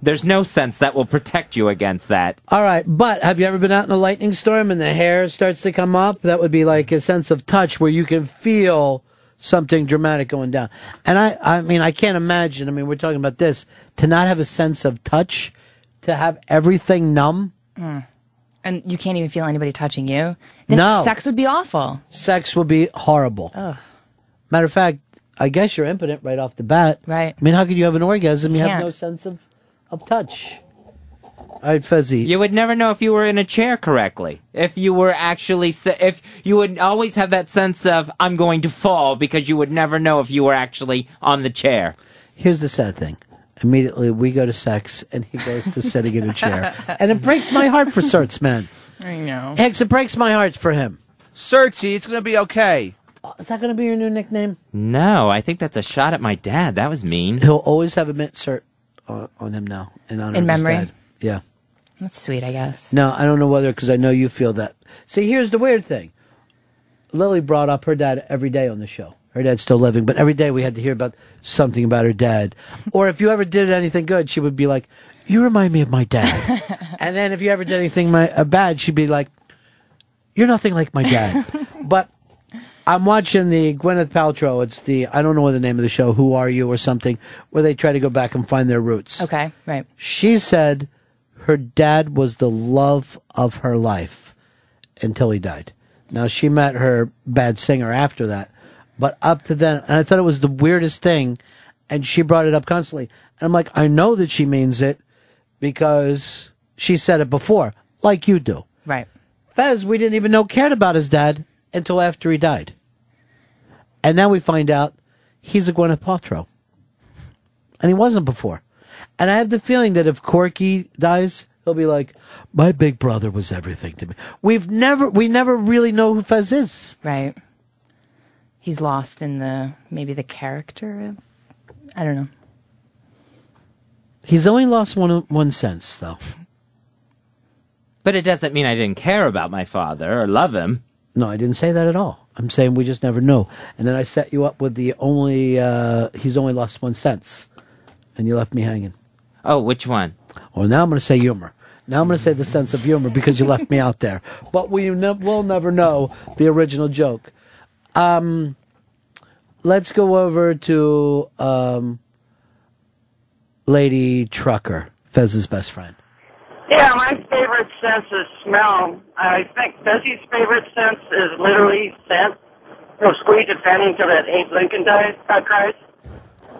There's no sense that will protect you against that. All right, but have you ever been out in a lightning storm and the hair starts to come up? That would be like a sense of touch where you can feel something dramatic going down. And I, I mean, I can't imagine. I mean, we're talking about this to not have a sense of touch, to have everything numb. Mm. And you can't even feel anybody touching you. Then No. sex would be awful. Sex would be horrible. Ugh. Matter of fact, I guess you're impotent right off the bat. Right. I mean, how could you have an orgasm? You have no sense of, of touch. All right, Fuzzy. You would never know if you were in a chair correctly. If you were actually, se- if you would always have that sense of I'm going to fall because you would never know if you were actually on the chair. Here's the sad thing. Immediately we go to sex and he goes to sitting in a chair. And it breaks my heart for Certs, man. I know. Hicks, it breaks my heart for him. Certsy, it's going to be okay. Oh, is that going to be your new nickname? No, I think that's a shot at my dad. That was mean. He'll always have a mint cert on, on him now in honor In of his memory? dad. Yeah. That's sweet, I guess. No, I don't know whether because I know you feel that. See, here's the weird thing. Lily brought up her dad every day on the show. Her dad's still living, but every day we had to hear about something about her dad. or if you ever did anything good, she would be like, "You remind me of my dad." and then if you ever did anything my, uh, bad, she'd be like, "You're nothing like my dad." but I'm watching the Gwyneth Paltrow. It's the I don't know what the name of the show. Who are you or something? Where they try to go back and find their roots. Okay, right. She said her dad was the love of her life until he died. Now she met her bad singer after that, but up to then, and I thought it was the weirdest thing, and she brought it up constantly. And I'm like, I know that she means it because she said it before, like you do. Right. Fez, we didn't even know cared about his dad until after he died. And now we find out he's a Gwyneth Paltrow. And he wasn't before. And I have the feeling that if Corky dies, he'll be like, my big brother was everything to me. We've never, we never really know who Fez is. Right. He's lost in the maybe the character of I don't know. He's only lost one, one sense, though. But it doesn't mean I didn't care about my father or love him. No, I didn't say that at all. I'm saying we just never know. And then I set you up with the only, uh, he's only lost one sense. And you left me hanging. Oh, which one? Well, now I'm going to say humor. Now I'm going to say the sense of humor because you left me out there. But we ne- will never know the original joke. Um, let's go over to um, Lady Trucker, Fez's best friend. Yeah, my favorite sense is smell. I think Desi's favorite sense is literally scent. Know, squeeze penny until that Abe Lincoln dies, uh, cries.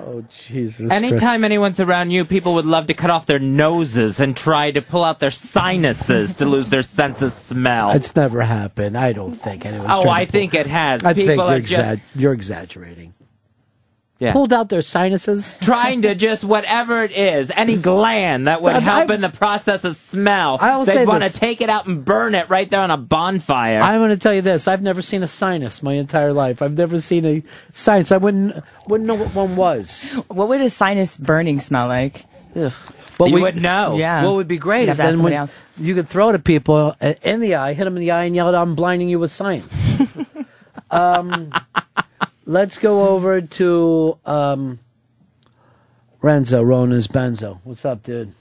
Oh, Jesus. Anytime anyone's around you, people would love to cut off their noses and try to pull out their sinuses to lose their sense of smell. It's never happened. I don't think anyone's Oh, trying to I pull- think it has. I People think are you're, just exa- you're exaggerating. Yeah. Pulled out their sinuses? trying to just whatever it is, any gland that would I- help I- in the process of smell. I will say They'd want to take it out and burn it right there on a bonfire. I'm going to tell you this. I've never seen a sinus my entire life. I've never seen a sinus. I wouldn't wouldn't know what one was. What would a sinus burning smell like? Ugh. But You we- would know. Yeah. What would be great You'd is have to ask then when else. you could throw it at people uh, in the eye, hit them in the eye, and yell, "I'm blinding you with science." um, let's go over to um, Renzo Rona's Benzo. What's up, dude?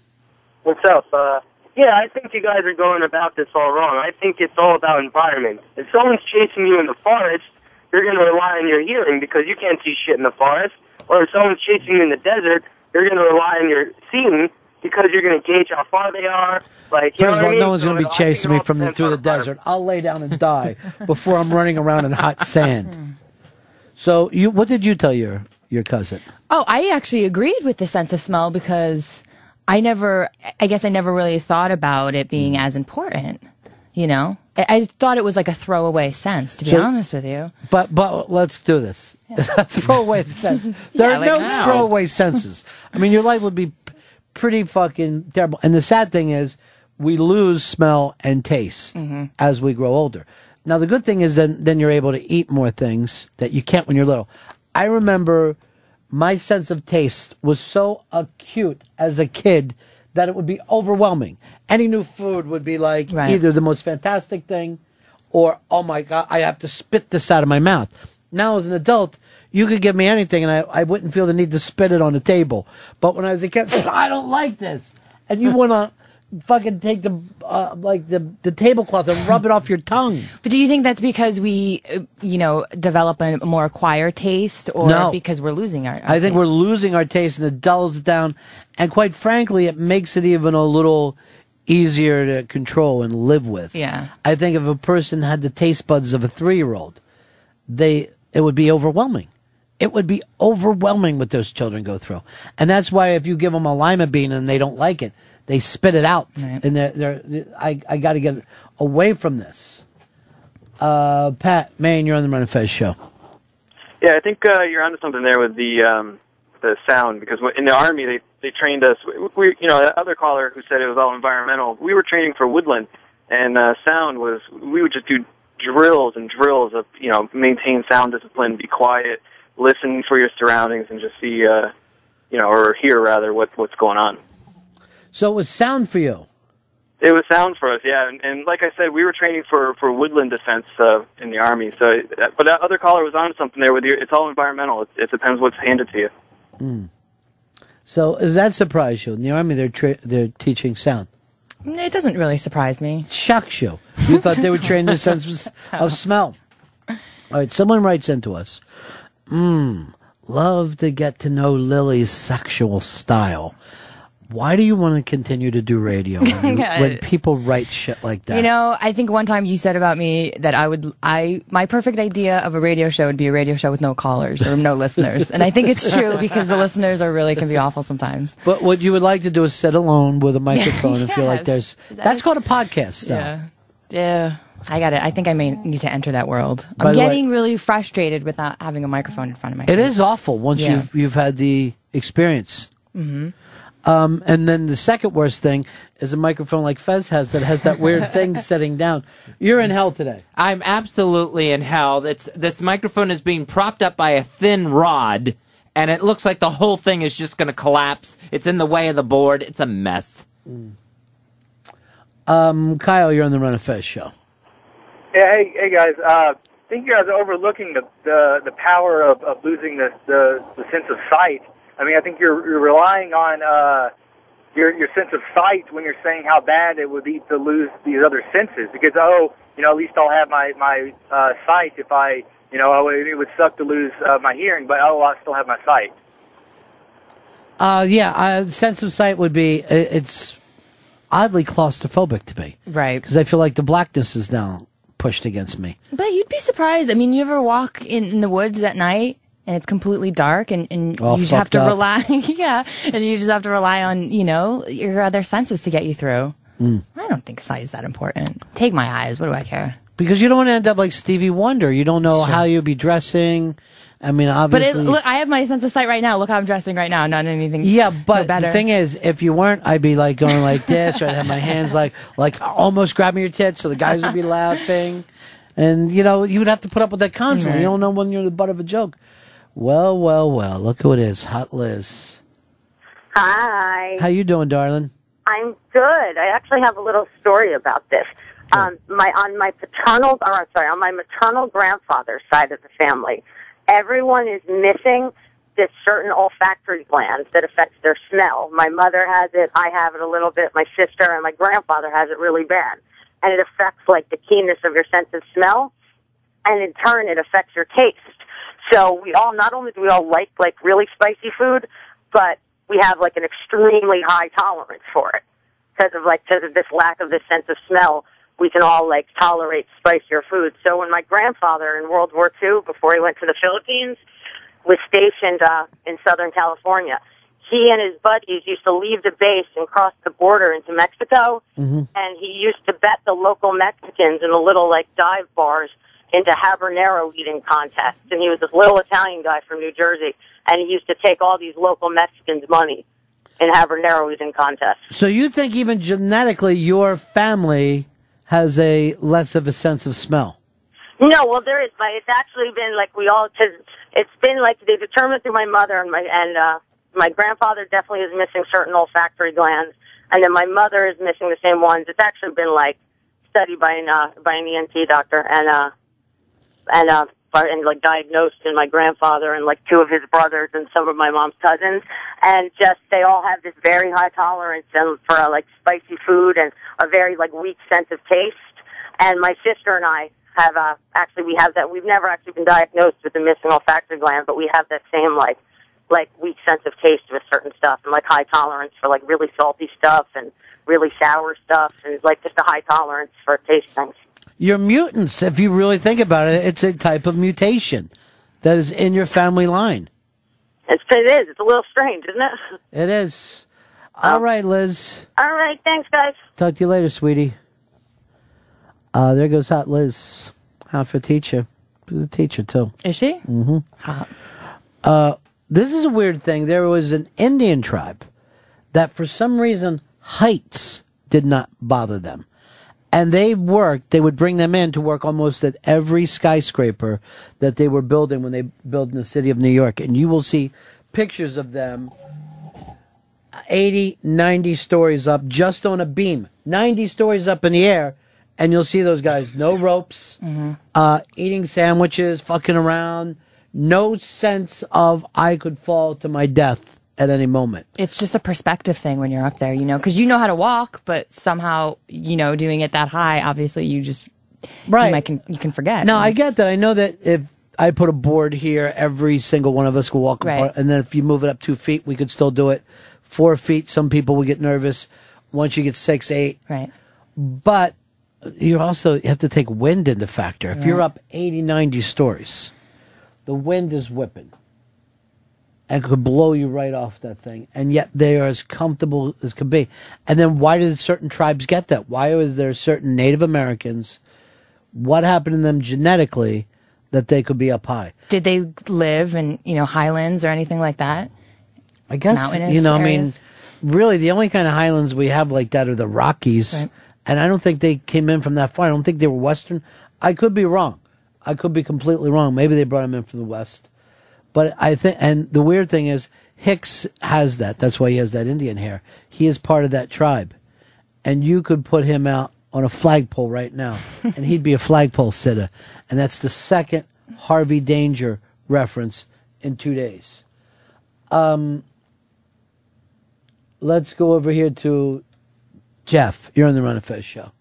What's up? Uh, yeah, I think you guys are going about this all wrong. I think it's all about environment. If someone's chasing you in the forest, you're going to rely on your hearing because you can't see shit in the forest. Or if someone's chasing you in the desert, you're going to rely on your seeing because you're going to gauge how far they are. Like, you First know of all, I mean? no one's So going to be chasing me from the, through on the desert. I'll lay down and die before I'm running around in hot sand. So, you, what did you tell your your cousin? Oh, I actually agreed with the sense of smell because I never, I guess I never really thought about it being Mm. as important. You know, I, I thought it was like a throwaway sense, to be So- honest with you. But but let's do this. throw away the sense. There Yeah, are like no now. throwaway senses. I mean, your life would be p- pretty fucking terrible. And the sad thing is, we lose smell and taste Mm-hmm. as we grow older. Now, the good thing is then then you're able to eat more things that you can't when you're little. I remember my sense of taste was so acute as a kid that it would be overwhelming. Any new food would be like Right. either the most fantastic thing or, oh my God, I have to spit this out of my mouth. Now, as an adult, you could give me anything and I, I wouldn't feel the need to spit it on the table. But when I was a kid, I don't like this. And you want to fucking take the, uh, like the, the tablecloth and rub it off your tongue. But do you think that's because we, uh, you know, develop a more acquired taste, or No. because we're losing our? our I think taste? we're losing our taste and it dulls it down. And quite frankly, it makes it even a little easier to control and live with. Yeah. I think if a person had the taste buds of a three year old, they it would be overwhelming. It would be overwhelming what those children go through. And that's why if you give them a lima bean and they don't like it, they spit it out. And they're, they're, I, I got to get away from this. Uh, Pat, man, you're on the Ron and Fez show. Yeah, I think uh, you're onto something there with the um, the sound because in the army they they trained us. We, you know, that other caller who said it was all environmental. We were training for woodland, and uh, sound was we would just do drills and drills of you know maintain sound discipline, be quiet, listen for your surroundings, and just see uh, you know or hear rather what what's going on. So it was sound for you. It was sound for us, yeah. And, and like I said, we were training for for woodland defense uh, in the army. So, uh, but that other caller was on something there with you. It's all environmental. It, it depends what's handed to you. Mm. So does that surprise you? In the army, they're tra- they're teaching sound. It doesn't really surprise me. Shocks you. You thought they would train the sense of, of smell. All right, someone writes into us. Mmm, love to get to know Lily's sexual style. Why do you want to continue to do radio when, you- when people write shit like that? You know, I think one time you said about me that I would, I, my perfect idea of a radio show would be a radio show with no callers or no listeners. And I think it's true because the listeners are really can be awful sometimes. But what you would like to do is sit alone with a microphone and feel like Yes. there's. That's called a podcast. Yeah. Yeah. I got it. I think I may need to enter that world. I'm way- getting really frustrated without having a microphone in front of my It face. is awful once Yeah. you've you've had the experience. Mm-hmm. Um, and then the second worst thing is a microphone like Fez has that has that weird thing sitting down. You're in hell today. I'm absolutely in hell. It's this microphone is being propped up by a thin rod, and it looks like the whole thing is just going to collapse. It's in the way of the board. It's a mess. Um, Kyle, you're on the Ron and Fez show. Yeah, hey, hey guys. Uh, I think you guys are overlooking the the, the power of, of losing the, the the sense of sight. I mean, I think you're you're relying on uh, your your sense of sight when you're saying how bad it would be to lose these other senses. Because oh, you know, at least I'll have my my uh, sight if I, you know, oh, it would suck to lose uh, my hearing, but oh, I still have my sight. Uh, yeah, uh, sense of sight would be it's oddly claustrophobic to me, right? Because I feel like the blackness is now pushed against me. But you'd be surprised. I mean, you ever walk in, in the woods at night and it's completely dark and, and All you have to up. rely, yeah, and you just have to rely on, you know, your other senses to get you through. Mm. I don't think sight is that important. Take my eyes. What do I care? Because you don't want to end up like Stevie Wonder. You don't know Sure. how you'll be dressing. I mean, But it, obviously. look, I have my sense of sight right now. Look how I'm dressing right now. Not anything. yeah, but better. the thing is, if you weren't, I'd be like going like this, or I'd have my hands like like almost grabbing your tits, so the guys would be laughing, and you know you would have to put up with that constantly. You don't know when you're the butt of a joke. Well, well, well. Look who it is, Hot Liz. Hi. How you doing, darling? I'm good. I actually have a little story about this. Um, my on my paternal, or I'm sorry, on my maternal grandfather's side of the family, everyone is missing this certain olfactory gland that affects their smell. My mother has it. I have it a little bit. My sister and my grandfather has it really bad, and it affects like the keenness of your sense of smell, and in turn, it affects your taste. So we all not only do we all like like really spicy food, but we have like an extremely high tolerance for it because of like because of this lack of this sense of smell. We can all like tolerate spicier food. So when my grandfather in World War II, before he went to the Philippines, was stationed uh, in Southern California, he and his buddies used to leave the base and cross the border into Mexico Mm-hmm. and he used to bet the local Mexicans in the little like dive bars into habanero eating contests. And he was this little Italian guy from New Jersey, and he used to take all these local Mexicans' money in habanero eating contests. So you think even genetically your family has a less of a sense of smell? No, well, there is, but it's actually been like we all because it's been like they determined through my mother and my and uh, my grandfather definitely is missing certain olfactory glands, and then my mother is missing the same ones. It's actually been like studied by an uh, by an ENT doctor and uh and uh and like diagnosed in my grandfather and like two of his brothers and some of my mom's cousins and just they all have this very high tolerance and for uh, like spicy food and a very like weak sense of taste and my sister and I have uh actually we have that we've never actually been diagnosed with the missing olfactory gland but we have that same like like weak sense of taste with certain stuff and like high tolerance for like really salty stuff and really sour stuff and like just a high tolerance for taste things. You're mutants. If you really think about it, it's a type of mutation that is in your family line. It's, it is. It's a little strange, isn't it? It is. All right, Liz. All right. Thanks, guys. Talk to you later, sweetie. Uh, there goes Hot Liz. Hot for teacher. She's a teacher, too. Is she? Mm-hmm. Hot. Uh, this is a weird thing. There was an Indian tribe that, for some reason, heights did not bother them. And they worked, they would bring them in to work almost at every skyscraper that they were building when they built in the city of New York. And you will see pictures of them 80, 90 stories up just on a beam, 90 stories up in the air. And you'll see those guys, no ropes, uh, eating sandwiches, fucking around, no sense of I could fall to my death at any moment. It's just a perspective thing when you're up there, you know, because you know how to walk, but somehow, you know, doing it that high, obviously you just Right. you might can you can forget. No, I get that. I know that if I put a board here, every single one of us will walk Right. apart, and then if you move it up two feet, we could still do it. Four feet, some people will get nervous. Once you get six, eight, right. But you also have to take wind into factor. If you're up 80, 90 stories, the wind is whipping and could blow you right off that thing. And yet they are as comfortable as could be. And then why did certain tribes get that? Why was there certain Native Americans? What happened to them genetically that they could be up high? Did they live in you know highlands or anything like that? I guess Mountainous you know. areas? I mean, really, the only kind of highlands we have like that are the Rockies, and I don't think they came in from that far. I don't think they were Western. I could be wrong. I could be completely wrong. Maybe they brought them in from the West, but I think. And the weird thing is, Hicks has that. That's why he has that Indian hair. He is part of that tribe, and you could put him out on a flagpole right now, and he'd be a flagpole sitter. And that's the second Harvey Danger reference in two days. Um, let's go over here to Jeff. You're on the Ron and Fez show.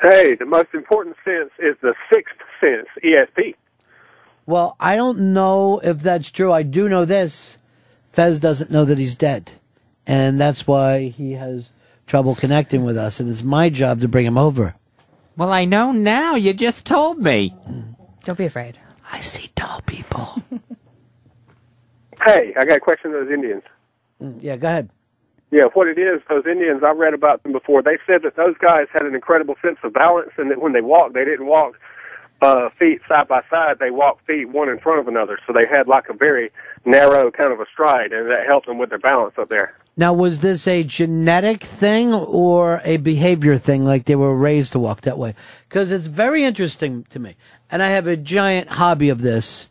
Hey, the most important sense is the sixth sense, ESP. Well, I don't know if that's true. I do know this. Fez doesn't know that he's dead. And that's why he has trouble connecting with us. And it's my job to bring him over. Well, I know now. You just told me. Don't be afraid. I see tall people. Hey, I got a question to those Indians. Mm, Yeah, go ahead. Yeah, what it is, those Indians, I've read about them before. They said that those guys had an incredible sense of balance and that when they walked, they didn't walk uh, feet side by side. They walked feet one in front of another. So they had like a very narrow kind of a stride and that helped them with their balance up there. Now, was this a genetic thing or a behavior thing, like they were raised to walk that way? Because it's very interesting to me, and I have a giant hobby of this,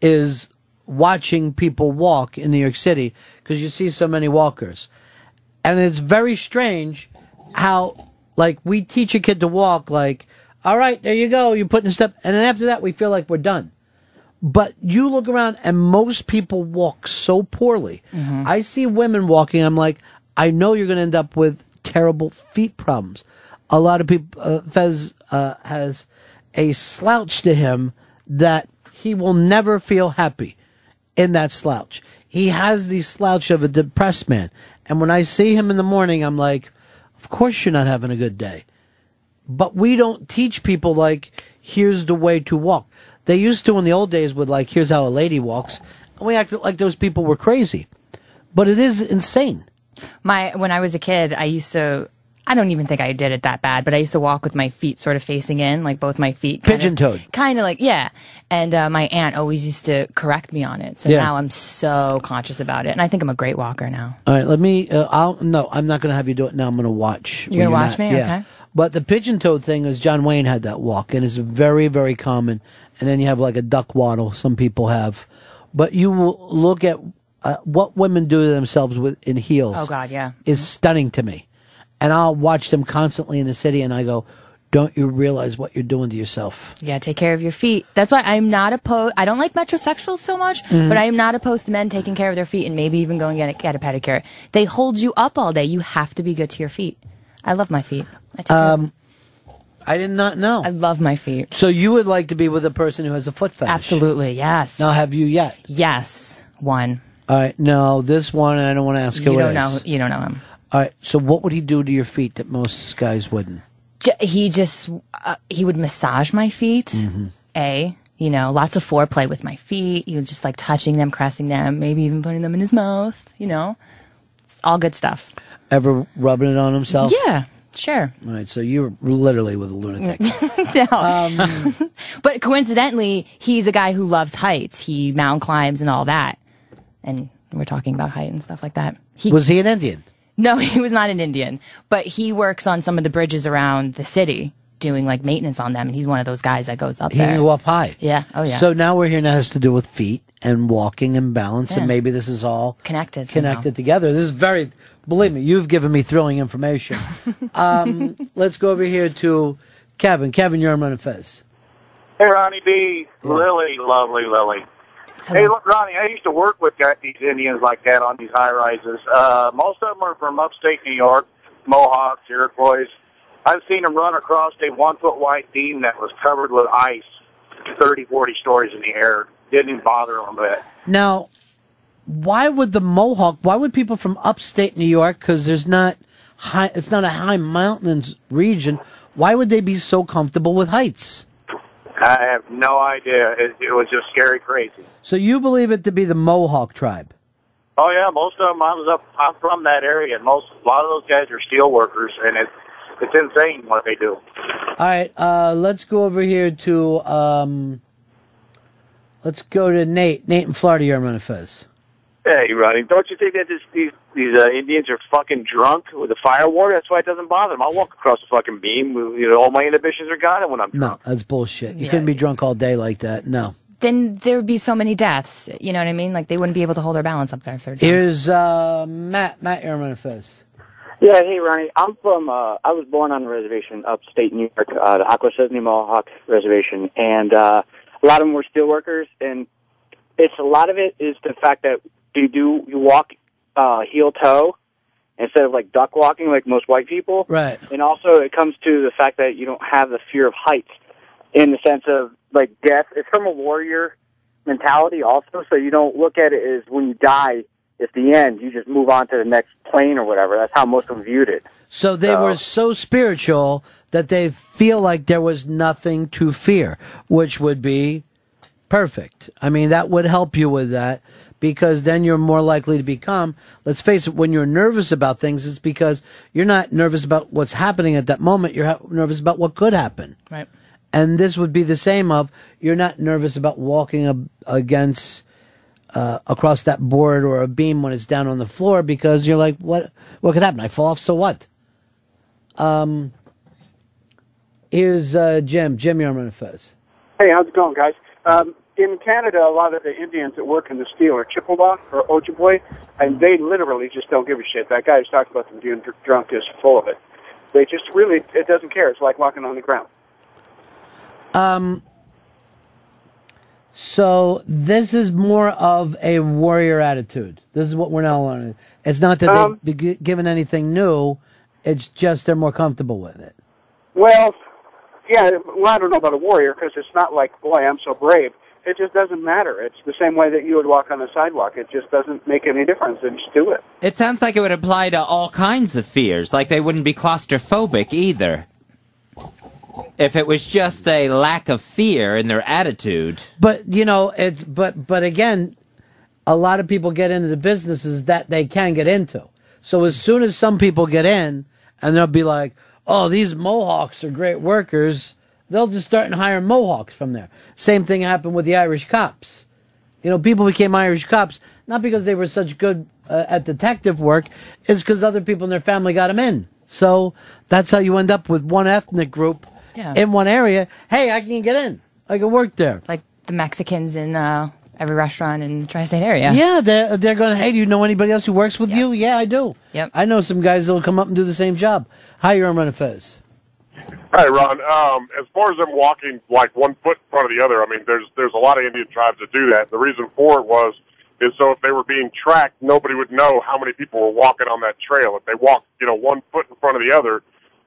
is watching people walk in New York City because you see so many walkers, and it's very strange how, like, we teach a kid to walk, like, all right, there you go, you're putting step, and then after that we feel like we're done. But you look around and most people walk so poorly. I see women walking. I'm like, I know you're going to end up with terrible feet problems. A lot of people, uh, Fez uh, has a slouch to him that he will never feel happy in that slouch. He has the slouch of a depressed man. And when I see him in the morning, I'm like, of course you're not having a good day. But we don't teach people like, here's the way to walk. They used to in the old days with like, here's how a lady walks. And we acted like those people were crazy. But it is insane. My when I was a kid, I used to. I don't even think I did it that bad, but I used to walk with my feet sort of facing in, like both my feet. Pigeon-toed. Kind of like, yeah. And uh, my aunt always used to correct me on it. So Yeah. now I'm so conscious about it. And I think I'm a great walker now. All right, let me. Uh, I'll no, I'm not going to have you do it now. I'm going to watch. You're gonna watch not- me? Yeah. Okay. But the pigeon toed thing is John Wayne had that walk, and it's very, very common. And then you have like a duck waddle. Some people have, but you will look at uh, what women do to themselves with in heels. Oh, God, yeah. is stunning to me. And I'll watch them constantly in the city, and I go, "Don't you realize what you're doing to yourself?" Yeah, take care of your feet. That's why I'm not opposed. I don't like metrosexuals so much, Mhm. but I am not opposed to men taking care of their feet and maybe even going get a, get a pedicure. They hold you up all day. You have to be good to your feet. I love my feet. I take care of Um, I did not know. I love my feet. So you would like to be with a person who has a foot fetish? Absolutely, yes. Now, have you yet? Yes, one. All right, no, this one, I don't want to ask who You it don't is. know. You don't know him. All right, so what would he do to your feet that most guys wouldn't? J- he just uh, he would massage my feet. Mm-hmm. A, you know, lots of foreplay with my feet. You know, just like touching them, caressing them, maybe even putting them in his mouth. You know, it's all good stuff. Ever rubbing it on himself? Yeah, sure. All right, so you're literally with a lunatic. no. but coincidentally, he's a guy who loves heights. He mountain climbs and all that. And we're talking about height and stuff like that. He, Was he an Indian? No, he was not an Indian, but he works on some of the bridges around the city doing like maintenance on them. And he's one of those guys that goes up He there. can go up high. Yeah. Oh, yeah. So now we're here and now has to do with feet and walking and balance, Yeah. and maybe this is all connected. somehow. connected together. This is very, believe me, you've given me thrilling information. um, let's go over here to Kevin. Kevin, you're on Ron and Fez. Hey, Ronnie B. Lily, lovely Lily. Hey, look, Ronnie, I used to work with these Indians like that on these high rises. Uh, most of them are from upstate New York, Mohawks, Iroquois. I've seen them run across a one foot wide beam that was covered with ice, 30, 40 stories in the air. Didn't even bother them a bit. Now, why would the Mohawk? Why would people from upstate New York? Because there's not high. It's not a high mountains region. Why would they be so comfortable with heights? I have no idea. It, it was just scary crazy. So you believe it to be the Mohawk tribe? Oh yeah, most of them. I was up. I'm from that area, and most a lot of those guys are steel workers, and it's it's insane what they do. All right, uh, let's go over here to um, let's go to Nate. Nate in Florida, you're on Fez. Hey, Ronnie, don't you think that this, these these uh, Indians are fucking drunk with the fire water? That's why it doesn't bother them. I'll walk across the fucking beam. You know, all my inhibitions are gone, and when I'm drunk. No, that's bullshit. You couldn't be drunk all day like that. No. Then there would be so many deaths. You know what I mean? Like they wouldn't be able to hold their balance up there if they're drunk. Here's uh, Matt. Matt, you're on Fez. Yeah, hey Ronnie. I'm from. Uh, I was born on a reservation upstate New York, uh, the Akwesasne Mohawk Reservation, and uh, a lot of them were steel workers. And it's a lot of it is the fact that you do you walk uh, heel toe instead of like duck walking like most white people. Right. And also it comes to the fact that you don't have the fear of heights in the sense of like death. It's from a warrior mentality also, so you don't look at it as when you die, it's the end. You just move on to the next plane or whatever. That's how most of them viewed it. So they were so spiritual that they feel like there was nothing to fear, which would be perfect. I mean, that would help you with that because then you're more likely to become, let's face it, when you're nervous about things, it's because you're not nervous about what's happening at that moment. You're ha- nervous about what could happen. Right. And this would be the same of you're not nervous about walking ab- against uh, across that board or a beam when it's down on the floor because you're like, what what could happen? I fall off, so what? Um, here's uh, Jim. Jim, you're on Fez. Hey, how's it going, guys? Um, in Canada, a lot of the Indians that work in the steel are Chippewa or Ojibwe, and they literally just don't give a shit. That guy who's talking about them being dr- drunk is full of it. They just really, it doesn't care. It's like walking on the ground. Um, so this is more of a warrior attitude. This is what we're now learning. It's not that Um, they've gi- given anything new. It's just they're more comfortable with it. Well, yeah, well, I don't know about a warrior because it's not like, boy, I'm so brave. It just doesn't matter. It's the same way that you would walk on the sidewalk. It just doesn't make any difference. They just do it. It sounds like it would apply to all kinds of fears. Like they wouldn't be claustrophobic either. If it was just a lack of fear in their attitude. But you know, it's but but again, a lot of people get into the businesses that they can get into. So as soon as some people get in, and they'll be like, "Oh, these Mohawks are great workers," they'll just start and hire Mohawks from there. Same thing happened with the Irish cops. You know, people became Irish cops not because they were such good uh, at detective work, it's because other people in their family got them in. So that's how you end up with one ethnic group Yeah. in one area. Hey, I can get in. I can work there. Like the Mexicans in uh, every restaurant in the tri-state area. Yeah, they're they're going. Hey, do you know anybody else who works with you? Yeah, I do. Yep. I know some guys that'll come up and do the same job. Hi, you're on Ron Fez. Hey, Ron. Um, as far as them walking like one foot in front of the other, I mean, there's there's a lot of Indian tribes that do that. The reason for it was is so if they were being tracked, nobody would know how many people were walking on that trail. If they walked, you know, one foot in front of the other,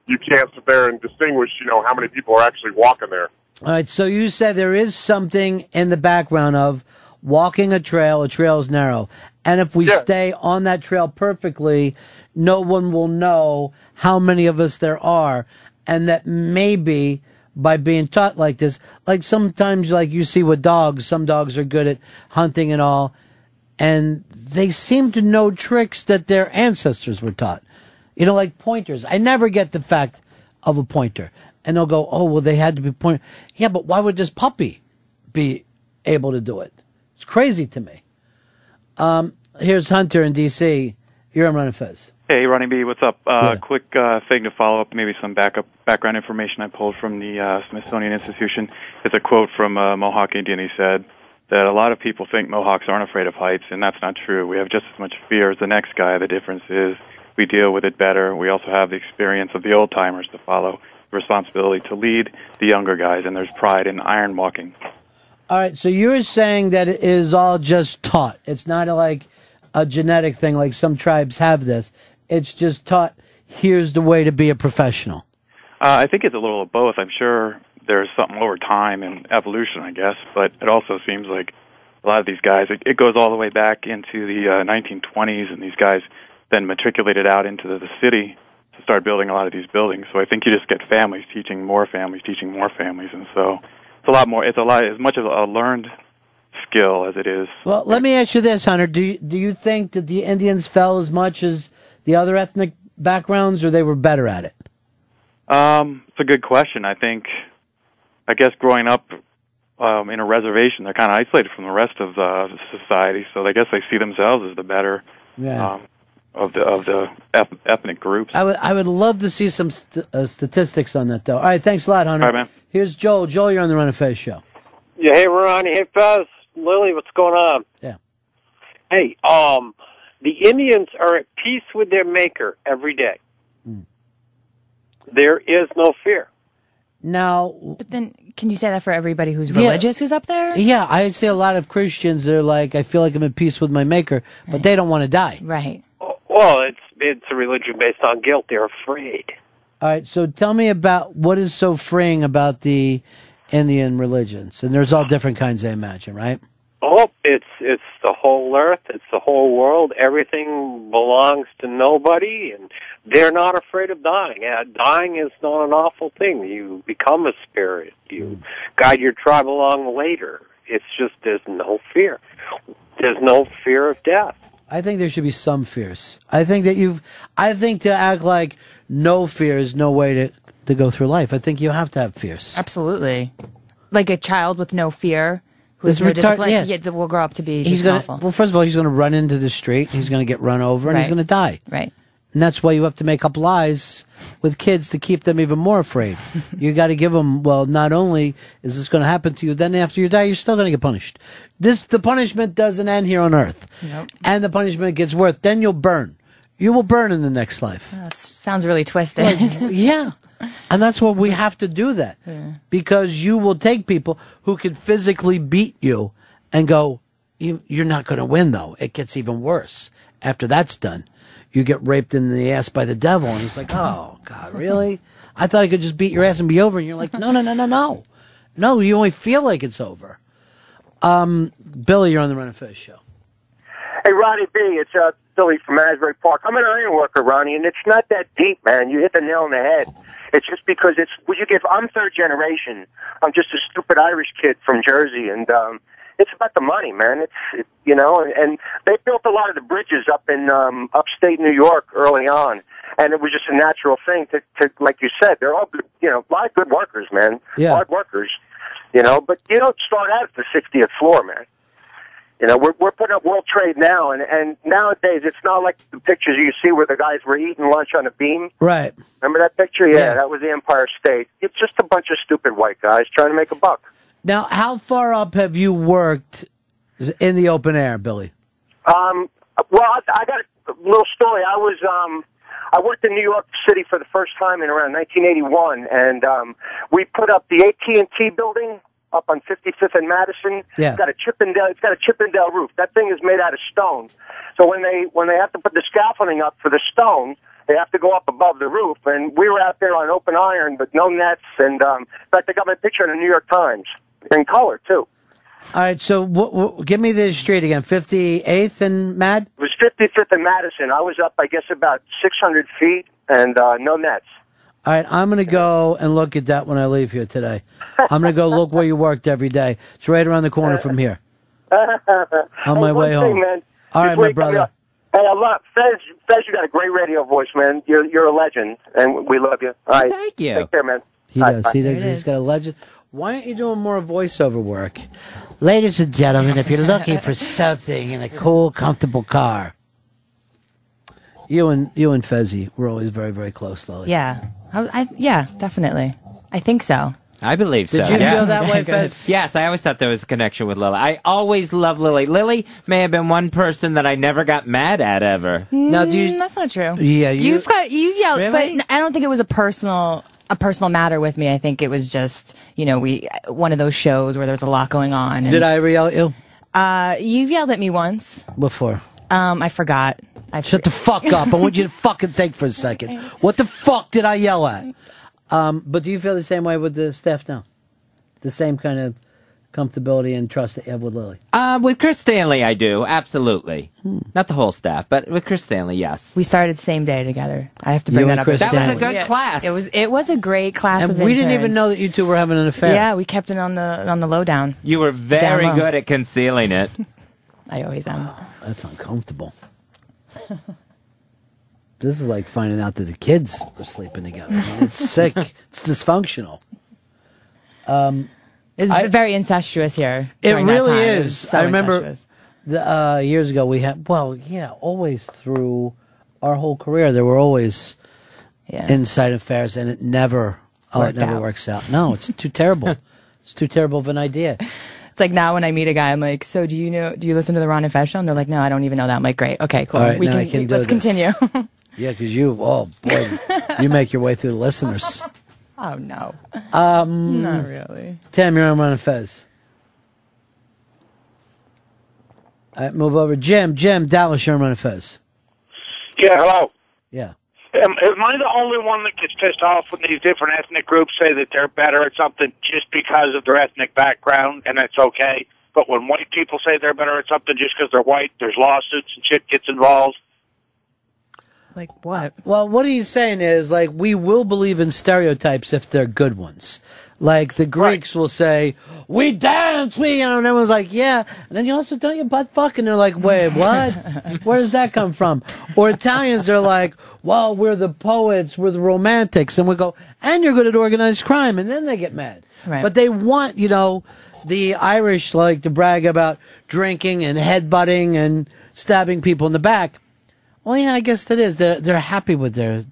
you can't sit there and distinguish, you know, how many people are actually walking there. All right, so you said there is something in the background of walking a trail. A trail is narrow, and if we stay on that trail perfectly, no one will know how many of us there are, and that maybe by being taught like this, like sometimes, like you see with dogs, some dogs are good at hunting and all, and they seem to know tricks that their ancestors were taught. You know, like pointers. I never get the fact of a pointer. And they'll go, oh, well, they had to be pointer. Yeah, but why would this puppy be able to do it? It's crazy to me. Um, here's Hunter in D.C. You're on Ron and Fez. Hey, Ronnie B, what's up? Uh, Quick uh, thing to follow up, maybe some backup background information I pulled from the uh, Smithsonian Institution. It's a quote from a Mohawk Indian. He said that a lot of people think Mohawks aren't afraid of heights, and that's not true. We have just as much fear as the next guy. The difference is we deal with it better. We also have the experience of the old timers to follow, the responsibility to lead the younger guys, and there's pride in iron walking. All right, so you're saying that it is all just taught. It's not like a genetic thing like some tribes have this. It's just taught, here's the way to be a professional. Uh, I think it's a little of both. I'm sure there's something over time and evolution, I guess, but it also seems like a lot of these guys, it, it goes all the way back into the uh, 1920s, and these guys then matriculated out into the, the city to start building a lot of these buildings. So I think you just get families teaching more families, teaching more families, and so it's a lot more. It's a lot as much of a learned skill as it is. Well, let me ask you this, Hunter. Do you, do you think that the Indians fell as much as the other ethnic backgrounds, or they were better at it? Um, it's a good question. I think, I guess, growing up um, in a reservation, they're kind of isolated from the rest of uh, society. So I guess they see themselves as the better Yeah. um, of the of the eth- ethnic groups. I would I would love to see some st- uh, statistics on that, though. All right, thanks a lot, Hunter. All right, man. Here's Joel. Joel, you're on the Ron and Fez show. Yeah, hey Ronnie, hey Fez, Lily, what's going on? Yeah. Hey, um, the Indians are at peace with their maker every day. Hmm. There is no fear. Now, But then, can you say that for everybody who's Yeah. religious who's up there? yeah, I'd say a lot of Christians They're like, I feel like I'm at peace with my Maker, but they don't want to die. Right. Well, it's it's a religion based on guilt. They're afraid. All right, so tell me about what is so freeing about the Indian religions, and there's all different kinds, I imagine, right? Oh, it's it's the whole earth. It's the whole world. Everything belongs to nobody, and they're not afraid of dying. Uh, dying is not an awful thing. You become a spirit. You guide your tribe along later. It's just there's no fear. There's no fear of death. I think there should be some fears. I think that you've. I think to act like no fear is no way to to go through life. I think you have to have fears. Absolutely. Like a child with no fear, who has This no discipline, yeah. yet that will grow up to be He's just gonna. awful. Well, first of all, he's going to run into the street. He's going to get run over, and he's going to die. Right. And that's why you have to make up lies with kids to keep them even more afraid. you got to give them. Well, not only is this going to happen to you, then after you die, you're still going to get punished. This the punishment doesn't end here on earth, Nope. and the punishment gets worse. Then you'll burn. You will burn in the next life. That sounds really twisted. yeah. And that's what we have to do that. Because you will take people who can physically beat you and go, you, you're not going to win though. It gets even worse. After that's done, you get raped in the ass by the devil. And he's like, oh God, really? I thought I could just beat your ass and be over. And you're like, no, no, no, no, no. No, you only feel like it's over. Um, Billy, you're on the Ron and Fez show. Hey, Ronnie B, it's uh, Billy from Asbury Park. I'm an iron worker, Ronnie, and it's not that deep, man. You hit the nail on the head. It's just because it's, would you give, I'm third generation. I'm just a stupid Irish kid from Jersey, and um, it's about the money, man. It's, it, you know, and, and they built a lot of the bridges up in um, upstate New York early on. And it was just a natural thing to, to, like you said, they're all good, you know, a lot of good workers, man. Yeah. Hard workers, you know, but you don't start out at the 60th floor, man. You know, we're we're putting up World Trade now, and and nowadays it's not like the pictures you see where the guys were eating lunch on a beam. Right. Remember that picture? Yeah, Yeah. that was the Empire State. It's just a bunch of stupid white guys trying to make a buck. Now, how far up have you worked in the open air, Billy? Um, well, I, I got a little story. I was um, I worked in New York City for the first time in around 1981, and um, we put up the AT and T building up on 55th and Madison. Yeah. It's got a Chippendale. It's got a Chippendale roof. That thing is made out of stone. So when they when they have to put the scaffolding up for the stone, they have to go up above the roof. And we were out there on open iron, but no nets. And um, in fact, I got my picture in the New York Times in color too. All right, so w- w- give me the street again. 58th and Mad? It was 55th and Madison. I was up, I guess, about 600 feet and uh, no nets. All right, I'm going to go and look at that when I leave here today. I'm going to go look where you worked every day. It's right around the corner from here. On my way home. Man, All right, my brother. Hey, I love Fez. Fez, you got a great radio voice, man. You're you're a legend, and we love you. All right, thank you. Take care, man. He All right, does. bye. He does. He's got a legend. Why aren't you doing more voiceover work? Ladies and gentlemen, if you're looking for something in a cool, comfortable car, you and you and Fezzi, we're always very, very close, Lily. yeah. I, I, yeah, definitely. I think so. I believe so. Did you yeah. feel that way, Fez? Yes, I always thought there was a connection with Lily. I always loved Lily. Lily may have been one person that I never got mad at ever. Now, do you- Mm, that's not true. Yeah, you- have got you've yelled, Really? but I don't think it was a personal a personal matter with me. I think it was just you know we one of those shows where there's a lot going on. And, Did I ever yell at you Uh, you've yelled at me once. before? Um, I forgot. I Shut the fuck up. I want you to fucking think for a second. What the fuck did I yell at? Um, but do you feel the same way with the staff now? The same kind of comfortability and trust that you have with Lily? Uh, with Chris Stanley, I do absolutely. Not the whole staff, but with Chris Stanley, yes. We started the same day together. I have to bring and that up. Chris every That was a good Yeah. class. It was. It was a great class And of we didn't even know that you two were having an affair. Yeah, we kept it on the on the lowdown. You were very good at concealing it. I always am. That's uncomfortable. this is like finding out that the kids were sleeping together. I mean, it's sick. It's dysfunctional. Um, It's I- very incestuous here. It really is. so I remember the, uh, years ago we had. Well, yeah, always through our whole career there were always inside affairs, and it never. Oh, it never out. works out. No, it's too terrible. it's too terrible of an idea. It's like now when I meet a guy, I'm like, "So do you know? Do you listen to the Ron and Fez show?" And they're like, "No, I don't even know that." I'm like, "Great, okay, cool. All right, we can, can we- let's this. continue." Yeah, because you, oh boy, you make your way through the listeners. oh no, Um, not really. Tam, you're on Ron and Fez. All right, move over. Jim, Jim, Dallas, you're on Ron and Fez. Yeah, hello. Yeah. Am, am I the only one that gets pissed off when these different ethnic groups say that they're better at something just because of their ethnic background, and that's okay? But when white people say they're better at something just because they're white, there's lawsuits and shit gets involved. Like what? Well, what he's saying is like we will believe in stereotypes if they're good ones. Like the Greeks will say, "We dance, we," you know, and everyone's like, "Yeah," and then you also don't you butt fuck, and they're like, "Wait, what? Where does that come from?" Or Italians, they're like, "Well, we're the poets, we're the romantics," and we go, "And you're good at organized crime," and then they get mad. Right. But they want, you know, the Irish like to brag about drinking and headbutting and stabbing people in the back. Well, yeah, I guess that is. They're they're happy with their.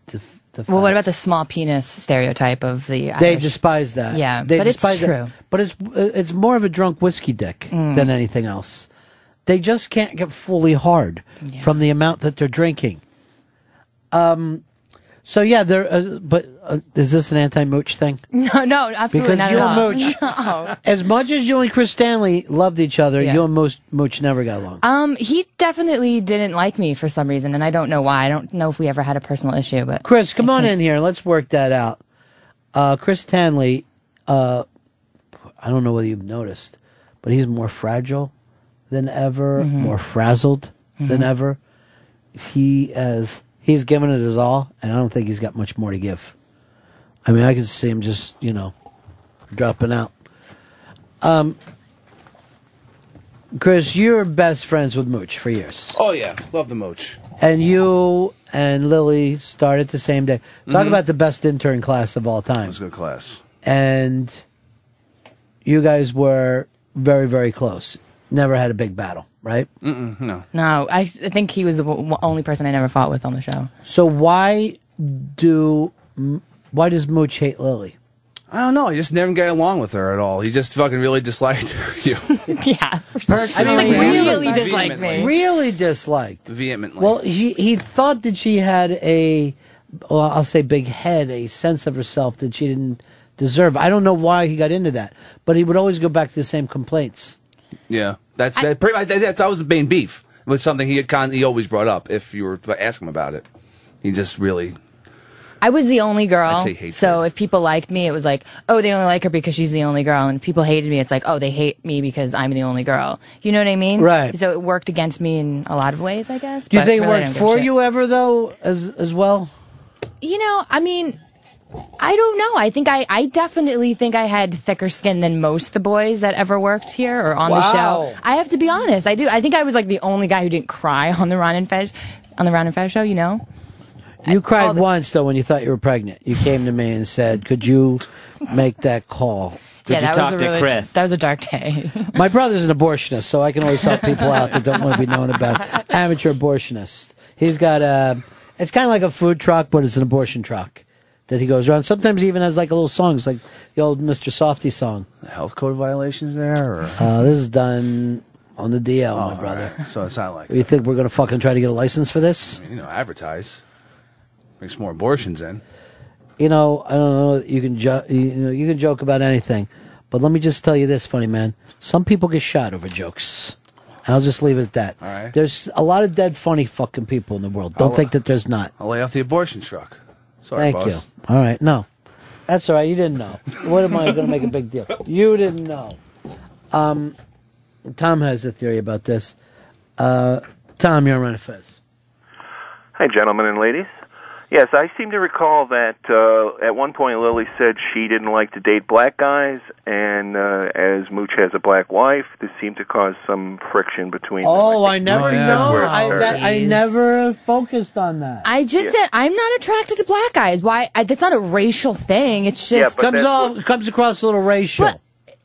The, the Well, what about the small penis stereotype of the? they despise that. Yeah, they but it's despise that. true. But it's it's more of a drunk whiskey dick Mm. than anything else. They just can't get fully hard from the amount that they're drinking. Um, so yeah, there. Uh, but uh, is this an anti-mooch thing? No, no, absolutely Because not you and. Mooch, No. as much as you and Chris Stanley loved each other, Yeah. you and Mooch, Mooch never got along. Um, he definitely didn't like me for some reason, and I don't know why. I don't know if we ever had a personal issue, but Chris, come on in here. Let's work that out. Uh, Chris Stanley, uh, I don't know whether you've noticed, but he's more fragile than ever, Mhm. more frazzled than Mhm. ever. He has he's given it his all, and I don't think he's got much more to give. I mean, I can see him just you know dropping out. Um, Chris, you're best friends with Mooch for years. Oh yeah, love the mooch. And you and Lily started the same day. Talk Mhm. about the best intern class of all time. It was a good class. And you guys were very, very close. Never had a big battle, right? Mm-mm, no. no, I, s- I think he was the w- only person I never fought with on the show. So why do why does Mooch hate Lily? I don't know. I just never got along with her at all. He just fucking really disliked her. You. yeah. I mean, really disliked me. Really disliked. Vehemently. Well, he he thought that she had a, well, I'll say big head, a sense of herself that she didn't deserve. I don't know why he got into that, but he would always go back to the same complaints. Yeah, that's that, pretty much. That's always the main beef. It was something he had con- he always brought up if you were to ask him about it. He just really I was the only girl, I'd say hatred. so if people liked me, it was like, oh, they only like her because she's the only girl, and if people hated me, it's like, oh, they hate me because I'm the only girl. You know what I mean? Right. So it worked against me in a lot of ways, I guess. Do you but think it really I worked don't give a for you ever though, as as well? You know, I mean, I don't know. I think I, I definitely think I had thicker skin than most of the boys that ever worked here or on the show. I have to be honest. I do. I think I was like the only guy who didn't cry on the Ron and Fez on the Ron and Fez show. You know. You cried once though when you thought you were pregnant. You came to me and said, "Could you make that call?" yeah, that was a really, That was a dark day. My brother's an abortionist, so I can always help people out that don't want to be known about. Amateur abortionists. He's got a. It's kind of like a food truck, but it's an abortion truck that he goes around. Sometimes he even has like a little songs, like the old Mr. Softee song. the health code violations there. Or? Uh, this is done on the DL, Oh, my brother. alright. So it's not like You think we're going to fucking try to get a license for this? you know advertise. Makes more abortions in. you know, I don't know. You can jo- you know you can joke about anything, but let me just tell you this, funny man. Some people get shot over jokes. I'll just leave it at that. All right. There's a lot of dead, funny fucking people in the world. Don't I'll- think that there's not. I'll lay off the abortion truck. Sorry, Thank boss. you. All right, no. That's all right. You didn't know. What am I going to make a big deal? You didn't know. Um, Tom has a theory about this. Uh, Tom, you're on Fez. Hi, gentlemen and ladies. Yes, I seem to recall that uh, at one point Lily said she didn't like to date black guys, and uh, as Mooch has a black wife, this seemed to cause some friction between them. Oh, I never Oh, yeah. know. I, started. that, I never focused on that. I just said I'm not attracted to black guys. Why? I, that's not a racial thing. It's just comes all comes across a little racial.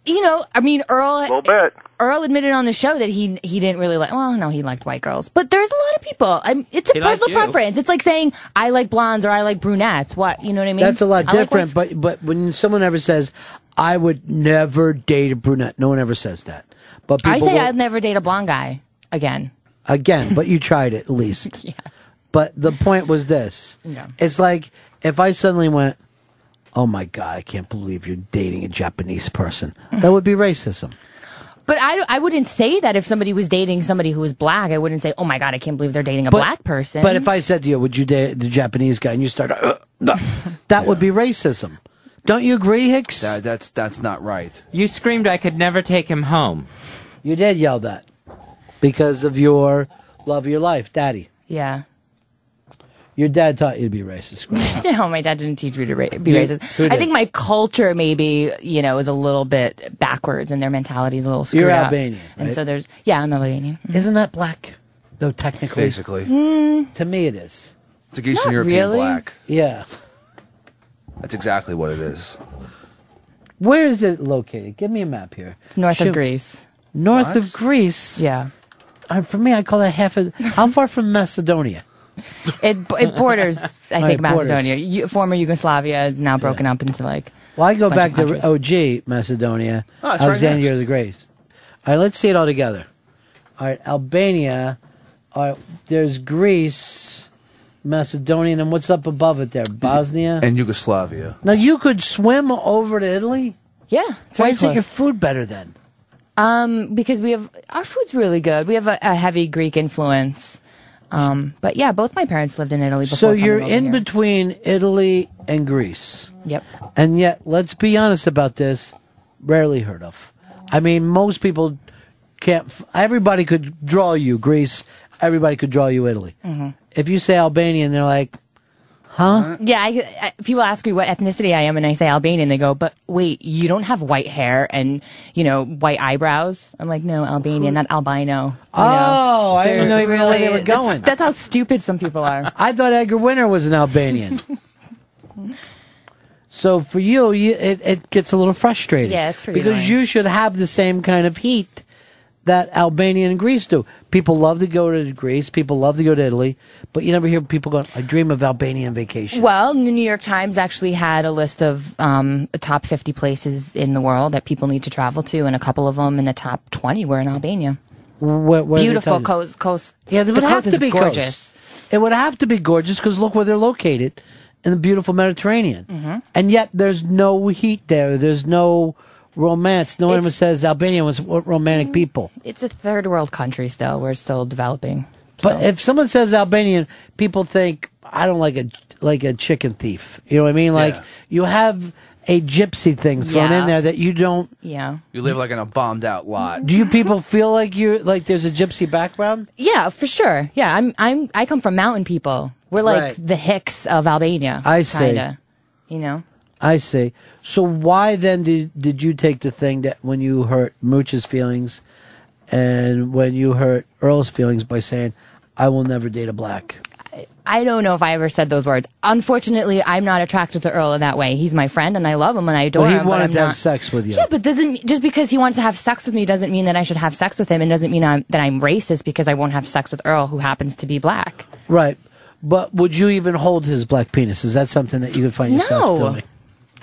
You know. I mean, Earl. little bit. Earl admitted on the show that he he didn't really like. Well, no, he liked white girls, but there's a lot of people. I'm, it's a He personal preference. It's like saying I like blondes or I like brunettes. What you know what I mean? That's a lot I different. whites- but but when someone ever says, "I would never date a brunette," no one ever says that. But I say will- I'd never date a blonde guy again. again, but you tried it at least. yeah. But the point was this: Yeah. it's like if I suddenly went, "Oh my god, I can't believe you're dating a Japanese person," that would be racism. But I, I wouldn't say that if somebody was dating somebody who was black. I wouldn't say, oh my god, I can't believe they're dating a But- black person. But if I said to you, "Would you date the Japanese guy?" and you start, uh, uh, that would be racism. Don't you agree, Hicks? That, that's that's not right. You screamed I could never take him home. You did yell that because of your love of your life, Daddy. yeah. Your dad taught you to be racist. no, my dad didn't teach me to ra- be You- racist. I think my culture maybe, you know, is a little bit backwards and their mentality is a little screwed You're up. Albanian, And so there's, yeah, I'm Albanian. Isn't that black? Though technically, Basically. to me it is. It's like Eastern Not European really. black. Yeah. That's exactly what it is. Where is it located? Give me a map here. It's north Shoot. of Greece. North What? of Greece. Yeah. Uh, for me, I call that half of. How far from Macedonia? It, it borders, I think, right, borders. Macedonia. You, former Yugoslavia is now broken up into like. Well, I go bunch back of countries. to OG Macedonia, Oh, it's right Alexandria next. the Great. All right, let's see it all together. All right, Albania. All right, there's Greece, Macedonia, and what's up above it there? Bosnia. And Yugoslavia. Now you could swim over to Italy. Yeah, it's Why very isn't your close. food better then? Um, because we have our food's really good. We have a, a heavy Greek influence. Um, but yeah, both my parents lived in Italy before. So you're in here. between Italy and Greece. Yep. And yet, let's be honest about this, rarely heard of. I mean, most people can't, f- everybody could draw you Greece, everybody could draw you Italy. Mhm. If you say Albanian, they're like, huh? Yeah, I, I, people ask me what ethnicity I am, and I say Albanian. They go, "But wait, you don't have white hair and you know white eyebrows." I'm like, "No, Albanian, not albino." You Oh, I didn't They're know even know where they were going. That's, that's how stupid some people are. I thought Edgar Winter was an Albanian. so for you, you it, it gets a little frustrating. Yeah, it's pretty Because annoying. you should have the same kind of heat that Albania and Greece do. People love to go to Greece, people love to go to Italy, but you never hear people going, I dream of Albanian vacation. Well, the New York Times actually had a list of um, the top 50 places in the world that people need to travel to, and a couple of them in the top 20 were in Albania. Where, where Beautiful coast, coast. Yeah, the would have to be gorgeous. coast. It would have to be gorgeous because look where they're located in the beautiful Mediterranean. Mm-hmm. And yet there's no heat there. There's no romance. No one ever It's- says Albania was romantic mm, people. It's a third world country still. We're still developing. But if someone says Albanian, people think I don't like a like a chicken thief. You know what I mean? Like you have a gypsy thing thrown Yeah. in there that you don't. Yeah. You live like in a bombed out lot. Do you people feel like you like there's a gypsy background? Yeah, for sure. Yeah, I'm. I'm. I come from mountain people. We're like Right. the Hicks of Albania. I see. Kinda. You know. I see. So why then did did you take the thing that when you hurt Mooch's feelings, and when you hurt Earl's feelings by saying, "I will never date a black." I don't know if I ever said those words. Unfortunately, I'm not attracted to Earl in that way. He's my friend, and I love him, and I adore Well, he him. but wanted to have sex with you. Yeah, but doesn't just because he wants to have sex with me doesn't mean that I should have sex with him, and doesn't mean I'm, that I'm racist because I won't have sex with Earl, who happens to be black. Right. But would you even hold his black penis? Is that something that you would find yourself No. doing?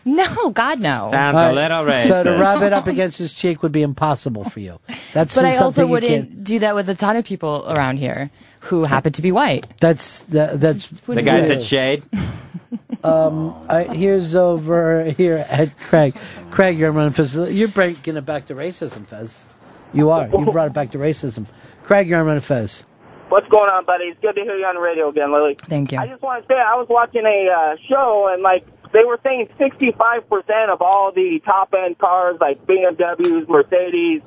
No, God, no. Sounds All a little racist. So to rub it up against his cheek would be impossible for you. That's but I also wouldn't do that with a ton of people around here who happen to be white. That's that, that's The guys said shade. Um, I, here's over here at Craig. Craig, you're Ron and Fez. You're breaking it back to racism, Fez. You are. You brought it back to racism. Craig, you're on Fez. What's going on, buddy? It's good to hear you on the radio again, Lily. Thank you. I just want to say I was watching a uh, show and like they were saying 65% of all the top end cars like BMWs, Mercedes,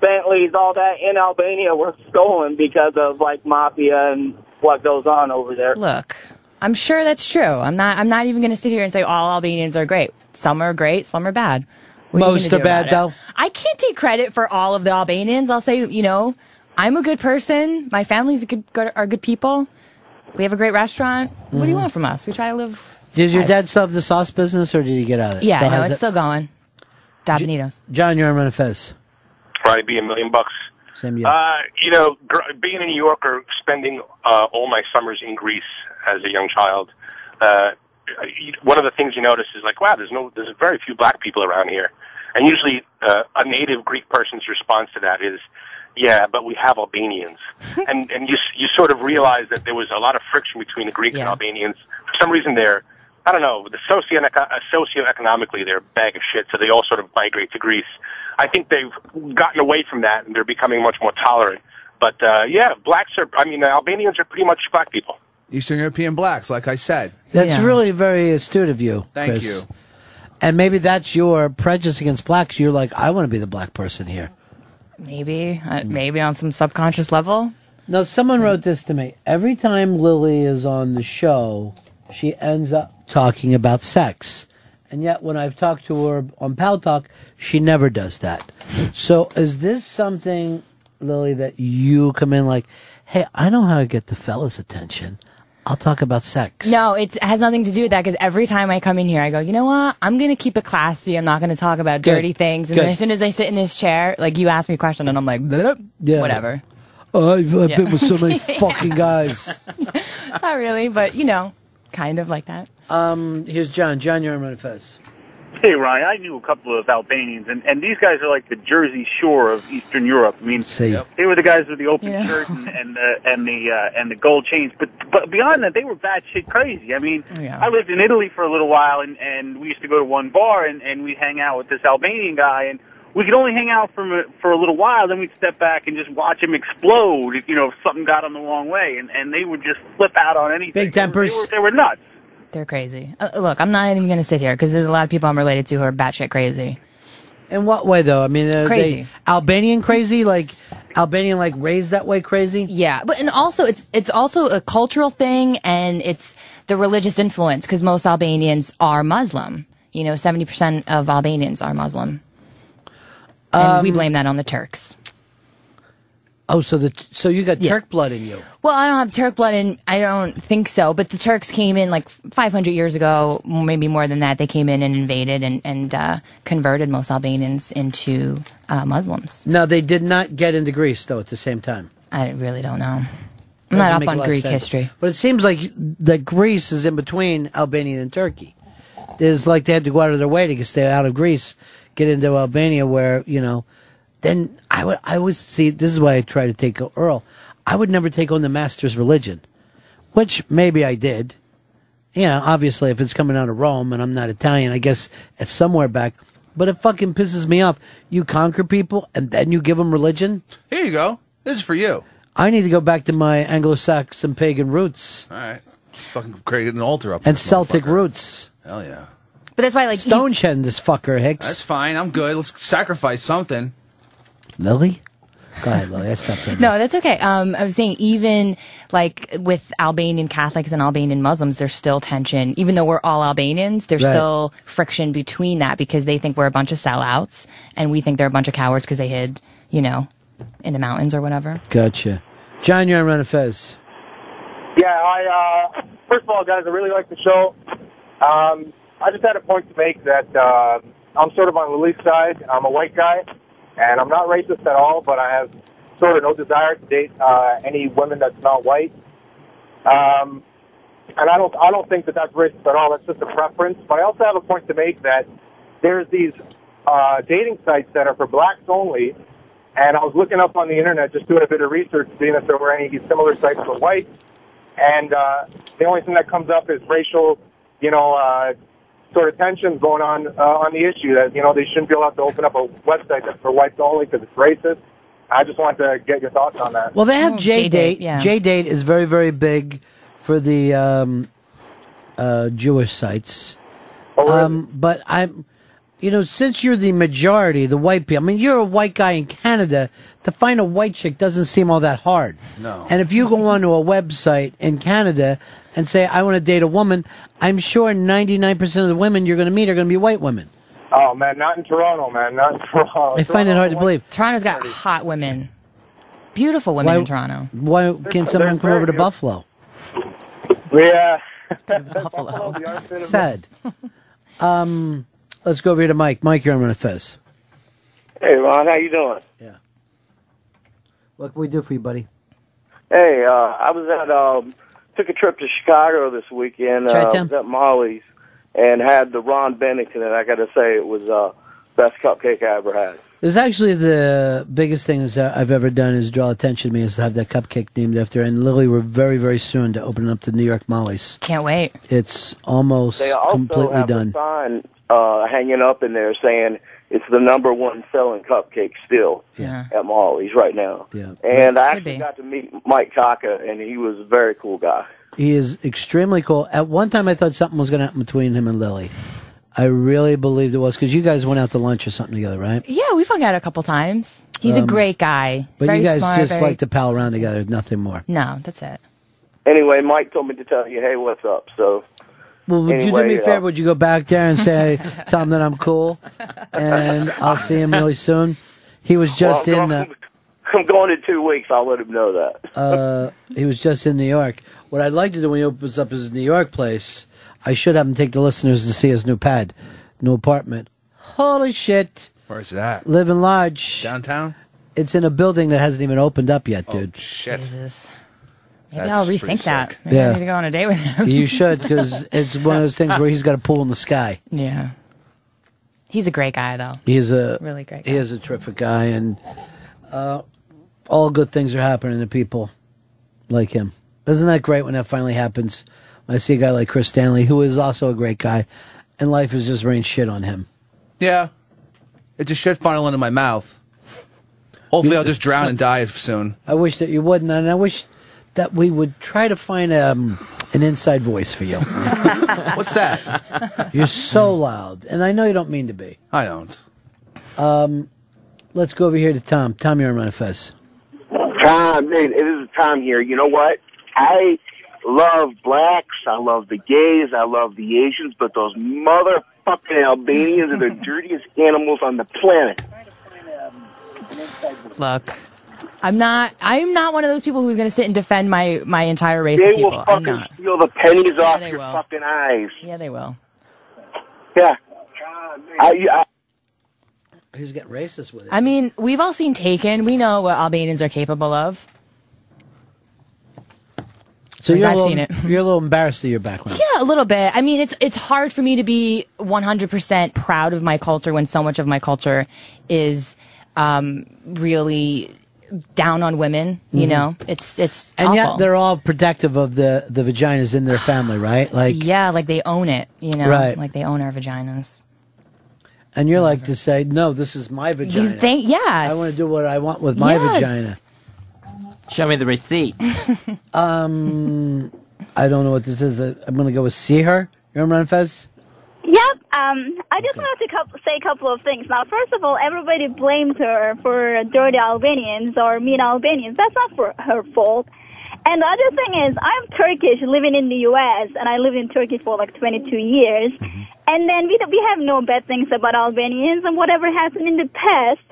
Bentleys, all that in Albania were stolen because of like mafia and what goes on over there. Look, I'm sure that's true. I'm not. I'm not even going to sit here and say all Albanians are great. Some are great. Some are bad. What Most gonna are bad, though? I can't take credit for all of the Albanians. I'll say, you know, I'm a good person. My family's a good, good are good people. We have a great restaurant. What do you Mhm. want from us? We try to live. Did your dad still have the sauce business, or did he get out of it? Yeah, Still no, has it's it? still going. Dabanitos. John, you're on Ron Fez. Probably be a million bucks. Same Uh, you know, gr- being a New Yorker, spending uh, all my summers in Greece as a young child, uh, you- one of the things you notice is like, wow, there's no, there's very few black people around here, and usually uh, a native Greek person's response to that is, yeah, but we have Albanians, and and you s- you sort of realize that there was a lot of friction between the Greeks and Albanians. For some reason, they're I don't know, the socio socioeconomically they're a bag of shit, so they all sort of migrate to Greece. I think they've gotten away from that and they're becoming much more tolerant. But uh, yeah, blacks are. I mean, Albanians are pretty much black people. Eastern European blacks, like I said. That's really very astute of you. Thank Chris. you. And maybe that's your prejudice against blacks. You're like, I want to be the black person here. Maybe, uh, maybe on some subconscious level. No, someone wrote this to me. Every time Lily is on the show, she ends up talking about sex. And yet, when I've talked to her on Paltalk, she never does that. So, is this something, Lily, that you come in like, hey, I know how to get the fellas' attention. I'll talk about sex. No, it has nothing to do with that because every time I come in here, I go, you know what? I'm going to keep it classy. I'm not going to talk about Good. dirty things. And then as soon as I sit in this chair, like you ask me a question and I'm like, Yeah. whatever. I've, I've Yeah. been with so many fucking guys. Not really, but you know, kind of like that. Um, here's John. John, you're on Ron Fez. Hey, Ryan, I knew a couple of Albanians, and, and these guys are like the Jersey Shore of Eastern Europe. I mean, See. they were the guys with the open Yeah. shirt and, and the and the uh, and the gold chains. But but beyond that, they were batshit crazy. I mean, Yeah. I lived in Italy for a little while, and and we used to go to one bar, and and we'd hang out with this Albanian guy, and we could only hang out for a, for a little while. Then we'd step back and just watch him explode. If, you know, if something got him the wrong way, and and they would just flip out on anything. Big tempers. They were, they were nuts. They're crazy. Uh, look, I'm not even going to sit here because there's a lot of people I'm related to who are batshit crazy. In what way, though? I mean, are Crazy. They Albanian crazy, like Albanian, like raised that way crazy. Yeah, but and also it's it's also a cultural thing and it's the religious influence because most Albanians are Muslim. You know, seventy percent of Albanians are Muslim, and we Um, blame that on the Turks. Oh, so the so you got Yeah. Turk blood in you. Well, I don't have Turk blood, and I don't think so. But the Turks came in like 500 years ago, maybe more than that. They came in and invaded and and uh, converted most Albanians into uh, Muslims. No, they did not get into Greece though. At the same time, I really don't know. I'm Doesn't up on Greek history. but it seems like that Greece is in between Albania and Turkey. It's like they had to go out of their way to stay out of Greece, get into Albania, where you know. Then I would I always see this is why I try to take Earl. I would never take on the master's religion, which maybe I did. You know, obviously, if it's coming out of Rome and I'm not Italian, I guess it's somewhere back. But it fucking pisses me off. You conquer people and then you give them religion. Here you go. This is for you. I need to go back to my Anglo-Saxon pagan roots All right. Let's fucking create an altar up. and Celtic roots. Hell yeah. But that's why, like, Stone shed this fucker, Hicks. That's fine. I'm good. Let's sacrifice something. Lily? Go ahead, Lily. I stopped there. No, that's okay. Um, I was saying even like with Albanian Catholics and Albanian Muslims, there's still tension. Even though we're all Albanians, there's Right. still friction between that because they think we're a bunch of sellouts and we think they're a bunch of cowards because they hid, you know, in the mountains or whatever. Gotcha. John, you're on Ron Fez. Yeah, I uh, first of all, guys, I really like the show. Um, I just had a point to make that uh, I'm sort of on the Lily's side. I'm a white guy, and I'm not racist at all, but I have sort of no desire to date uh, any women that's not white. Um, and I don't, I don't think that that's racist at all. That's just a preference. But I also have a point to make that there's these uh, dating sites that are for blacks only. And I was looking up on the internet, just doing a bit of research, seeing if there were any similar sites for whites. And uh, the only thing that comes up is racial, you know, uh, sort of tensions going on uh, on the issue that you know they shouldn't be allowed to open up a website that's for whites only because it's racist. I just wanted to get your thoughts on that. Well, they have J J-Date, yeah. J Date is very, very big for the um, uh, Jewish sites. Um, but I'm, you know, since you're the majority, the white people. I mean, you're a white guy in Canada. To find a white chick doesn't seem all that hard. No. And if you go onto a website in Canada and say, "I want to date a woman," I'm sure 99% of the women you're going to meet are going to be white women. Oh man, not in Toronto, man, not in Toronto. I find it hard to believe. Toronto's got hot women, beautiful women Why- in Toronto. Why can't someone come over to Buffalo? Yeah. Buffalo. Sad. um, let's go over here to Mike. Mike, you're on Fez. Hey, Ron, how you doing? Yeah. What can we do for you, buddy? Hey, uh, I was at um, took a trip to Chicago this weekend. Uh, Chi-town? was at Molly's and had the Ron Bennington, and I got to say it was uh, best cupcake I ever had. It's actually the biggest thing is, uh, I've ever done is draw attention to me is to have that cupcake named after. And Lily, we're very, very soon to open up the New York Molly's. Can't wait. It's almost They also completely have done. a sign uh, hanging up in there saying it's the number one selling cupcake still at Molly's right now. Yeah. And I actually got to meet Mike Kaka, and he was a very cool guy. He is extremely cool. At one time, I thought something was going to happen between him and Lily. I really believed it was because you guys went out to lunch or something together, right? Yeah, we've hung out a couple times. He's a Um, great guy. But very you guys smart, just very- like to pal around together, nothing more. No, that's it. Anyway, Mike told me to tell you, hey, what's up? So, Well, would you do me a uh, favor? Would you go back there and say, tell him that I'm cool, and I'll see him really soon? He was just Well, in. I'm Uh, I'm going in two weeks. I'll let him know that. uh, he was just in New York. What I'd like to do when he opens up his New York place, I should have him take the listeners to see his new pad, new apartment. Holy shit! Where's that? at? Living large Downtown? It's in a building that hasn't even opened up yet, dude. Oh, shit. Jesus. Maybe That's I'll rethink that. Maybe Yeah. I need to go on a date with him. you should because it's one of those things where he's got a pool in the sky. Yeah. He's a great guy, though. He's a Really great He is a terrific guy, and uh, all good things are happening to people like him. Isn't that great when that finally happens? I see a guy like Chris Stanley, who is also a great guy, and life has just rained shit on him. Yeah. it's just shit funnel into my mouth. Hopefully, I'll just drown and die soon. I wish that you wouldn't, and I wish that we would try to find um, an inside voice for you. What's that? You're so loud, and I know you don't mean to be. I don't. Um, let's go over here to Tom. Tom, you're on Manifest. Tom, hey, it is Tom here. You know what? I love blacks. I love the gays. I love the Asians. But those motherfucking Albanians are the dirtiest animals on the planet. Look, I'm not. I'm not one of those people who's going to sit and defend my my entire race They of people. will I'm fucking not. steal the pennies off they your will. fucking eyes. Yeah, they will. Yeah. I, I, He's getting racist with it. I mean, we've all seen Taken. We know what Albanians are capable of. So Because you're a I've little, seen it. You're a little embarrassed of your background. Yeah, a little bit. I mean, it's it's hard for me to be 100% proud of my culture when so much of my culture is um, really down on women. You Mhm. know, it's it's And awful. yet they're all protective of the, the vaginas in their family, right? Like, yeah, like they own it. You know, Right. like they own our vaginas. and you're like to say, no, this is my vagina. think- yes. I want to do what I want with my Yes. vagina. Show me the receipt. um, I don't know what this is. Uh, I'm going to go with see her. You remember Fez? Yep. Um, I just wanted to say a couple of things. Now, first of all, everybody blames her for dirty Albanians or mean Albanians. That's not for her fault. And the other thing is, I'm Turkish, living in the U.S., and I lived in Turkey for like 22 years. And then we we have no bad things about Albanians, and whatever happened in the past,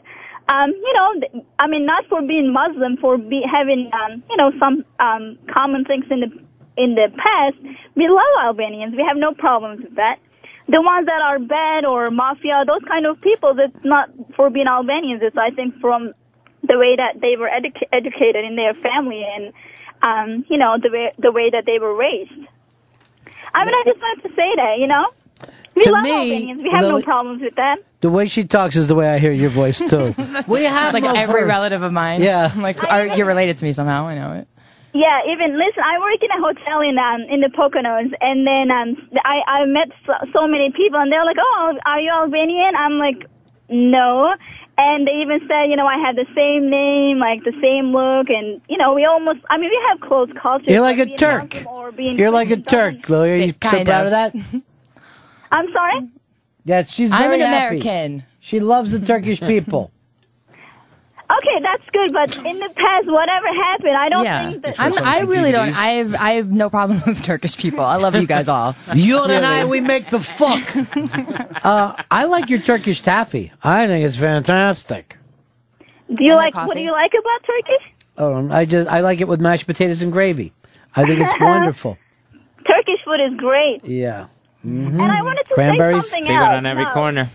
um, you know, I mean, not for being Muslim, for be, having um, you know some um, common things in the in the past. We love Albanians. We have no problems with that. The ones that are bad or mafia, those kind of people, that's not for being Albanians. It's I think from the way that they were educa- educated in their family and um, you know the way the way that they were raised. I mean, I just wanted to say that, you know, we To love me, Albanians. We have no problems with them. The way she talks is the way I hear your voice, too. we have like no every her- relative of mine. Yeah. like are, you're related to me somehow. I know it. Yeah, even listen. I work in a hotel in um in the Poconos, and then um I I met so, so many people, and they're like, "Oh, are you Albanian?" I'm like, "No," and they even said, you know, I had the same name, like the same look, and you know, we almost. I mean, we have close cultures. You're like a Turk. Muslim or being You're like a Turk, Lily. Are you so proud of. of that? I'm sorry. Yes, she's I'm an happy. American. She loves the Turkish people. Okay, that's good, but in the past, whatever happened, I don't yeah, think that. I'm, I really don't. I have I have no problem with Turkish people. I love you guys all. You and I, we make the fuck. uh, I like your Turkish taffy. I think it's fantastic. do you And like? What do you like about Turkish? Oh, I just I like it with mashed potatoes and gravy. I think it's wonderful. Turkish food is great. Yeah. And I wanted to Cranberries? say something See else. one on every Now, corner.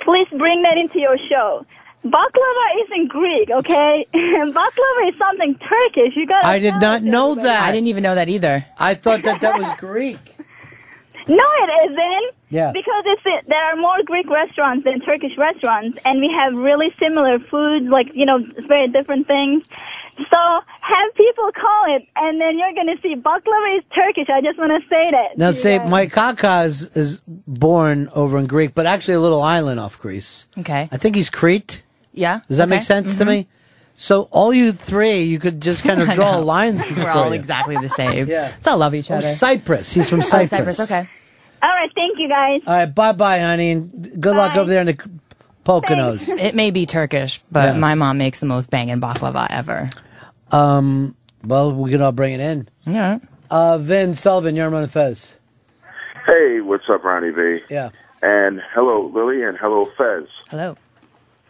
Please bring that into your show. Baklava isn't Greek, okay? Baklava is something Turkish. You got. I did not know that. I didn't even know that either. I thought that that was Greek. No, it isn't. Yeah. Because it's there are more Greek restaurants than Turkish restaurants, and we have really similar foods, like you know, very different things. So have people call it, and then you're gonna see baklava is Turkish. I just want to say that. Now, say you guys. my kaka is, is born over in Greek, but actually a little island off Greece. Okay. I think he's Crete. Yeah. Does that okay. make sense to Mhm. me? So all you three, you could just kind of draw a line. We're all you. exactly the same. Yeah. Let's all love each Oh, other. Cyprus. He's from Oh, Cyprus. Cyprus. Okay. All right, thank you guys. All right, bye bye, honey, and good luck over there in the Poconos. It may be Turkish, but Yeah. my mom makes the most banging baklava ever. Um, well, we can all bring it in. Yeah. Uh, Vin Sullivan, you're on the Fez. Hey, what's up, Ronnie V? Yeah. And hello, Lily, and hello, Fez. Hello.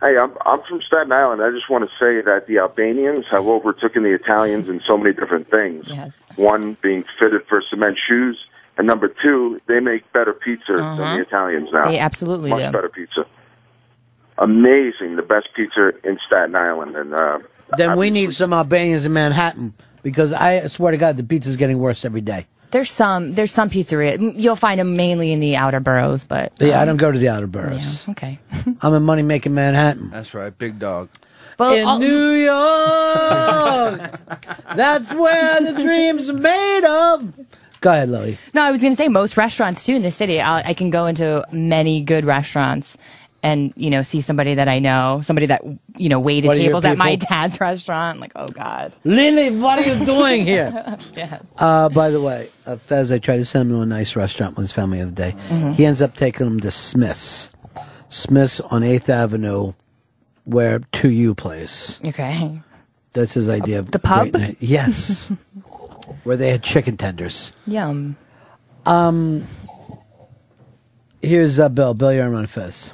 Hey, I'm I'm from Staten Island. I just want to say that the Albanians have overtaken the Italians in so many different things. Yes. One being fitted for cement shoes, and number two, they make better pizza Uh-huh. than the Italians now. They absolutely Much do. better pizza. Amazing, the best pizza in Staten Island, and uh, Then we need some Albanians in Manhattan because I swear to God, the pizza's getting worse every day. There's some. There's some pizzeria. You'll find them mainly in the outer boroughs, but Yeah, I um, don't go to the outer boroughs. Okay. I'm in money making Manhattan. That's right, big dog. Well, in all- New York, that's where the dreams are made of. Go ahead, Lily. No, I was going to say most restaurants too in the city. I, I can go into many good restaurants and you know see somebody that I know, somebody that you know waited tables at my dad's restaurant. Like, oh god. Lily, what are you doing here? yes. Uh, by the way, uh, Fez, I tried to send him to a nice restaurant with his family the other day. Mhm. He ends up taking him to Smith's. Smith's on 8th Avenue, where 2U plays. Okay. That's his idea. of The pub? night. Yes. where they had chicken tenders. Yum. Um, here's uh, Bill. Bill, you're on Fez.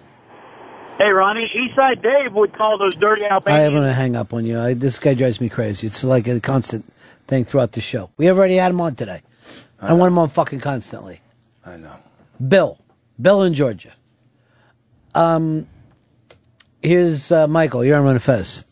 Hey, Ronnie, Eastside Dave would call those dirty Albanians. I Albanians. am going to hang up on you. I, this guy drives me crazy. It's like a constant thing throughout the show. We already had him on today. I, want him on fucking constantly. I know. Bill. Bill in Georgia. Um, here's uh, Michael. You're on Fez.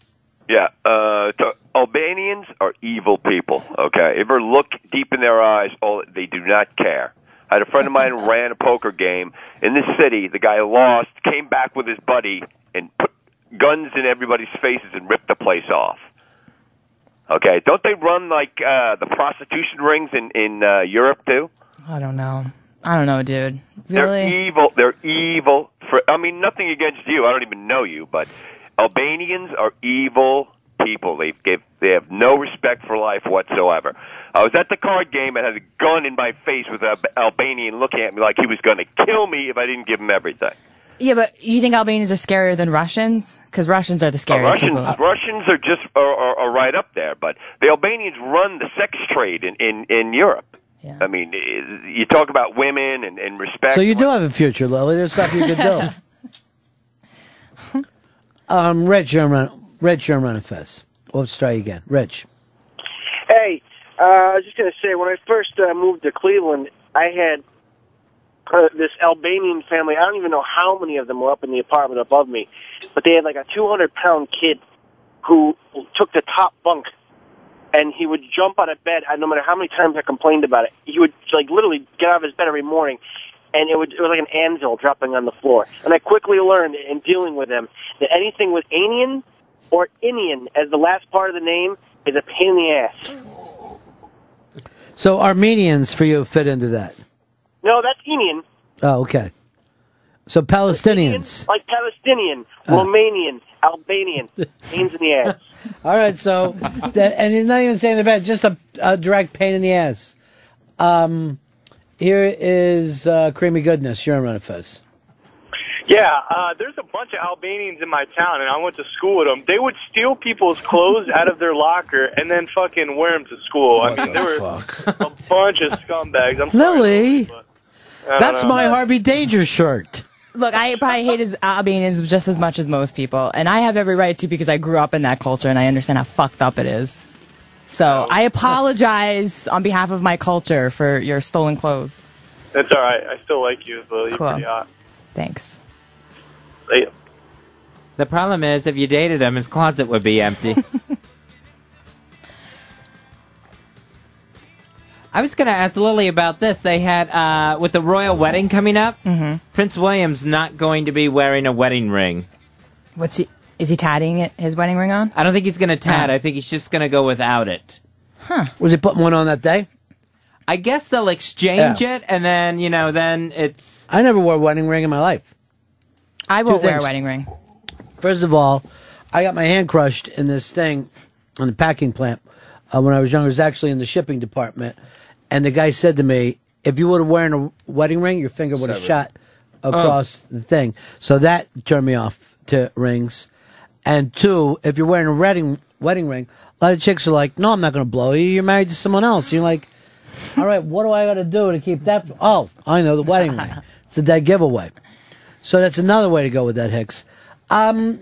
Yeah, uh, to- Albanians are evil people. Okay, ever look deep in their eyes? Oh, they do not care. I had a friend of mine who ran a poker game in this city. The guy lost, came back with his buddy, and put guns in everybody's faces and ripped the place off. Okay, don't they run like uh, the prostitution rings in in uh, Europe too? I don't know. I don't know, dude. Really? They're evil. They're evil. For I mean, nothing against you. I don't even know you, but Albanians are evil people. They give. They have no respect for life whatsoever. I was at the card game and had a gun in my face with an Albanian looking at me like he was going to kill me if I didn't give him everything. Yeah, but you think Albanians are scarier than Russians? Because Russians are the Uh, scariest Russians, people. Russians are just are, are, are right up there, but the Albanians run the sex trade in in, in Europe. I mean, you talk about women and, and respect. So you do have a future, Lily. There's stuff you could do. um, Rich, you're on, Rich, you're on Fez. Let's try again. Rich. Hey, uh, I was just going to say, when I first uh, moved to Cleveland, I had uh, this Albanian family. I don't even know how many of them were up in the apartment above me, but they had like a 200 pound kid who took the top bunk, and he would jump out of bed. I, no matter how many times I complained about it, he would like literally get out of his bed every morning, and it would it was like an anvil dropping on the floor. And I quickly learned in dealing with him that anything with Anian or Indian as the last part of the name is a pain in the ass. So Armenians for you fit into that. No, that's Indian, Oh, okay. So Palestinians. like Palestinian, Romanian, Albanian, pains in the ass. All right, so that, and he's not even saying the bad, just a, a direct pain in the ass. Um, Here is uh, Creamy Goodness. You're on Ron and Fez. Yeah, uh, there's a bunch of Albanians in my town, and I went to school with them. They would steal people's clothes out of their locker and then fucking wear them to school. I mean, there were a bunch of scumbags. I'm Lily, I don't that's know. my Harvey Danger shirt. Look, I probably hate his Albanians just as much as most people, and I have every right to because I grew up in that culture and I understand how fucked up it is. So I apologize on behalf of my culture for your stolen clothes. That's all right. I still like you, but you're Cool. pretty hot. Thanks. Later. The problem is, if you dated him, his closet would be empty. I was going to ask Lily about this. They had, uh, with the royal wedding coming up, Prince William's not going to be wearing a wedding ring. What's he? Is he tatting it, his wedding ring on? I don't think he's going to tat. I think he's just going to go without it. Huh. Was he putting one on that day? I guess they'll exchange it, and then, you know, then it's. I never wore a wedding ring in my life. I won't wear a things. wedding ring. First of all, I got my hand crushed in this thing on the packing plant uh, when I was younger. It was actually in the shipping department. And the guy said to me, if you would have worn a wedding ring, your finger would have shot across the thing. So that turned me off to rings. And two, if you're wearing a wedding, wedding ring, a lot of chicks are like, no, I'm not going to blow you. You're married to someone else. You're like, all right, what do I got to do to keep that? Oh, I know the wedding ring. It's a dead giveaway. So that's another way to go with that, Hicks. Um,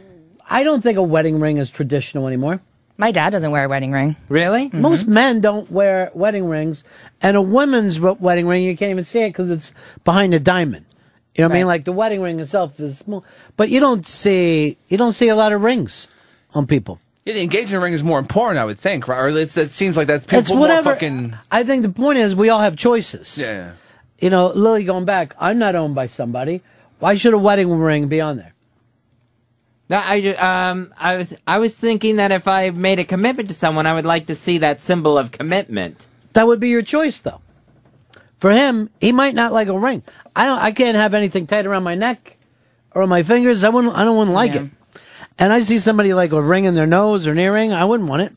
I don't think a wedding ring is traditional anymore. My dad doesn't wear a wedding ring. Really? Most men don't wear wedding rings, and a woman's wedding ring you can't even see it because it's behind a diamond. You know what I mean? Like the wedding ring itself is small, but you don't see you don't see a lot of rings on people. Yeah, the engagement ring is more important, I would think, right? Or it's, it seems like that's people it's more whatever. fucking. I think the point is we all have choices. Yeah. You know, Lily, going back, I'm not owned by somebody. Why should a wedding ring be on there? No, I, um, I was, I was thinking that if I made a commitment to someone, I would like to see that symbol of commitment. That would be your choice, though. For him, he might not like a ring. I don't. I can't have anything tight around my neck or on my fingers. I wouldn't. I don't want to like it. And I see somebody like a ring in their nose or an earring. I wouldn't want it.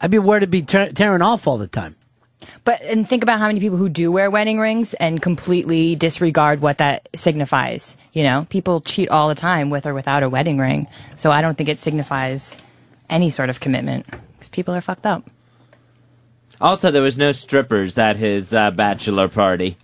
I'd be worried to be tear tearing off all the time. But and think about how many people who do wear wedding rings and completely disregard what that signifies. You know, people cheat all the time with or without a wedding ring. So I don't think it signifies any sort of commitment because people are fucked up. Also, there was no strippers at his uh, bachelor party.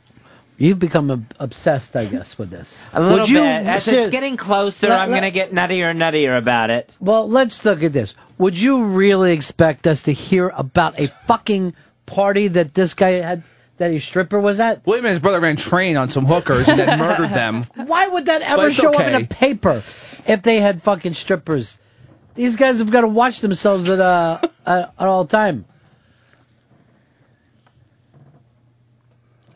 You've become ob- obsessed, I guess, with this. A little Would you- bit. As ser- it's getting closer, Let- I'm going to get nuttier and nuttier about it. Well, let's look at this. Would you really expect us to hear about a fucking party that this guy had, that his stripper was at? William and his brother ran train on some hookers and then murdered them. Why would that ever it's show up in a paper if they had fucking strippers? These guys have got to watch themselves at uh, at, at all time.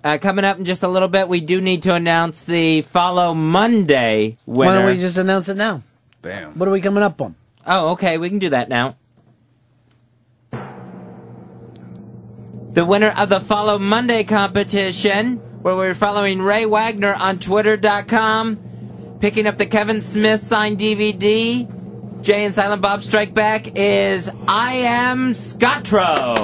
Uh, coming up in just a little bit, we do need to announce the follow Monday winner. Why don't we just announce it now? Bam. What are we coming up on? Oh, okay, we can do that now. The winner of the Follow Monday competition, where we're following Ray Wagner on Twitter.com, picking up the Kevin Smith signed DVD, Jay and Silent Bob Strike Back, is I Am Scotro.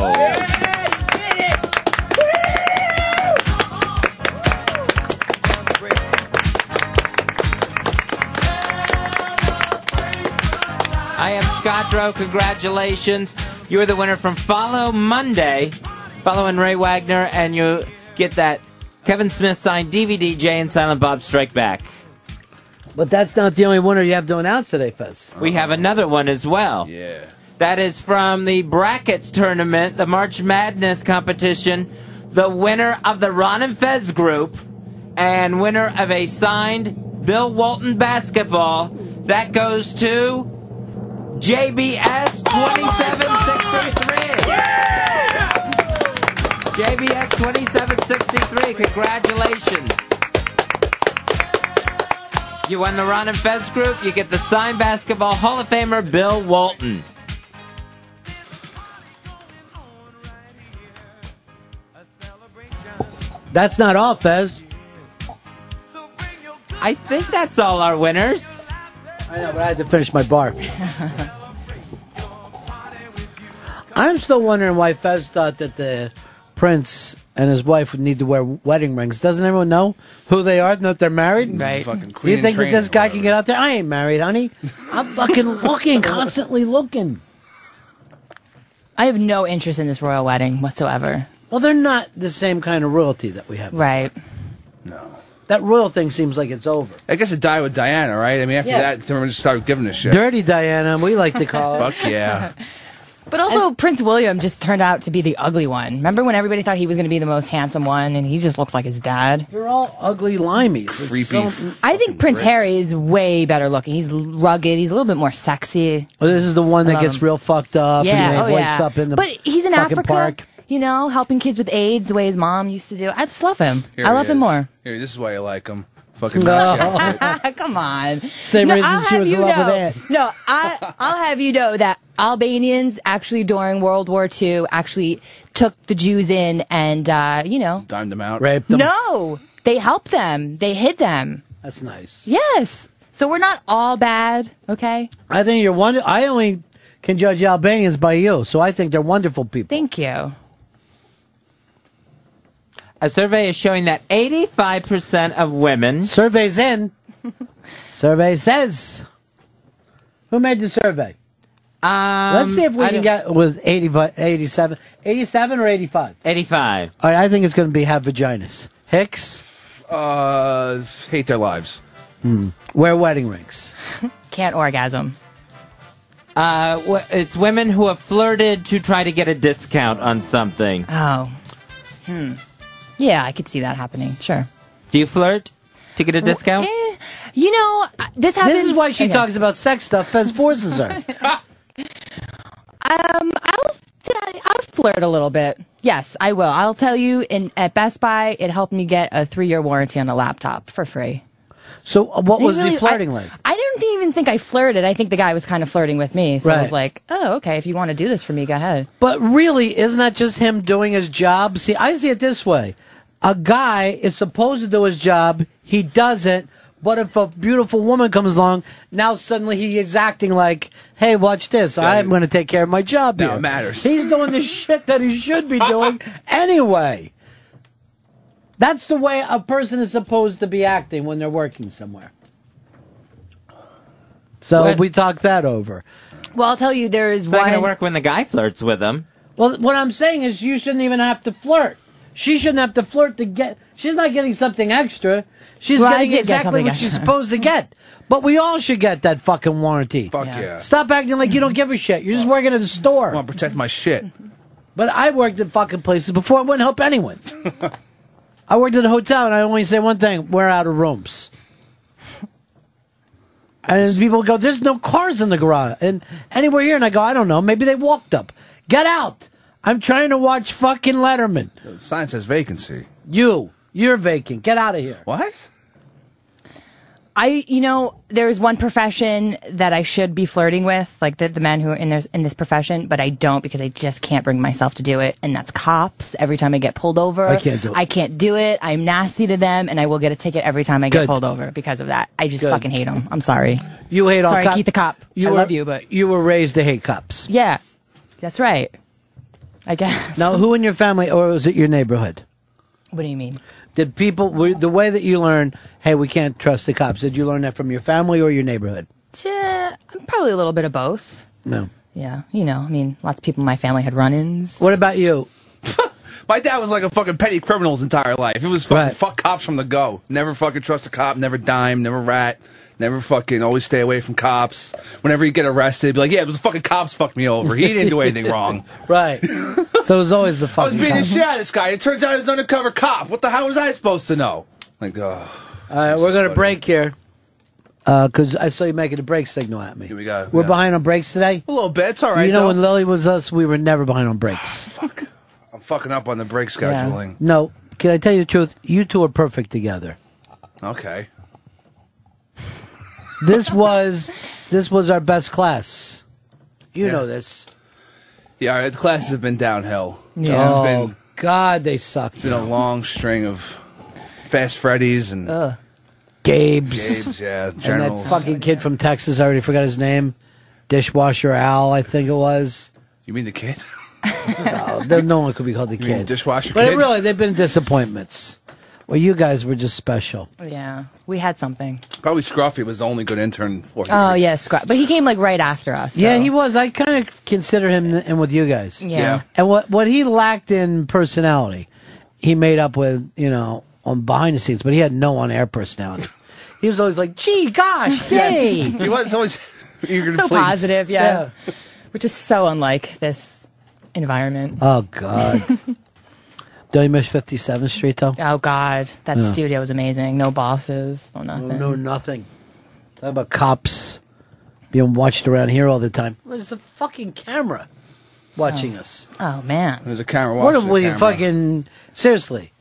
I am Scotro. Congratulations. You're the winner from Follow Monday. Following Ray Wagner, and you get that Kevin Smith signed DVD, Jay and Silent Bob Strike Back. But that's not the only winner you have to announce today, Fez. We have uh-huh. another one as well. Yeah. That is from the Brackets tournament, the March Madness competition. The winner of the Ron and Fez group and winner of a signed Bill Walton basketball. That goes to JBS 2763. JBS 2763. Congratulations. You won the Ron and Fez group. You get the signed basketball Hall of Famer Bill Walton. That's not all, Fez. I think that's all our winners. I know, but I had to finish my bar. I'm still wondering why Fez thought that the Prince and his wife would need to wear wedding rings. Doesn't everyone know who they are and that they're married? Right. Fucking queen you think that this guy can get out there? I ain't married, honey. I'm fucking looking, constantly looking. I have no interest in this royal wedding whatsoever. Well, they're not the same kind of royalty that we have. Right. No. That royal thing seems like it's over. I guess it died with Diana, right? I mean, after Yeah. that, everyone just started giving a shit. Dirty Diana, we like to call her. Fuck yeah. But also, Prince William just turned out to be the ugly one. Remember when everybody thought he was going to be the most handsome one, and he just looks like his dad? You're all ugly limeys. It's Creepy. so- I think Prince Brits. Harry is way better looking. He's rugged. He's a little bit more sexy. Well, this is the one that love gets him. real fucked up yeah, and oh wakes yeah. up in the but he's in Africa, park. you know, helping kids with AIDS the way his mom used to do. I just love him. Here I he love him more. Here, this is why you like him. Fucking No. Come on. Same No, reason I'll she was in you love with know- Ant. No, I, I'll have you know that Albanians actually during World War II actually took the Jews in and, uh, you know, Dimed them out. Raped them. no, they helped them. They hid them. That's nice. Yes. So we're not all bad, okay? I think you're wonder. I only can judge Albanians by you, so I think they're wonderful people. Thank you. A survey is showing that 85% of women. Survey's in. survey says. Who made the survey? Um, Let's see if we I can don't- get was 85, 87, 87 or 85. 85. All right, I think it's going to be have vaginas. Hicks, Uh, hate their lives. hmm. wear wedding rings. Can't orgasm. Uh, w- it's women who have flirted to try to get a discount on something. Oh. Hmm. Yeah, I could see that happening. Sure. Do you flirt to get a discount? Eh, you know, uh, this happens. This is why she okay. talks about sex stuff. Fez forces her. Um, I'll I'll flirt a little bit. Yes, I will. I'll tell you. In at Best Buy, it helped me get a three year warranty on a laptop for free. So, uh, what was really- the flirting I, like? I didn't even think I flirted. I think the guy was kind of flirting with me. So I was like, oh, okay. If you want to do this for me, go ahead. But really, isn't that just him doing his job? See, I see it this way: a guy is supposed to do his job, he doesn't. But if a beautiful woman comes along, now suddenly he is acting like, "Hey, watch this! I'm going to take care of my job Now here." it matters. He's doing the shit that he should be doing anyway. That's the way a person is supposed to be acting when they're working somewhere. So What? we talked that over. Well, I'll tell you, there is It's not one. going to work when the guy flirts with them. Well, what I'm saying is you shouldn't even have to flirt. She shouldn't have to flirt to get. She's not getting something extra. She's Well, getting did get exactly something what she's supposed to get. But we all should get that fucking warranty. Fuck yeah. Stop acting like you don't give a shit. You're just working at a store. I want to protect my shit. But I worked at fucking places before. I wouldn't help anyone. I worked at a hotel, and I only say one thing: we're out of rooms. And people go, "There's no cars in the garage and anywhere here." And I go, "I don't know. Maybe they walked up. Get out! I'm trying to watch fucking Letterman. The sign says vacancy. You, you're vacant. Get out of here." What? I, you know, there's one profession that I should be flirting with, like the, the men who are in this, in this profession, but I don't because I just can't bring myself to do it. And that's cops. Every time I get pulled over, I can't do it. I can't do it. I'm nasty to them and I will get a ticket every time I get Good. pulled over because of that. I just Good. fucking hate them. I'm sorry. You hate all Sorry, cop- Keith the cop. I were- love you, but you were raised to hate cops. yeah, that's right. I guess. Now, who in your family, or was it your neighborhood? What do you mean? Did people were, the way that you learned? Hey, we can't trust the cops. Did you learn that from your family or your neighborhood? Yeah, probably a little bit of both. No. Yeah, you know, I mean, lots of people in my family had run-ins. What about you? My dad was like a fucking petty criminal his entire life. It was fucking fuck cops from the go. Never fucking trust a cop. Never dime. Never rat. Never fucking always stay away from cops. Whenever you get arrested, be like, yeah, it was the fucking cops fucked me over. He didn't do anything wrong. Right. so it was always the fucking. I was beating the shit out of this guy. It turns out he was an undercover cop. What the hell was I supposed to know? Like, oh. All right, we're gonna break here uh, because I saw you making a break signal at me. Here we go. We're Yeah. behind on breaks today. A little bit. It's all right. you know, though. when Lily was us, we were never behind on breaks. Fuck. I'm fucking up on the break Yeah. No, can I tell you the truth? You two are perfect together. Okay. This was this was our best class. You Yeah. know this. Yeah, our classes have been downhill. Yeah. It's Oh, been, God, they sucked. it's been a long string of Fast Freddy's and. Gabe's. Gabe's, yeah, And Generals. that fucking kid from Texas, I already forgot his name. Dishwasher Al, I think it was. You mean the kid? no, there- no one could be called the You mean kid. dishwasher but kid? really, they've been disappointments. Well, you guys were just special. Yeah, we had something. Probably Scruffy was the only good intern for Oh years. yeah, Scrap. But he came like right after us. Yeah, he was. I kind of consider him in with you guys. Yeah. Yeah. And what what he lacked in personality, he made up with you know on behind the scenes, but he had no on air personality. he was always like, "Gee, gosh, yay!" he was always eager to so please. positive. Yeah. which is so unlike this environment. Oh God. Don't you miss Fifty Seventh Street though? Oh God, that Yeah. studio was amazing. No bosses, no nothing. No, no, nothing. Talk about cops being watched around here all the time. There's a fucking camera watching oh. us. Oh man. There's a camera watching. What are we camera. fucking seriously?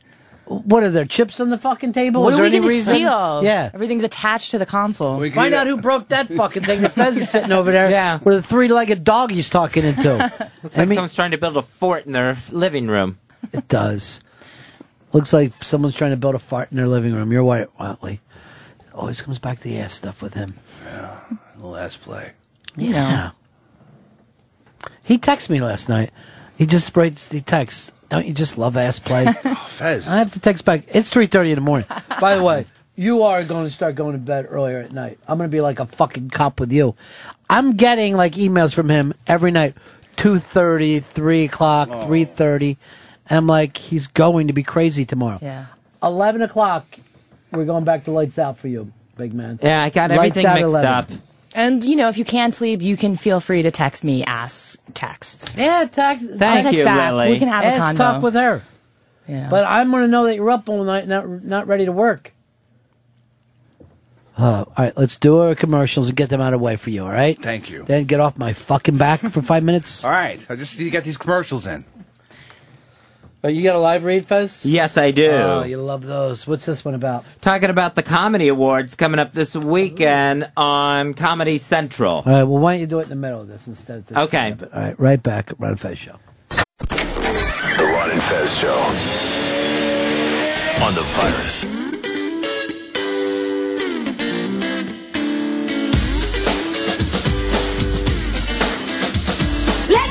What are there chips on the fucking table? What Is are there we any going to reason? steal? Yeah. everything's attached to the console. We Find out who broke that fucking thing. The Fez is sitting over there yeah. with a three-legged dog he's talking into. Looks I like mean- someone's trying to build a fort in their living room. It does. Looks like someone's trying to build a fart in their living room. You're right, Whatley. Always comes back to the ass stuff with him. Yeah, the last play. Yeah. He texted me last night. He just writes, he texts, don't you just love ass play? oh, Fez. I have to text back. It's 3.30 in the morning. By the way, you are going to start going to bed earlier at night. I'm going to be like a fucking cop with you. I'm getting like emails from him every night. 2.30, 3 o'clock, 3.30. And I'm like, he's going to be crazy tomorrow. Yeah. 11 o'clock, we're going back to lights out for you, big man. Yeah, I got Lights everything out mixed 11. up. And you know, if you can't sleep, you can feel free to text me ass texts. Yeah, text. I'll text back. We can have a Ass convo. talk with her. Yeah. But I'm going to know that you're up all night, not not ready to work. Uh, all right, let's do our commercials and get them out of the way for you. All right. Thank you. Then get off my fucking back for five minutes. All right, I just need to get these commercials in. Oh, you got a live read, Fez? Yes, I do. Oh, you love those. What's this one about? Talking about the Comedy Awards coming up this weekend on Comedy Central. All right. Well, why don't you do it in the middle of this instead of this? Okay. All right. Right back. Ron Fez show. The Ron and Fez Show. On the virus. Let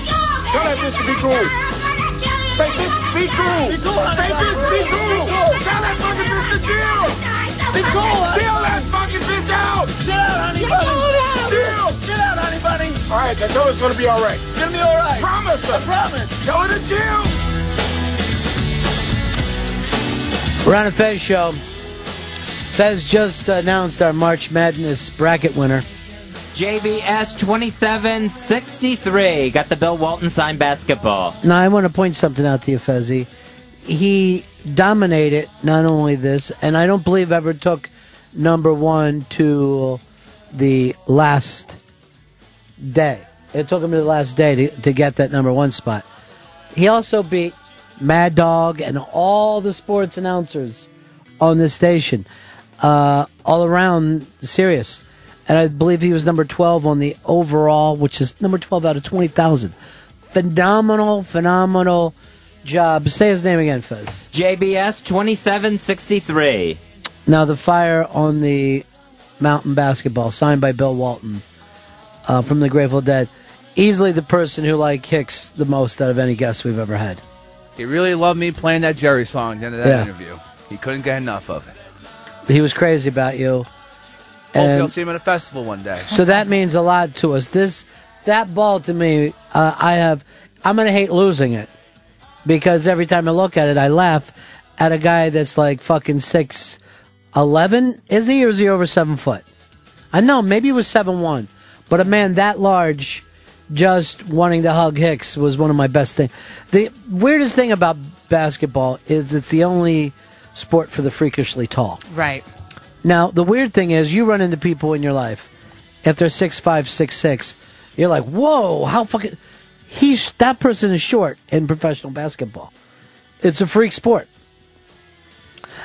Tell that bitch to be cool. Say, bitch, be cool. Be cool. Say, bitch, be cool. Tell that fucking bitch to chill. Be cool. Chill that fucking bitch out. Chill out, honey bunny. Chill. Chill out, honey bunny. All right, then tell her it's gonna be all right. It's gonna be all right. Promise her. I promise. Tell her to chill. Ron and Fez show. Fez just announced our March Madness bracket winner. JBS 2763 got the Bill Walton signed basketball. Now, I want to point something out to you, Fezzy. He dominated not only this, and I don't believe ever took number one to the last day. It took him to the last day to, to get that number one spot. He also beat Mad Dog and all the sports announcers on this station, uh, all around Sirius. And I believe he was number 12 on the overall, which is number 12 out of 20,000. Phenomenal, phenomenal job. Say his name again, Fez. JBS 2763. Now, the fire on the mountain basketball, signed by Bill Walton uh, from the Grateful Dead. Easily the person who like Hicks the most out of any guest we've ever had. He really loved me playing that Jerry song at the end of that Yeah. interview. He couldn't get enough of it. He was crazy about you. Hopefully, I'll see him at a festival one day. so that means a lot to us. This that ball to me, uh, I have. I'm gonna hate losing it because every time I look at it, I laugh at a guy that's like fucking six eleven. Is he or is he over seven foot? I know maybe he was seven one, but a man that large just wanting to hug Hicks was one of my best things. The weirdest thing about basketball is it's the only sport for the freakishly tall. Right. Now, the weird thing is, you run into people in your life. If they're six five, six six, you're like, "Whoa, how fucking." He's that person is short in professional basketball. It's a freak sport.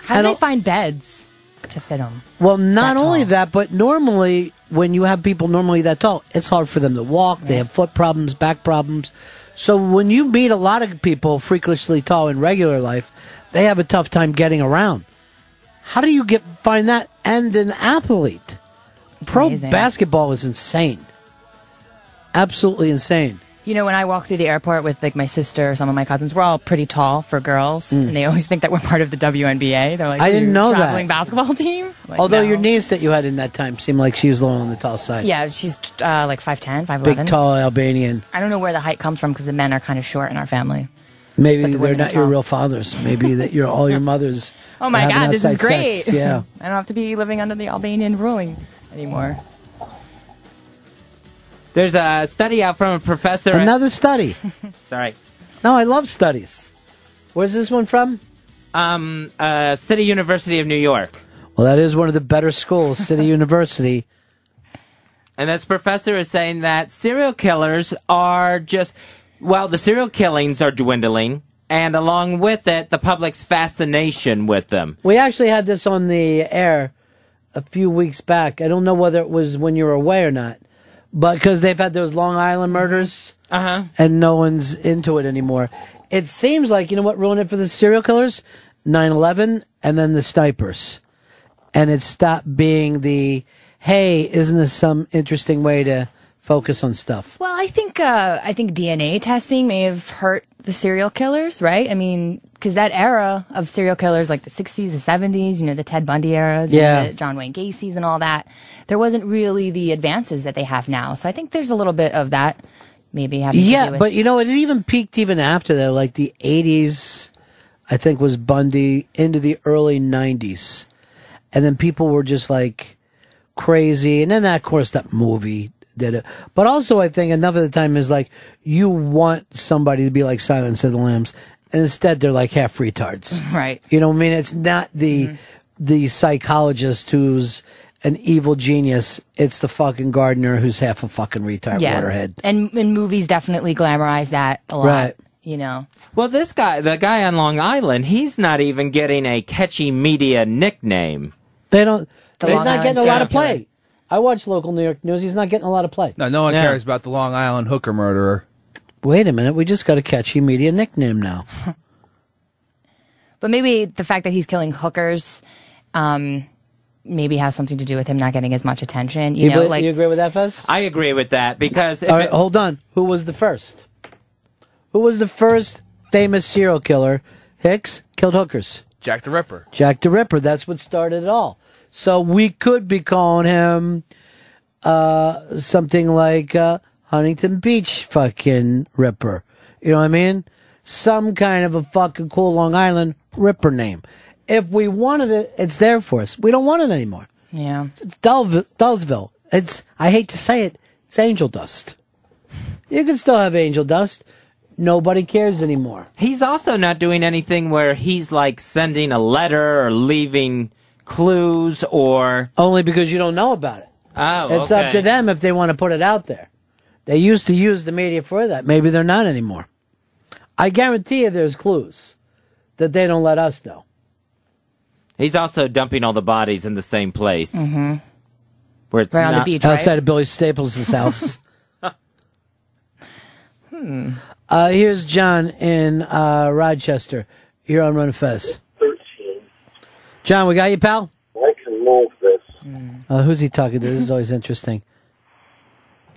How do they find beds to fit them? Well, not only that, but normally when you have people normally that tall, it's hard for them to walk. They have foot problems, back problems. So when you meet a lot of people freakishly tall in regular life, they have a tough time getting around. How do you get find that and an athlete? Pro amazing. basketball is insane. Absolutely insane. You know, when I walk through the airport with like my sister or some of my cousins, we're all pretty tall for girls, Mm. and they always think that we're part of the WNBA. They're like, I didn't know that." traveling basketball team. Like, Although no. your niece that you had in that time seemed like she was one on the tall side. yeah, she's uh, like 5'10", 5'11". Big, tall Albanian. I don't know where the height comes from because the men are kind of short in our family. Maybe the they're not your real fathers. Maybe that you're all your mothers. Oh my god, this is great! sex. Yeah. I don't have to be living under the Albanian ruling anymore. There's a study out from a professor. at- Another study. sorry. No, I love studies. Where's this one from? Um, uh, City University of New York. Well, that is one of the better schools, City University. And this professor is saying that serial killers are just, well, the serial killings are dwindling, and along with it, the public's fascination with them. We actually had this on the air a few weeks back. I don't know whether it was when you were away or not, but because they've had those Long Island murders, uh-huh. and no one's into it anymore. It seems like you know what ruined it for the serial killers: 9-11 and then the snipers, and it stopped being the hey, isn't this some interesting way to focus on stuff? Well, I think uh, I think DNA testing may have hurt the serial killers, right? I mean, because that era of serial killers, like the '60s, the '70s, you know, the Ted Bundy eras, Yeah. and the John Wayne Gacy's, and all that, there wasn't really the advances that they have now. So I think there's a little bit of that, maybe having to do Yeah, but you know, it even peaked even after that, like the eighties. I think was Bundy into the early nineties, and then people were just like crazy, and then of course that movie did it. But also, I think enough of the time is like you want somebody to be like Silence of the Lambs, and instead they're like half retards, right? You know, what I mean, it's not the mm-hmm. the psychologist who's an evil genius. It's the fucking gardener who's half a fucking retard yeah, waterhead. and and movies definitely glamorize that a lot. Right. You know, Well, this guy, the guy on Long Island, he's not even getting a catchy media nickname. They don't. The he's Long not Island getting a lot of serial play. I watch local New York news. He's not getting a lot of play. No, no one Yeah. cares about the Long Island hooker murderer. Wait a minute. We just got a catchy media nickname now. but maybe the fact that he's killing hookers, um, maybe has something to do with him not getting as much attention. You, know, believe- like you agree with that, Fez? I agree with that because if All right, it- hold on. Who was the first? Who was the first famous serial killer? Hicks killed hookers. Jack the Ripper. Jack the Ripper. That's what started it all. So we could be calling him uh, something like uh, Huntington Beach fucking Ripper. You know what I mean? Some kind of a fucking cool Long Island Ripper name. If we wanted it, it's there for us. We don't want it anymore. Yeah. It's Dullville. Dullsville. It's, I hate to say it, it's angel dust. You can still have angel dust. Nobody cares anymore. he's also not doing anything where he's like sending a letter or leaving clues or. Only because you don't know about it. Oh, It's up to them if they want to put it out there. They used to use the media for that. Maybe they're not anymore. I guarantee you there's clues that they don't let us know. He's also dumping all the bodies in the same place. Mm-hmm. Where it's Right on the not- beach, Outside of Billy Staples' house. Hmm. uh, here's John in uh, Rochester. Here on Ron Fez. 13. John, we got you, pal? I can move this. Uh, who's he talking to? This is always interesting.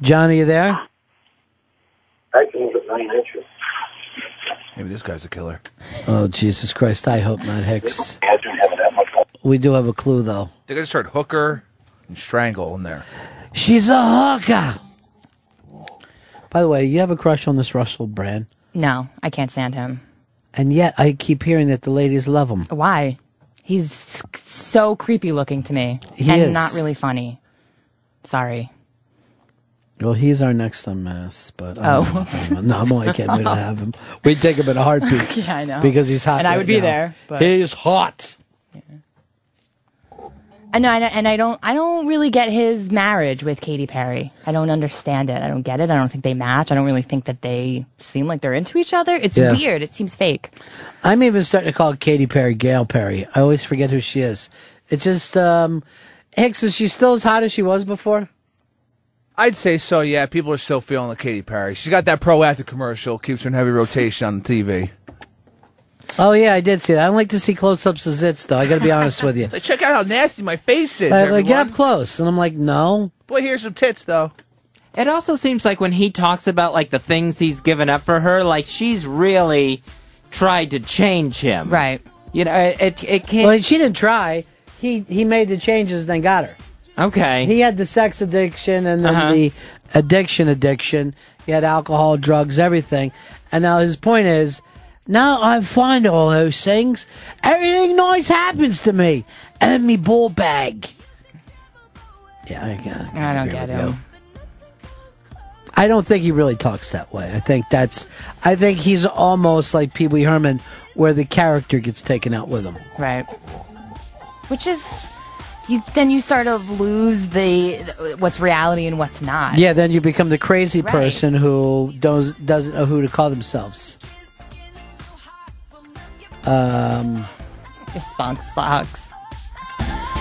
John, are you there? I can move it nine inches. Maybe this guy's a killer. Oh, Jesus Christ. I hope not, Hicks. I don't have that much. We do have a clue, though. They just heard hooker and strangle in there. She's a hooker. By the way, you have a crush on this Russell Brand, No, I can't stand him. and yet I keep hearing that the ladies love him. Why? He's so creepy looking to me, He and is. not really funny. Sorry. Well, he's our next on mass, but Oh. I'm- no, I'm only kidding. We don't have him. We'd take him in a heartbeat. Yeah, I know. because he's hot, And I would be now. there, but- he's hot. And I, and I don't I don't really get his marriage with Katy Perry. I don't understand it. I don't get it. I don't think they match. I don't really think that they seem like they're into each other. It's Yeah. weird. It seems fake. I'm even starting to call Katy Perry Gail Perry. I always forget who she is. It's just um, Hicks. Is she still as hot as she was before? I'd say so, yeah. People are still feeling the Katy Perry. She's got that Proactiv commercial, keeps her in heavy rotation on the TV. Oh yeah, I did see that. I don't like to see close-ups of zits, though. I got to be honest with you. Like, check out how nasty my face is. Like, like, get up close, and I'm like, no. Boy, here's some tits, though. It also seems like when he talks about like the things he's given up for her, like she's really tried to change him. Right. You know, it it, it can't. Well, she didn't try. He he made the changes, then got her. Okay. He had the sex addiction and then Uh-huh. the addiction addiction. He had alcohol, drugs, everything. And now his point is, now I find all those things. Everything nice happens to me. And me ball bag. Yeah, I, got I don't get him. I don't think he really talks that way. I think that's. I think he's almost like Pee Wee Herman, where the character gets taken out with him. Right. Which is, you then you sort of lose the what's reality and what's not. Yeah, then you become the crazy Right. person who does, doesn't know who to call themselves. Um, This song sucks.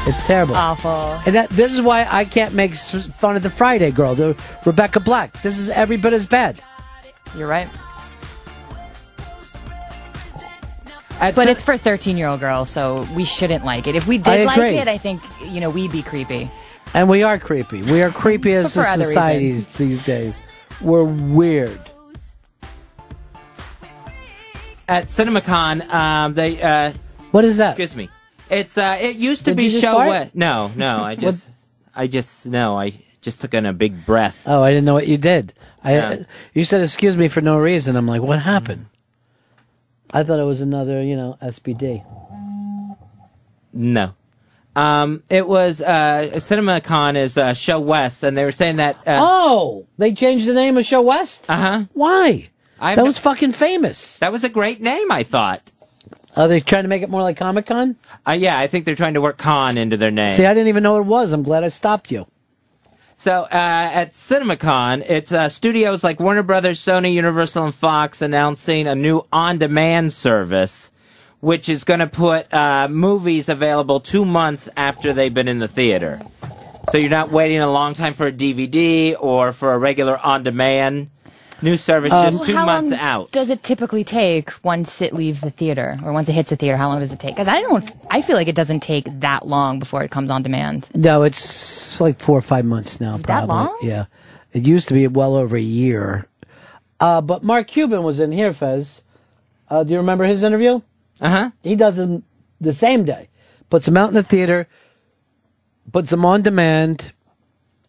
it's terrible. Awful. And that, this is why I can't make fun of the Friday girl, the Rebecca Black. This is every bit as bad. You're right. but it's for 13 year old girls, so we shouldn't like it. If we did like it, I think, you know, we'd be creepy. And we are creepy. We are creepy as a society these days. We're weird. At CinemaCon, um, they. Uh, what is that? Excuse me. It's uh, it used to Did be you just show fart? what? No, no. I just, I just no. I just took in a big breath. Oh, I didn't know what you did. I Yeah. you said excuse me for no reason. I'm like, what happened? I thought it was another, you know, SBD. No. Um, it was uh, CinemaCon is uh, ShoWest, and they were saying that. Uh oh, they changed the name of ShoWest. Uh huh. Why? I that was fucking famous. That was a great name, I thought. Are they trying to make it more like Comic Con? Uh, yeah, I think they're trying to work con into their name. See, I didn't even know it was. I'm glad I stopped you. So uh, at CinemaCon, it's uh, studios like Warner Brothers, Sony, Universal, and Fox announcing a new on-demand service, which is going to put uh, movies available two months after they've been in the theater. So you're not waiting a long time for a DVD or for a regular on-demand new service, just Well, two how months out. Does it typically take once it leaves the theater or once it hits the theater? How long does it take? Because I don't. I feel like it doesn't take that long before it comes on demand. No, it's like four or five months now. Probably. long? Yeah, it used to be well over a year. Uh, but Mark Cuban was in here, Fez. Uh, do you remember his interview? Uh huh. He does them the same day. Puts them out in the theater, puts them on demand,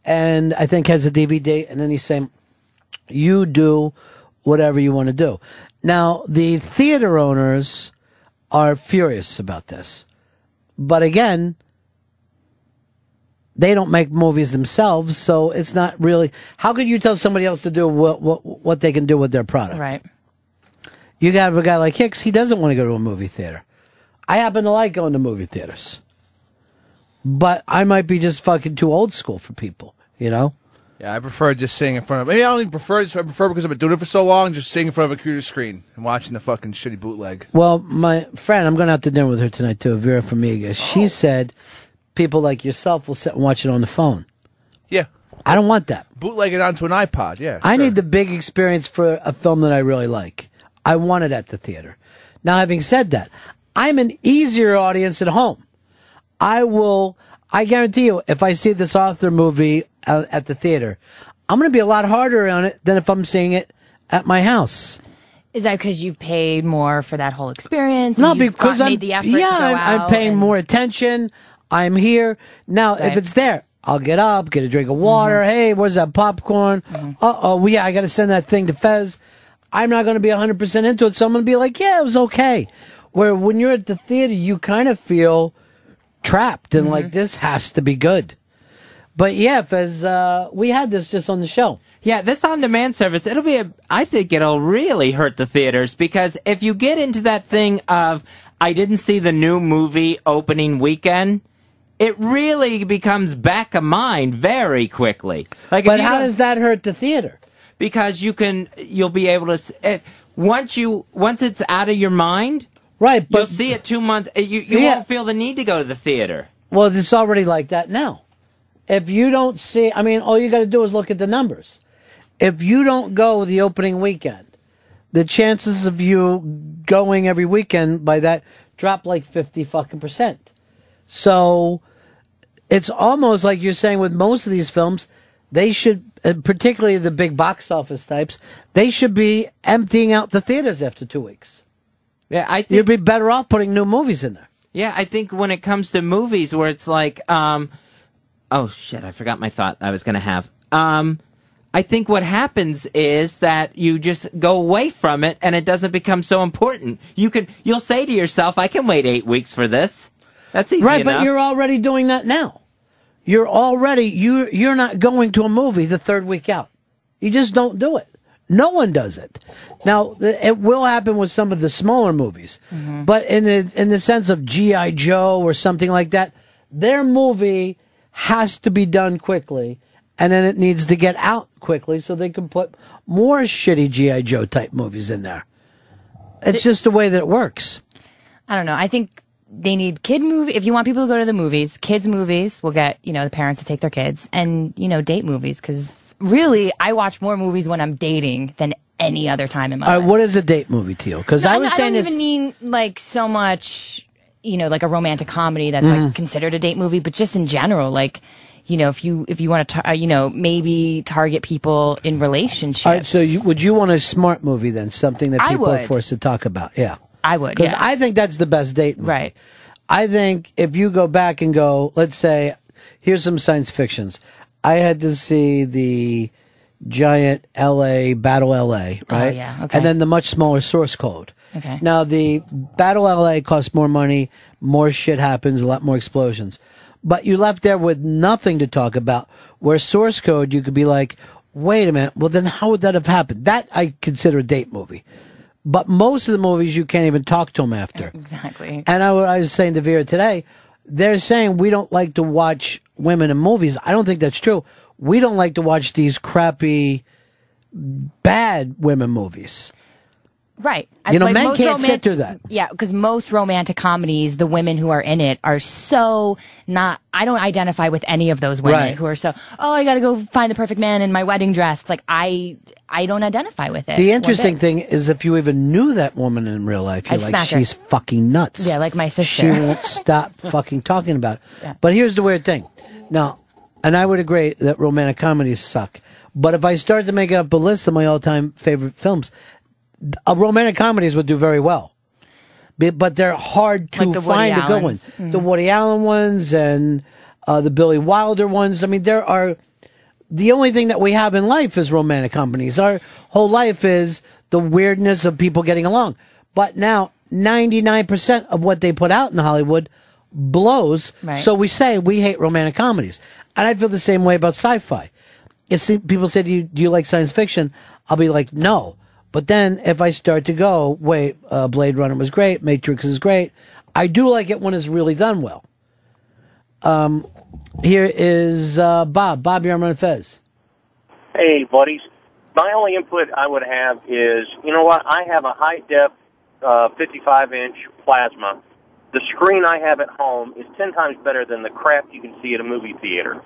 and I think has a DVD. And then he's saying, "You do whatever you want to do." Now the theater owners are furious about this, but again, they don't make movies themselves, so it's not really. How could you tell somebody else to do what what what they can do with their product? Right. You got a guy like Hicks. He doesn't want to go to a movie theater. I happen to like going to movie theaters, but I might be just fucking too old school for people. You know. Yeah, I prefer just sitting in front of. Maybe I don't even prefer. this, I prefer because I've been doing it for so long. Just sitting in front of a computer screen and watching the fucking shitty bootleg. Well, my friend, I'm going out to dinner with her tonight too, Vera Farmiga. She oh. said people like yourself will sit and watch it on the phone. Yeah, I don't want that. bootleg it onto an iPod. Yeah, I need the big experience for a film that I really like. I want it at the theater. Now, having said that, I'm an easier audience at home. I will, I guarantee you, if I see this Arthur movie uh, at the theater, I'm going to be a lot harder on it than if I'm seeing it at my house. Is that because you've paid more for that whole experience? No, because I'm, made the effort yeah, I'm, I'm paying and- more attention. I'm here. Now, Right. if it's there, I'll get up, get a drink of water. Mm-hmm. Hey, where's that popcorn? Uh oh, well, yeah, I got to send that thing to Fez. I'm not going to be 100% into it, so I'm going to be like, yeah, it was okay. Where when you're at the theater, you kind of feel trapped and Mm-hmm. like, this has to be good. But yeah, as uh, we had this just on the show. Yeah, this on-demand service, it'll be a, I think it'll really hurt the theaters because if you get into that thing of, I didn't see the new movie opening weekend, it really becomes back of mind very quickly. Like, But how does that hurt the theater? Because you can, you'll be able to, s- eh, once you, once it's out of your mind, right? But you'll see it two months, eh, you, you Yeah. won't feel the need to go to the theater. Well, it's already like that now. If you don't see, I mean, all you got to do is look at the numbers. If you don't go the opening weekend, the chances of you going every weekend by that drop like 50 fucking percent. So it's almost like you're saying with most of these films, they should, uh, particularly the big box office types, they should be emptying out the theaters after two weeks. Yeah, I think you'd be better off putting new movies in there. Yeah, I think when it comes to movies where it's like, um, oh shit, I forgot my thought I was going to have. Um, I think what happens is that you just go away from it and it doesn't become so important. You can, you'll say to yourself, I can wait eight weeks for this. That's easy right, enough. but you're already doing that now. You're already you you're not going to a movie the third week out. You just don't do it. No one does it. Now it will happen with some of the smaller movies, mm-hmm. but in the in the sense of GI Joe or something like that, their movie has to be done quickly, and then it needs to get out quickly so they can put more shitty GI Joe type movies in there. It's just the way that it works. I don't know. I think they need kid movie. If you want people to go to the movies, kids movies will get you know the parents to take their kids, and you know date movies because really I watch more movies when I'm dating than any other time in my All life. what is a date movie to you? Because No, I was I saying don't this. even mean like so much, you know, like a romantic comedy that's Mhm. like considered a date movie, but just in general, like, you know, if you if you want to, uh, you know, maybe target people in relationships. All right, so you, would you want a smart movie then? Something that people are forced to talk about? Yeah. I would, Because yeah. I think that's the best date movie. Right. I think if you go back and go, let's say, here's some science fictions. I had to see the giant LA Battle LA, oh, right? Oh, yeah, okay. And then the much smaller source code. Okay. Now the Battle LA costs more money, more shit happens, a lot more explosions. But you left there with nothing to talk about. Where source code, you could be like, wait a minute, well then how would that have happened? That I consider a date movie. But most of the movies you can't even talk to them after. Exactly. And I, I was saying to Vera today, they're saying we don't like to watch women in movies. I don't think that's true. We don't like to watch these crappy, bad women movies. Right. You know, Like, men most can't sit through that. Yeah, because most romantic comedies, the women who are in it are so not. I don't identify with any of those women Right. who are so. Oh, I got to go find the perfect man in my wedding dress. It's like I, I don't identify with it. The interesting thing is if you even knew that woman in real life, you're I'd like, smack her. she's fucking nuts. Yeah, like my sister. She won't stop fucking talking about it. Yeah. But here's the weird thing. Now, and I would agree that romantic comedies suck. But if I started to make up a list of my all-time favorite films, uh, romantic comedies would do very well. Be- But they're hard to Like the Woody find a good Allens. ones. Mhm. The Woody Allen ones and uh, the Billy Wilder ones. I mean, there are the only thing that we have in life is romantic comedies. Our whole life is the weirdness of people getting along. But now, 99% of what they put out in Hollywood blows. Right. So we say we hate romantic comedies. And I feel the same way about sci fi. If people say, do you, do you like science fiction? I'll be like, no. But then if I start to go, wait, uh, Blade Runner was great, Matrix is great, I do like it when it's really done well. Um, here is uh, Bob. Bob, you're on Ron Fez. Hey, buddies. My only input I would have is, you know what? I have a high def, uh, 55 inch plasma. The screen I have at home is 10 times better than the crap you can see at a movie theater.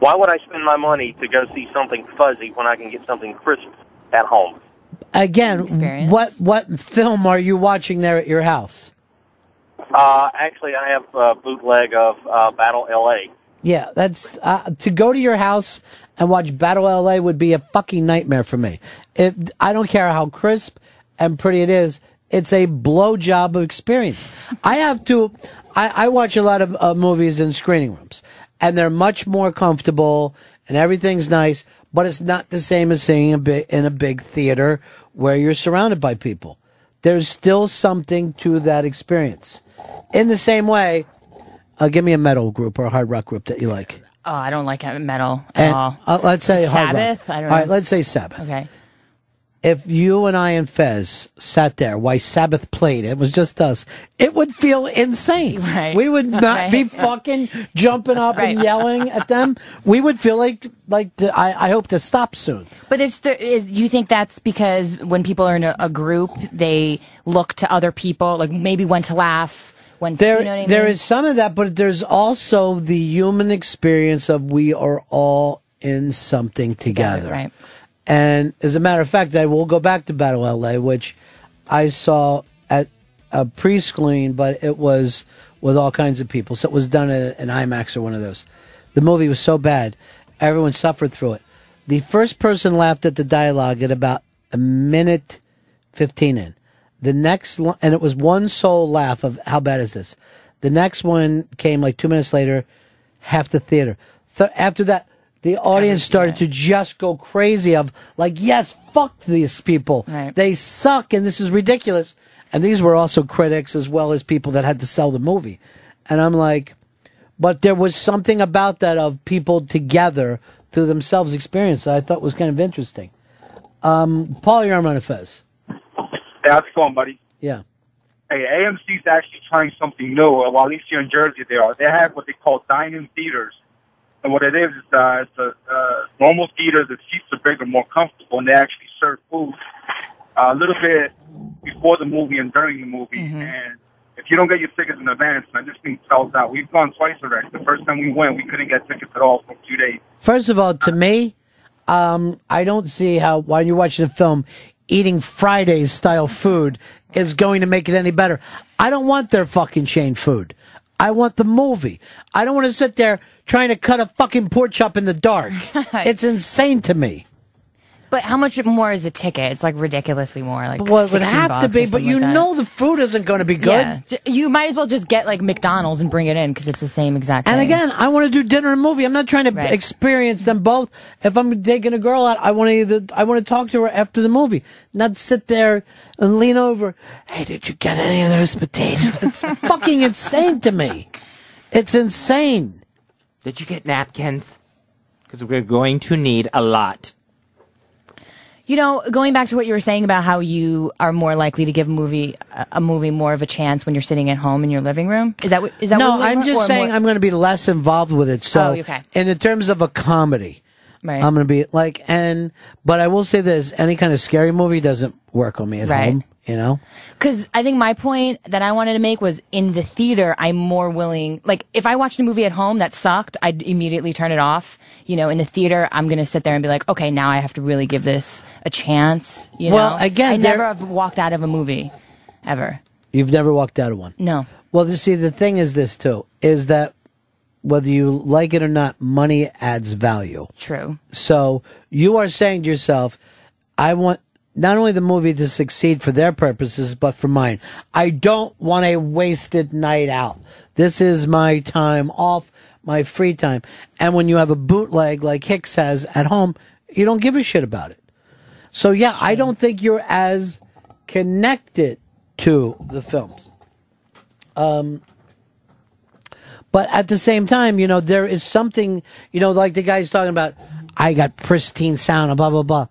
Why would I spend my money to go see something fuzzy when I can get something crisp at home? Again, what what film are you watching there at your house? Uh, actually, I have a bootleg of uh, Battle LA. Yeah, that's uh, to go to your house and watch Battle LA would be a fucking nightmare for me. It, I don't care how crisp and pretty it is. It's a blowjob of experience. I have to. I, I watch a lot of uh, movies in screening rooms, and they're much more comfortable, and everything's nice. But it's not the same as seeing a big in a big theater where you're surrounded by people. There's still something to that experience. In the same way, uh, give me a metal group or a hard rock group that you like. Oh, I don't like metal at And, all. uh, let's say hard rock. Sabbath. I don't All know. right, let's say Sabbath. Okay. If you and I and Fez sat there while Sabbath played, it was just us. It would feel insane. Right. We would not be fucking jumping up and yelling at them. We would feel like like the, I, I hope to stop soon. But it's the, is you think that's because when people are in a, a group, they look to other people, like maybe when to laugh, when There, you know I mean? there is some of that, but there's also the human experience of we are all in something together. right. And as a matter of fact, I will go back to Battle LA, which I saw at a pre-screen, but it was with all kinds of people. So it was done at an IMAX or one of those. The movie was so bad, everyone suffered through it. The first person laughed at the dialogue at about a minute 15 in. The next, li- and it was one soul laugh of how bad is this? The next one came like two minutes later, half the theater. Th- after that, the audience started to just go crazy of like, yes, fuck these people. They suck and this is ridiculous. And these were also critics as well as people that had to sell the movie. And I'm like, but there was something about that of people together through themselves experience that I thought was kind of interesting. Um, Paul, you're on Ron Fez. Hey, how's it going, buddy? Yeah. Hey, AMC's actually trying something new. Well, at least here in Jersey, they are. They have what they call dine-in theaters, and what it is is uh, it's a uh, normal theater. The seats are bigger, more comfortable, and they actually serve food uh, a little bit before the movie and during the movie. And if you don't get your tickets in advance, man, this thing sells out. We've gone twice already. The first time we went, we couldn't get tickets at all for two days. First of all, to me, um, I don't see how while you're watching a film, eating Fridays style food is going to make it any better. I don't want their fucking chain food. I want the movie. I don't want to sit there trying to cut a fucking pork chop in the dark. it's insane to me. But how much more is the ticket? It's like ridiculously more. Like Well, it would 16 have to be, but you like know the food isn't going to be good. Yeah. You might as well just get like McDonald's and bring it in because it's the same exact. And thing. again, I want to do dinner and movie. I'm not trying to experience them both. If I'm taking a girl out, I want to either I want to talk to her after the movie, not sit there and lean over. Hey, did you get any of those potatoes? It's fucking insane to me. It's insane. Did you get napkins? Because we're going to need a lot. You know, going back to what you were saying about how you are more likely to give a movie a, movie more of a chance when you're sitting at home in your living room. Is that what? Is that no? what I'm just saying more- I'm going to be less involved with it. So, Oh, okay. in the terms of a comedy, Right. I'm going to be like, and but I will say this: any kind of scary movie doesn't work on me at Right. home. You know. Because I think my point that I wanted to make was in the theater, I'm more willing. Like, if I watched a movie at home that sucked, I'd immediately turn it off. You know, in the theater, I'm going to sit there and be like, okay, now I have to really give this a chance. You Well, know? again, I never have walked out of a movie ever. You've never walked out of one. No. Well, you see, the thing is this too: is that whether you like it or not, money adds value. True. So you are saying to yourself, I want not only the movie to succeed for their purposes, but for mine. I don't want a wasted night out. This is my time off, my free time. And when you have a bootleg like Hicks has at home, you don't give a shit about it. So yeah, I don't think you're as connected to the films. Um, but at the same time, you know, there is something, you know, like the guy's talking about, I got pristine sound blah, blah, blah.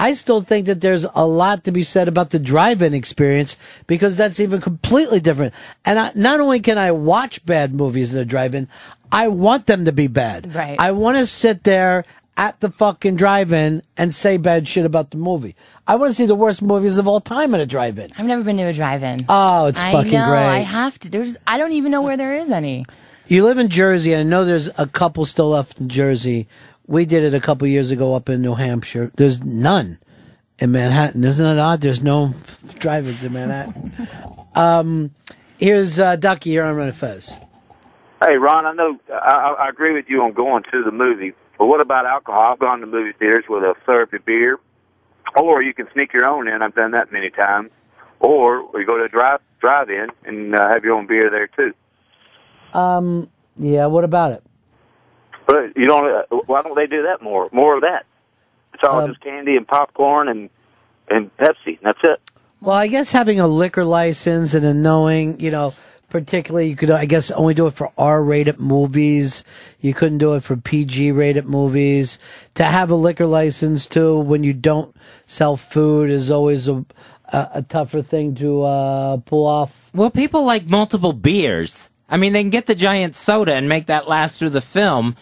I still think that there's a lot to be said about the drive-in experience because that's even completely different. And I, not only can I watch bad movies in a drive-in, I want them to be bad. Right. I want to sit there at the fucking drive-in and say bad shit about the movie. I want to see the worst movies of all time in a drive-in. I've never been to a drive-in. Oh, it's I fucking know, great. I have to. There's. I don't even know where there is any. You live in Jersey, and I know there's a couple still left in Jersey. We did it a couple years ago up in New Hampshire. There's none in Manhattan. Isn't it odd? There's no drive-ins in Manhattan. um, here's uh, Ducky here on Ron Fez. Hey, Ron, I know I, I I agree with you on going to the movie, but what about alcohol? I've gone to movie theaters with a therapy beer, or you can sneak your own in. I've done that many times. Or you go to a drive drive-in and uh, have your own beer there too. Um, yeah, what about it? But you don't. Uh, why don't they do that more? More of that. It's all Um, just candy and popcorn and and Pepsi. That's it. Well, I guess having a liquor license and then knowing, you know, particularly you could, I guess, only do it for R-rated movies. You couldn't do it for PG-rated movies. To have a liquor license too, when you don't sell food, is always a a, a tougher thing to uh, pull off. Well, people like multiple beers. I mean, they can get the giant soda and make that last through the film.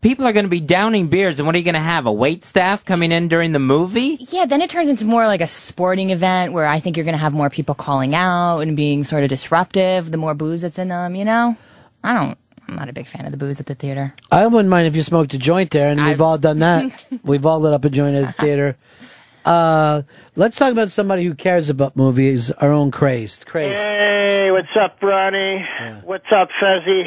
People are going to be downing beers, and what are you going to have? A wait staff coming in during the movie? Yeah, then it turns into more like a sporting event where I think you're going to have more people calling out and being sort of disruptive. The more booze that's in them, you know. I don't. I'm not a big fan of the booze at the theater. I wouldn't mind if you smoked a joint there, and we've all done that. we've all lit up a joint at the theater. Uh, let's talk about somebody who cares about movies. Our own crazed, crazed. Hey, what's up, Ronnie? What's up, Fezzy?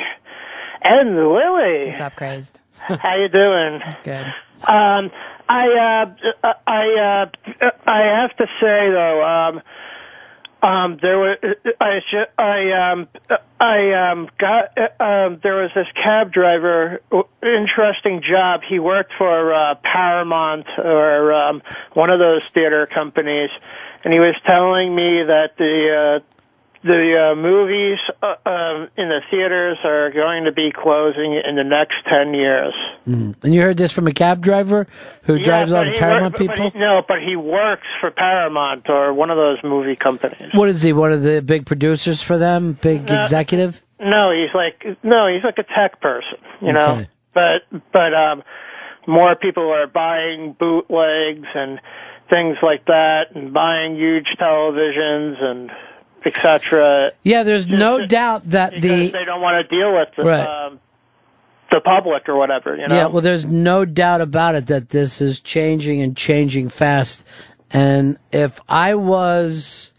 And Lily. What's up, crazed? How you doing? Good. Um, I uh, I uh, I have to say though, um, um, there was I ju- I um I um got uh, um there was this cab driver, interesting job. He worked for uh, Paramount or um, one of those theater companies, and he was telling me that the uh, the uh, movies uh, um, in the theaters are going to be closing in the next ten years. Mm. And you heard this from a cab driver who drives a Yeah, lot but of he Paramount work- but people? he- no, but he works for Paramount or one of those movie companies. What is he? One of the big producers for them? Big Uh, executive? No, he's like no, he's like a tech person, you know. But but um, more people are buying bootlegs and things like that, and buying huge televisions and etc. Yeah, there's no doubt that the they don't want to deal with the, Right. um, the public or whatever, you know. Yeah, well, there's no doubt about it that this is changing and changing fast. And if I was,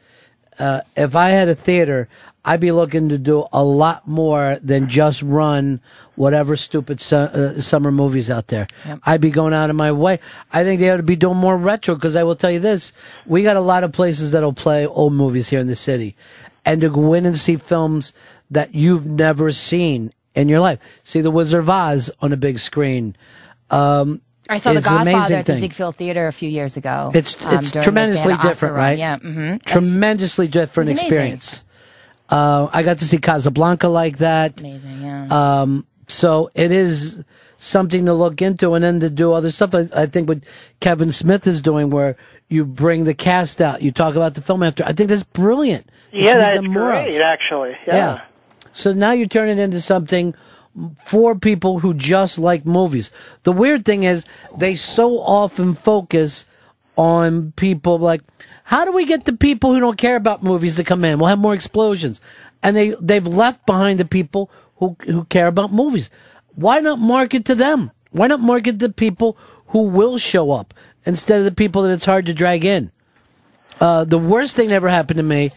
uh, if I had a theater, I'd be looking to do a lot more than just run whatever stupid su- uh, summer movies out there. I'd be going out of my way. I think they ought to be doing more retro because I will tell you this: we got a lot of places that'll play old movies here in the city, and to go in and see films that you've never seen in your life. See The Wizard of Oz on a big screen. Um, I saw The is an amazing Godfather at the. Ziegfeld Theater a few years ago. It's um, it's during the- tremendously different, run. right? Yeah. hmm Tremendously different It was amazing. experience. Uh, I got to see Casablanca like that. Amazing, yeah. Um, so it is something to look into, and then to do other stuff. I, I think what Kevin Smith is doing, where you bring the cast out, you talk about the film after. I think that's brilliant. Yeah, that's great, actually. Yeah. Yeah. So now you turn it into something for people who just like movies. The weird thing is they so often focus on people like, how do we get the people who don't care about movies to come in? We'll have more explosions. And they, they've left behind the people who, who care about movies. Why not market to them? Why not market to people who will show up instead of the people that it's hard to drag in? Uh, the worst thing that ever happened to me,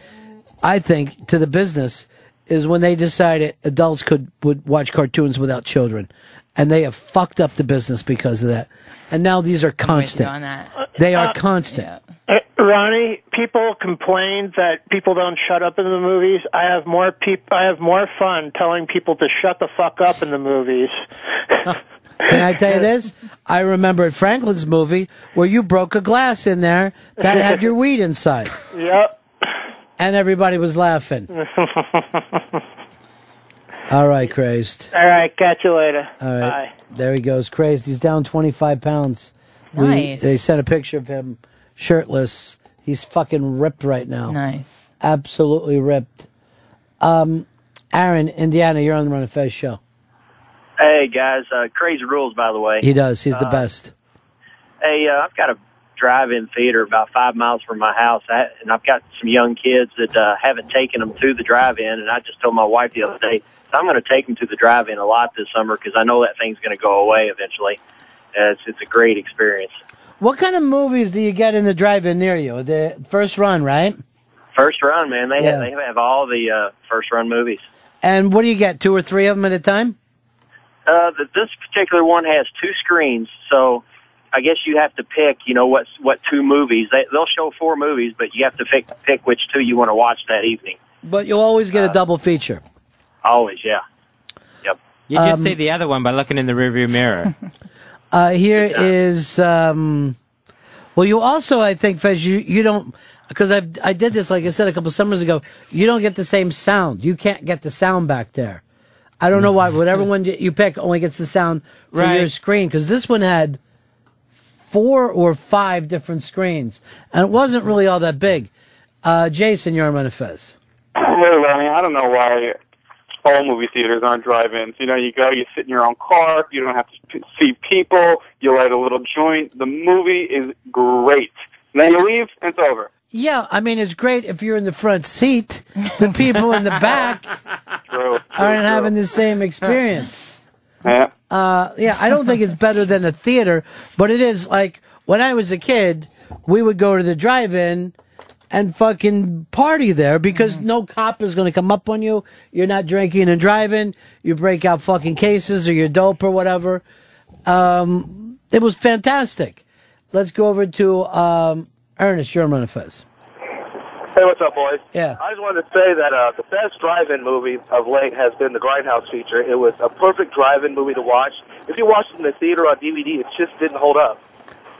I think, to the business is when they decided adults could would watch cartoons without children, and they have fucked up the business because of that. And now these are constant. on that. They are Uh, constant. Uh, Uh, Ronnie, people complain that people don't shut up in the movies. I have more peop- I have more fun telling people to shut the fuck up in the movies. Can I tell you this? I remember at Franklin's movie where you broke a glass in there that had your weed inside, yep. and everybody was laughing. All right, crazed. All right, catch you later. All right. There he goes, crazed. He's down 25 pounds. We- Nice. they sent a picture of him shirtless. He's fucking ripped right now. Nice. Absolutely ripped. Um, Aaron, Indiana, you're on the Ron and Fez show. Hey guys, uh, crazy rules by the way. He does. He's the Uh, best. Hey, uh, I've got a drive-in theater about five miles from my house, I, and I've got some young kids that uh, haven't taken them to the drive-in. And I just told my wife the other day, I'm going to take them to the drive-in a lot this summer because I know that thing's going to go away eventually. Uh, it's it's a great experience. What kind of movies do you get in the drive-in near you? The first run, right? First run, man. They Yeah. have they have all the uh, first run movies. And what do you get? Two or three of them at a time? Uh, th this particular one has two screens, so I guess you have to pick. You know what what two movies? They, they'll show four movies, but you have to pick pick which two you want to watch that evening. But you'll always Uh, get a double feature. Always, yeah. Yep. You just Um, see the other one by looking in the rearview mirror. Uh, here is, um, well, you also, I think, Fez, you, you don't, because I I did this, like I said, a couple summers ago. You don't get the same sound. You can't get the sound back there. I don't know why. Whatever one you you pick only gets the sound for Right. your screen, because this one had four or five different screens, and it wasn't really all that big. Uh, Jason, you're on Fez. Hey, Ronnie, I don't know why all movie theaters aren't drive-ins. You know, you go, you sit in your own car, you don't have to see people, you light a little joint. The movie is great. And then you leave, and it's over. Yeah, I mean, it's great if you're in the front seat. The people in the back True. aren't having the same experience. Yeah. Uh, yeah, I don't think it's better than a theater, but it is like when I was a kid, we would go to the drive-in and fucking party there because no cop is going to come up on you. You're not drinking and driving. You break out fucking cases or you're dope or whatever. Um, it was fantastic. Let's go over to um, Ernest. You're on Ron and Fez. Hey, what's up, boys? Yeah. I just wanted to say that uh, the best drive-in movie of late has been the Grindhouse feature. It was a perfect drive-in movie to watch. If you watched it in the theater on DVD, it just didn't hold up.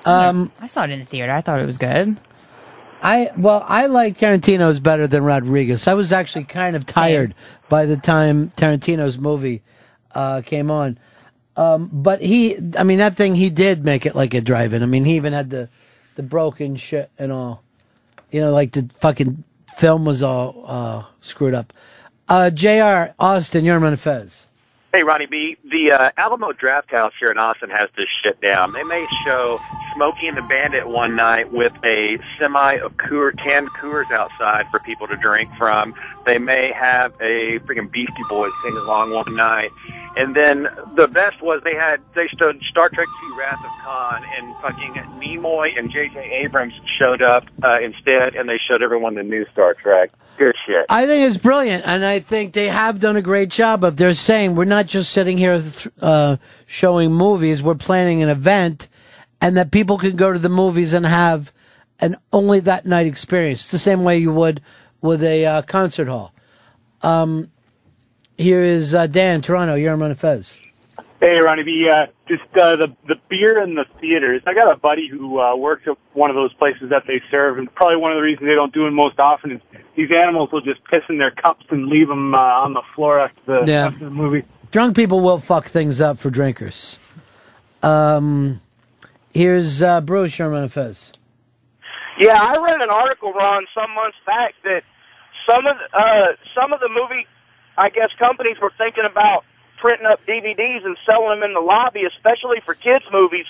Um, I saw it in the theater. I thought it was good. I well, I like Tarantino's better than Rodriguez. I was actually kind of tired by the time Tarantino's movie uh, came on. Um, but he, I mean, that thing he did make it like a drive-in. I mean, he even had the the broken shit and all. You know, like the fucking film was all uh, screwed up. Uh, Jr. Austin, you're on Fez. Hey, Ronnie B. The uh, Alamo Draft House here in Austin has this shit down. They may show Smokey and the Bandit one night with a semi of Coor, canned Coors outside for people to drink from. They may have a freaking Beastie Boys sing along one night. And then the best was they had they showed Star Trek II Wrath of Khan and fucking Nimoy and J.J. Abrams showed up uh, instead, and they showed everyone the new Star Trek. Good shit. I think it's brilliant, and I think they have done a great job of. They're saying we're not just sitting here th- uh, showing movies; we're planning an event, and that people can go to the movies and have an only that night experience. It's the same way you would with a uh, concert hall. Um, here is uh, Dan, Toronto. You're on Fez. Hey, Ronnie B. Uh, just uh, the the beer in the theaters. I got a buddy who uh, works at one of those places that they serve, and probably one of the reasons they don't do it most often is these animals will just piss in their cups and leave them uh, on the floor after the, Yeah. after the movie. Drunk people will fuck things up for drinkers. Um, here's uh, Bruce. You're on Fez. Yeah, I read an article, Ron, some months back that some of uh, some of the movie, I guess, companies were thinking about printing up DVDs and selling them in the lobby, especially for kids' movies,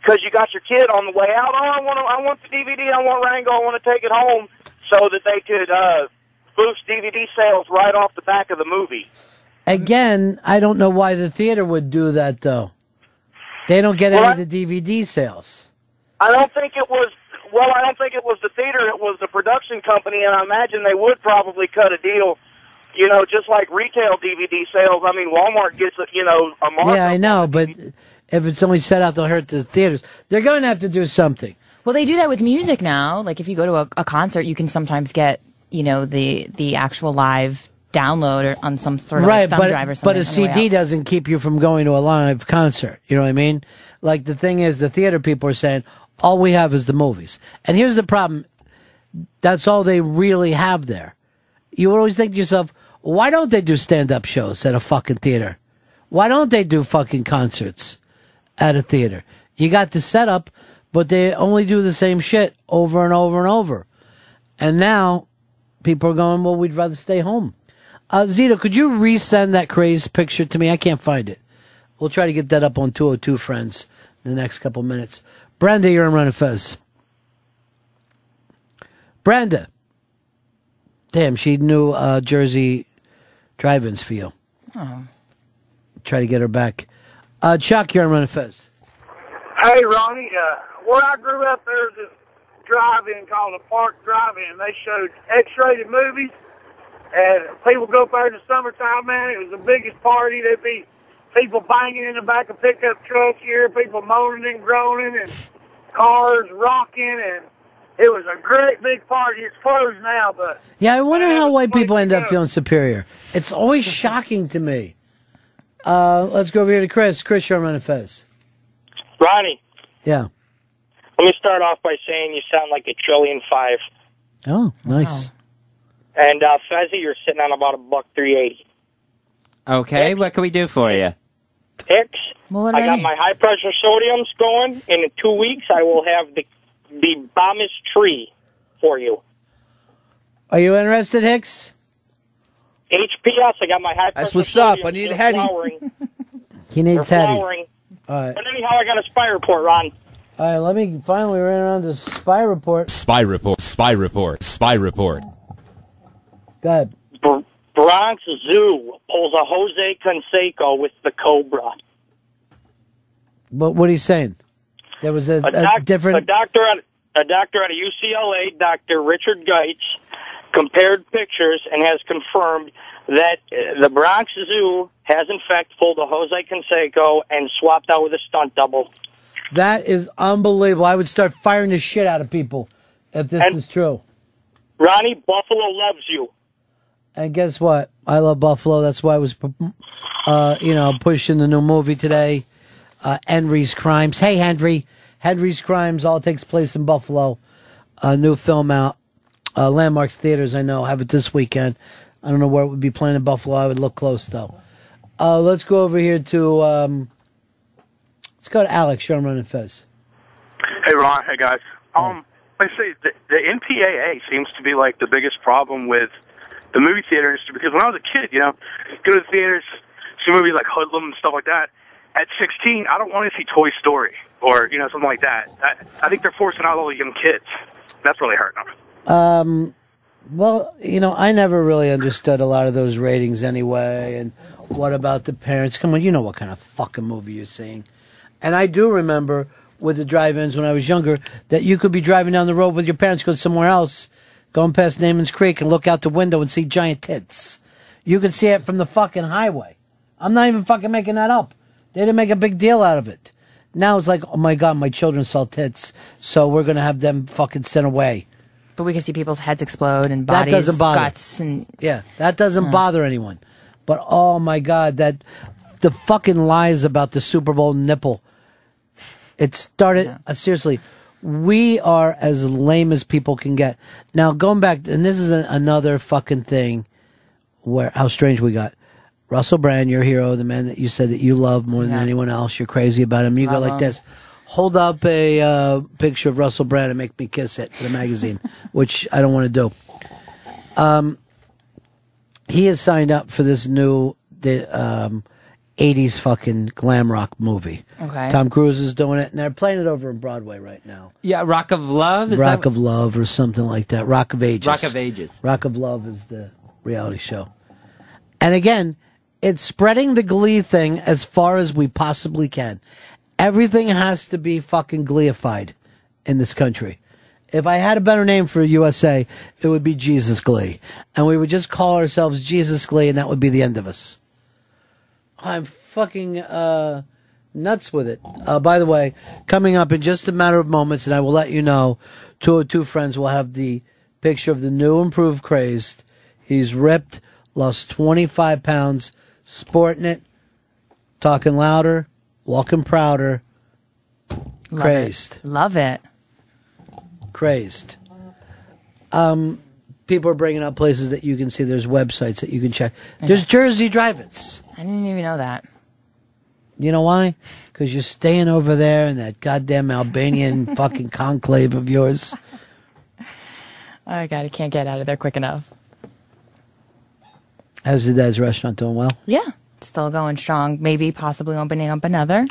because you got your kid on the way out. Oh, I want I want the DVD. I want Rango. I want to take it home, so that they could uh, boost DVD sales right off the back of the movie. Again, I don't know why the theater would do that though. They don't get Well, any of the DVD sales. I don't think it was. Well, I don't think it was the theater. It was the production company, and I imagine they would probably cut a deal. You know, just like retail DVD sales. I mean, Walmart gets a, you know a markup. Yeah, I know, but if it's only set out to hurt the theaters, they're going to have to do something. Well, they do that with music now. Like if you go to a, a concert, you can sometimes get you know the the actual live download or on some sort of like, right, thumb but drive or something. but a on the way CD doesn't keep you from going to a live concert. You know what I mean? Like the thing is, the theater people are saying all we have is the movies, and here's the problem: that's all they really have there. You would always think to yourself, why don't they do stand-up shows at a fucking theater? Why don't they do fucking concerts at a theater? You got the setup, but they only do the same shit over and over and over. And now people are going, well, we'd rather stay home. Uh, Zito, could you resend that crazed picture to me? I can't find it. We'll try to get that up on 202 Friends in the next couple minutes. Brenda, you're on Ron and Fez. Brenda. Damn, she knew uh, Jersey drive-ins for you. Oh. Try to get her back. Uh, Chuck, you're on Ron and Fez. Hey, Ronnie, uh, where I grew up, there's this drive-in called a Park Drive-In. They showed X-rated movies, and people go up there in the summertime, man. It was the biggest party. There'd be people banging in the back of pickup trucks here, people moaning and groaning, and cars rocking, and it was a great big party. It's closed now, but Yeah, I wonder how white people end up feeling superior. It's always shocking to me. Uh, let's go over here to Chris. Chris, you're on Ron and Fez. Ronnie, Yeah. let me start off by saying you sound like a trillion five. Oh, nice. And uh, Fezzy, you're sitting on about a buck three eighty. Okay, what can we do for you? Hicks, what I got mean? my high pressure sodiums going, and in two weeks I will have the the bombest tree for you. Are you interested, Hicks? HPS, I got my high pressure That's what's up. sodiums. I need They're flowering. He needs They're Hetty. flowering. All right. But anyhow, I got a spy report, Ron. All right, let me finally run around to spy report. Spy report. Spy report. Spy report. Go ahead. Br- Bronx Zoo pulls a Jose Canseco with the Cobra. But what are you saying? There was a, A, a doc- a different. doctor at a doctor at a UCLA, Dr. Richard Geitz, compared pictures and has confirmed that uh, the Bronx Zoo has in fact pulled a Jose Canseco and swapped out with a stunt double. That is unbelievable. I would start firing the shit out of people if this And- is true. Ronnie, Buffalo loves you. And guess what? I love Buffalo. That's why I was, uh, you know, pushing the new movie today, uh, Henry's Crimes. Hey, Henry. Henry's Crimes all takes place in Buffalo. A new film out. Uh, Landmark Theaters, I know, have it this weekend. I don't know where it would be playing in Buffalo. I would look close, though. Uh, let's go over here to, um, let's go to Alex. You're on Ron and Fez. Hey Ron, hey guys. Um, I say the, the MPAA seems to be like the biggest problem with the movie theater industry because when I was a kid, you know, go to the theaters, see movies like Hoodlum and stuff like that. At 16, I don't want to see Toy Story or you know something like that. I, I think they're forcing out all the young kids. That's really hurting them. Um, well, you know, I never really understood a lot of those ratings anyway. And what about the parents? Come on, you know what kind of fucking movie you're seeing. And I do remember with the drive-ins when I was younger that you could be driving down the road with your parents, go somewhere else, going past Naaman's Creek and look out the window and see giant tits. You can see it from the fucking highway. I'm not even fucking making that up. They didn't make a big deal out of it. Now it's like, oh my god, my children saw tits, so we're gonna have them fucking sent away. But we can see people's heads explode and bodies, That doesn't bother. guts, and Yeah, that doesn't Yeah. bother anyone. But oh my god, that the fucking lies about the Super Bowl nipple. It started uh, seriously. We are as lame as people can get. Now going back, and this is a, another fucking thing where how strange we got. Russell Brand, your hero, the man that you said that you love more than Yeah. anyone else. You're crazy about him. You go like this. Hold up a uh, picture of Russell Brand and make me kiss it for the magazine, which I don't want to do. Um, he has signed up for this new the um, 80s fucking glam rock movie. Okay. Tom Cruise is doing it, and they're playing it over in Broadway right now. Yeah, Rock of Love. Is Rock that, of Love or something like that. Rock of Ages. Rock of Ages. Rock of Love is the reality show. And again, it's spreading the glee thing as far as we possibly can. Everything has to be fucking gleeified in this country. If I had a better name for USA, it would be Jesus Glee. And we would just call ourselves Jesus Glee and that would be the end of us. I'm fucking uh, nuts with it. Uh, by the way, coming up in just a matter of moments, and I will let you know, 202 Friends will have the picture of the new improved Crazed. He's ripped, lost 25 pounds, sporting it, talking louder, walking prouder, Love crazed. it. Love it. Crazed. Um, people are bringing up places that you can see. There's websites that you can check. There's Jersey drive-ins. I didn't even know that. You know why? Because you're staying over there in that goddamn Albanian fucking conclave of yours. Oh god, I can't get out of there quick enough. How's the dad's restaurant doing well? Yeah, still going strong. Maybe possibly opening up another.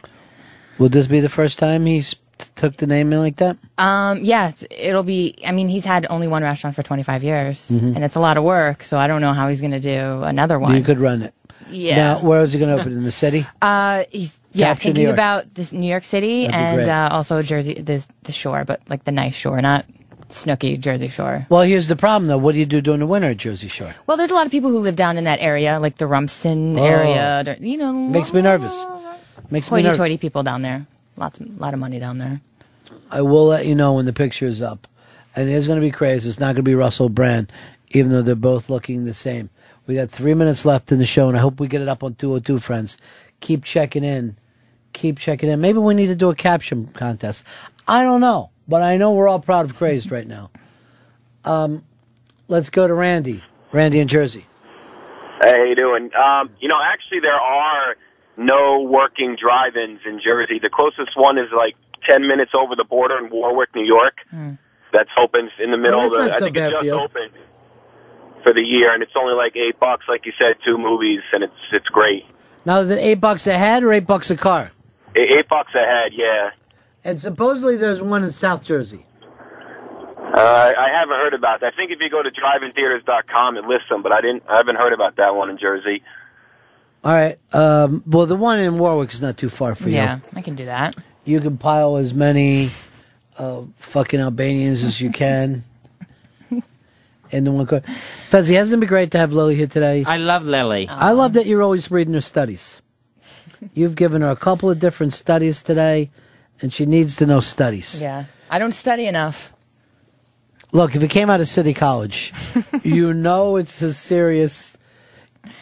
Will this be the first time he's took the name in like that? Um, yeah, it's, it'll be. I mean, he's had only one restaurant for 25 years, Mhm. and it's a lot of work. So I don't know how he's going to do another one. You could run it. Yeah. Now, where is he going to open in the city? Uh, he's yeah Capture thinking about this New York City and great. uh, also Jersey, the the shore, but like the nice shore, not Snooki Jersey Shore. Well, here's the problem though. What do you do during the winter at Jersey Shore? Well, there's a lot of people who live down in that area, like the Rumson Oh. area. You know, Makes me nervous. Makes me nervous. hoity-toity people down there. Lots, a lot of money down there. I will let you know when the picture is up. And it's going to be crazy. It's not going to be Russell Brand, even though they're both looking the same. We got three minutes left in the show, and I hope we get it up on 202, friends. Keep checking in. Keep checking in. Maybe we need to do a caption contest. I don't know, but I know we're all proud of Crazed right now. Um, let's go to Randy. Randy in Jersey. Hey, how you doing? Um, you know, actually, there are no working drive-ins in Jersey. The closest one is like ten minutes over the border in Warwick, New York. That's open in the middle Well, of the. that's not I think bad it for just you. opened for the year, and it's only like eight bucks, like you said, two movies, and it's it's great. Now, is it eight bucks a head or eight bucks a car? Eight, eight bucks a head, yeah. And supposedly there's one in South Jersey. Uh, I haven't heard about that. I think if you go to driveintheaters.com, it lists them, but I didn't. I haven't heard about that one in Jersey. All right. Um, well, the one in Warwick is not too far for you. Yeah, I can do that. You can pile as many uh, fucking Albanians as you can in the one car. Fezzi, hasn't it been great to have Lily here today? I love Lily. I love that you're always reading her studies. You've given her a couple of different studies today, and she needs to know studies. Yeah. I don't study enough. Look, if it came out of City College, you know it's a serious.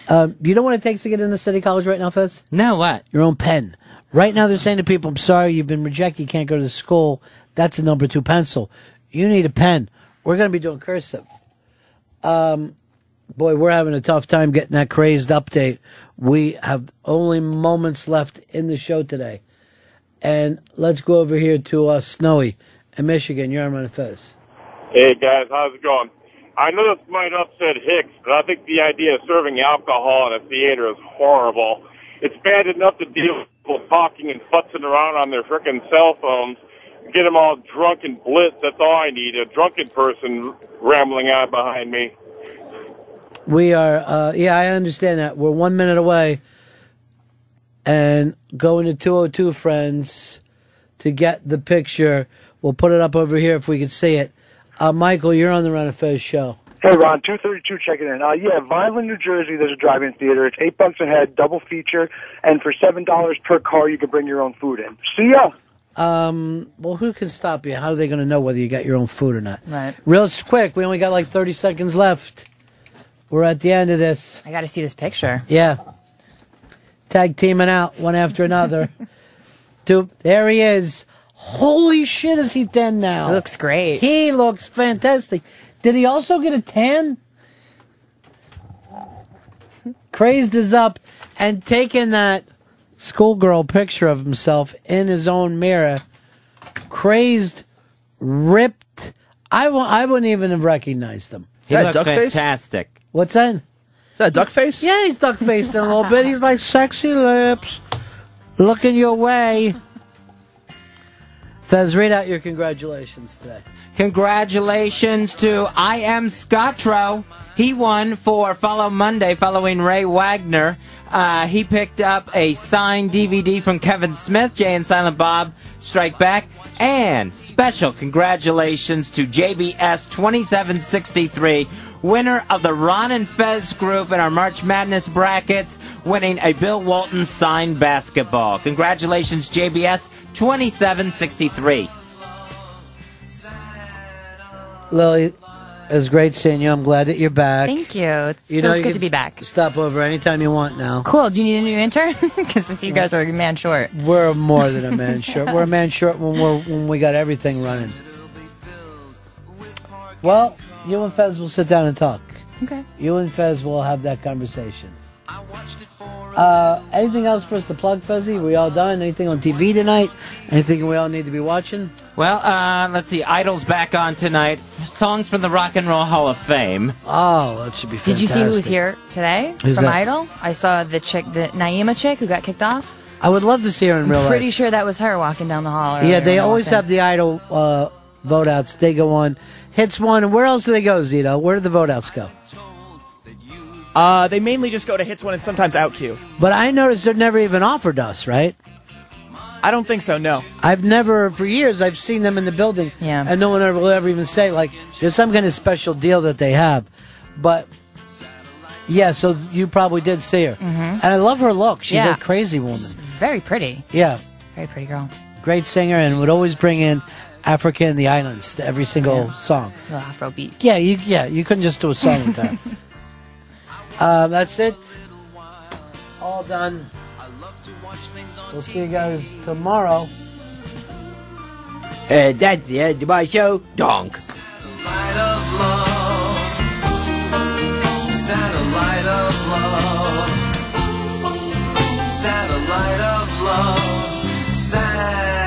Um, you know what it takes to get into City College right now, Fez? No, what? Your own pen. Right now, they're saying to people, "I'm sorry, you've been rejected. You can't go to the school. That's a number two pencil. You need a pen. We're going to be doing cursive." Um, boy, we're having a tough time getting that crazed update. We have only moments left in the show today, and let's go over here to uh, Snowy in Michigan. You're on Fez. Hey guys, how's it going? I know this might upset Hicks, but I think the idea of serving alcohol in a theater is horrible. It's bad enough to deal with people talking and futzing around on their frickin' cell phones. Get them all drunk and blitz. That's all I need. A drunken person rambling on behind me. We are, uh, yeah, I understand that. We're one minute away and going to 202 Friends to get the picture. We'll put it up over here if we can see it. Uh, Michael, you're on the Ron and Fez show. Hey Ron, two thirty two checking in. Uh yeah, Vineland, New Jersey, there's a drive in theater. It's eight bucks a head, double feature, and for seven dollars per car you can bring your own food in. See ya. Um, well, who can stop you? How are they going to know whether you got your own food or not? Right. Real quick, we only got like 30 seconds left. We're at the end of this. I got to see this picture. Yeah. Tag teaming out one after another. Two, there he is. Holy shit, is he thin now? He looks great. He looks fantastic. Did he also get a tan? Crazed is up and taking that schoolgirl picture of himself in his own mirror. Crazed, ripped. I w- I wouldn't even have recognized him. He looks fantastic. What's that? Is that a duck face? Yeah, he's duck faced in a little bit. He's like sexy lips, looking your way. Fez, read out your congratulations today. Congratulations to I Am Scotro. He won for Follow Monday following Ray Wagner. Uh, he picked up a signed DVD from Kevin Smith, Jay and Silent Bob Strike Back. And special congratulations to JBS 2763, winner of the Ron and Fez group in our March Madness brackets, winning a Bill Walton signed basketball. Congratulations, JBS 2763. Lily, it was great seeing you. I'm glad that you're back. Thank you. It's You feels know, you good can to be back. Stop over anytime you want now. Cool. Do you need a new intern? Because you guys are a man short. We're more than a man short. We're a man short when we're when we got everything running. Well, you and Fez will sit down and talk. Okay. You and Fez will have that conversation. Uh, anything else for us to plug, Fezzy? We all done? Anything on TV tonight? Anything we all need to be watching? Well, uh, let's see. Idol's back on tonight. Songs from the Rock and Roll Hall of Fame. Oh, that should be Did you see who was here today Who's from that? Idol? I saw the chick, the Naima chick who got kicked off. I would love to see her in real I'm pretty life. sure that was her walking down the hall. Yeah, they always have the idol uh, vote outs. They go on, hits one, and where else do they go, Zito? Where do the vote outs go? Uh, they mainly just go to hits one and sometimes OutQ. But I noticed they're never even offered us, right? I don't think so. No. I've never, for years, I've seen them in the building, yeah. and no one ever will ever even say like there's some kind of special deal that they have. But yeah, so you probably did see her, Mhm. and I love her look. She's Yeah. a crazy woman. Very pretty. Yeah, Very pretty girl. great singer, and would always bring in Africa and the islands to every single Yeah. song. Little Afro beat. Yeah, you yeah you couldn't just do a song with that. Um, that's it. All done. We'll see you guys tomorrow. And that's the end of my show, Donks. Satellite of love. Satellite of love. Satellite of love. Satellite.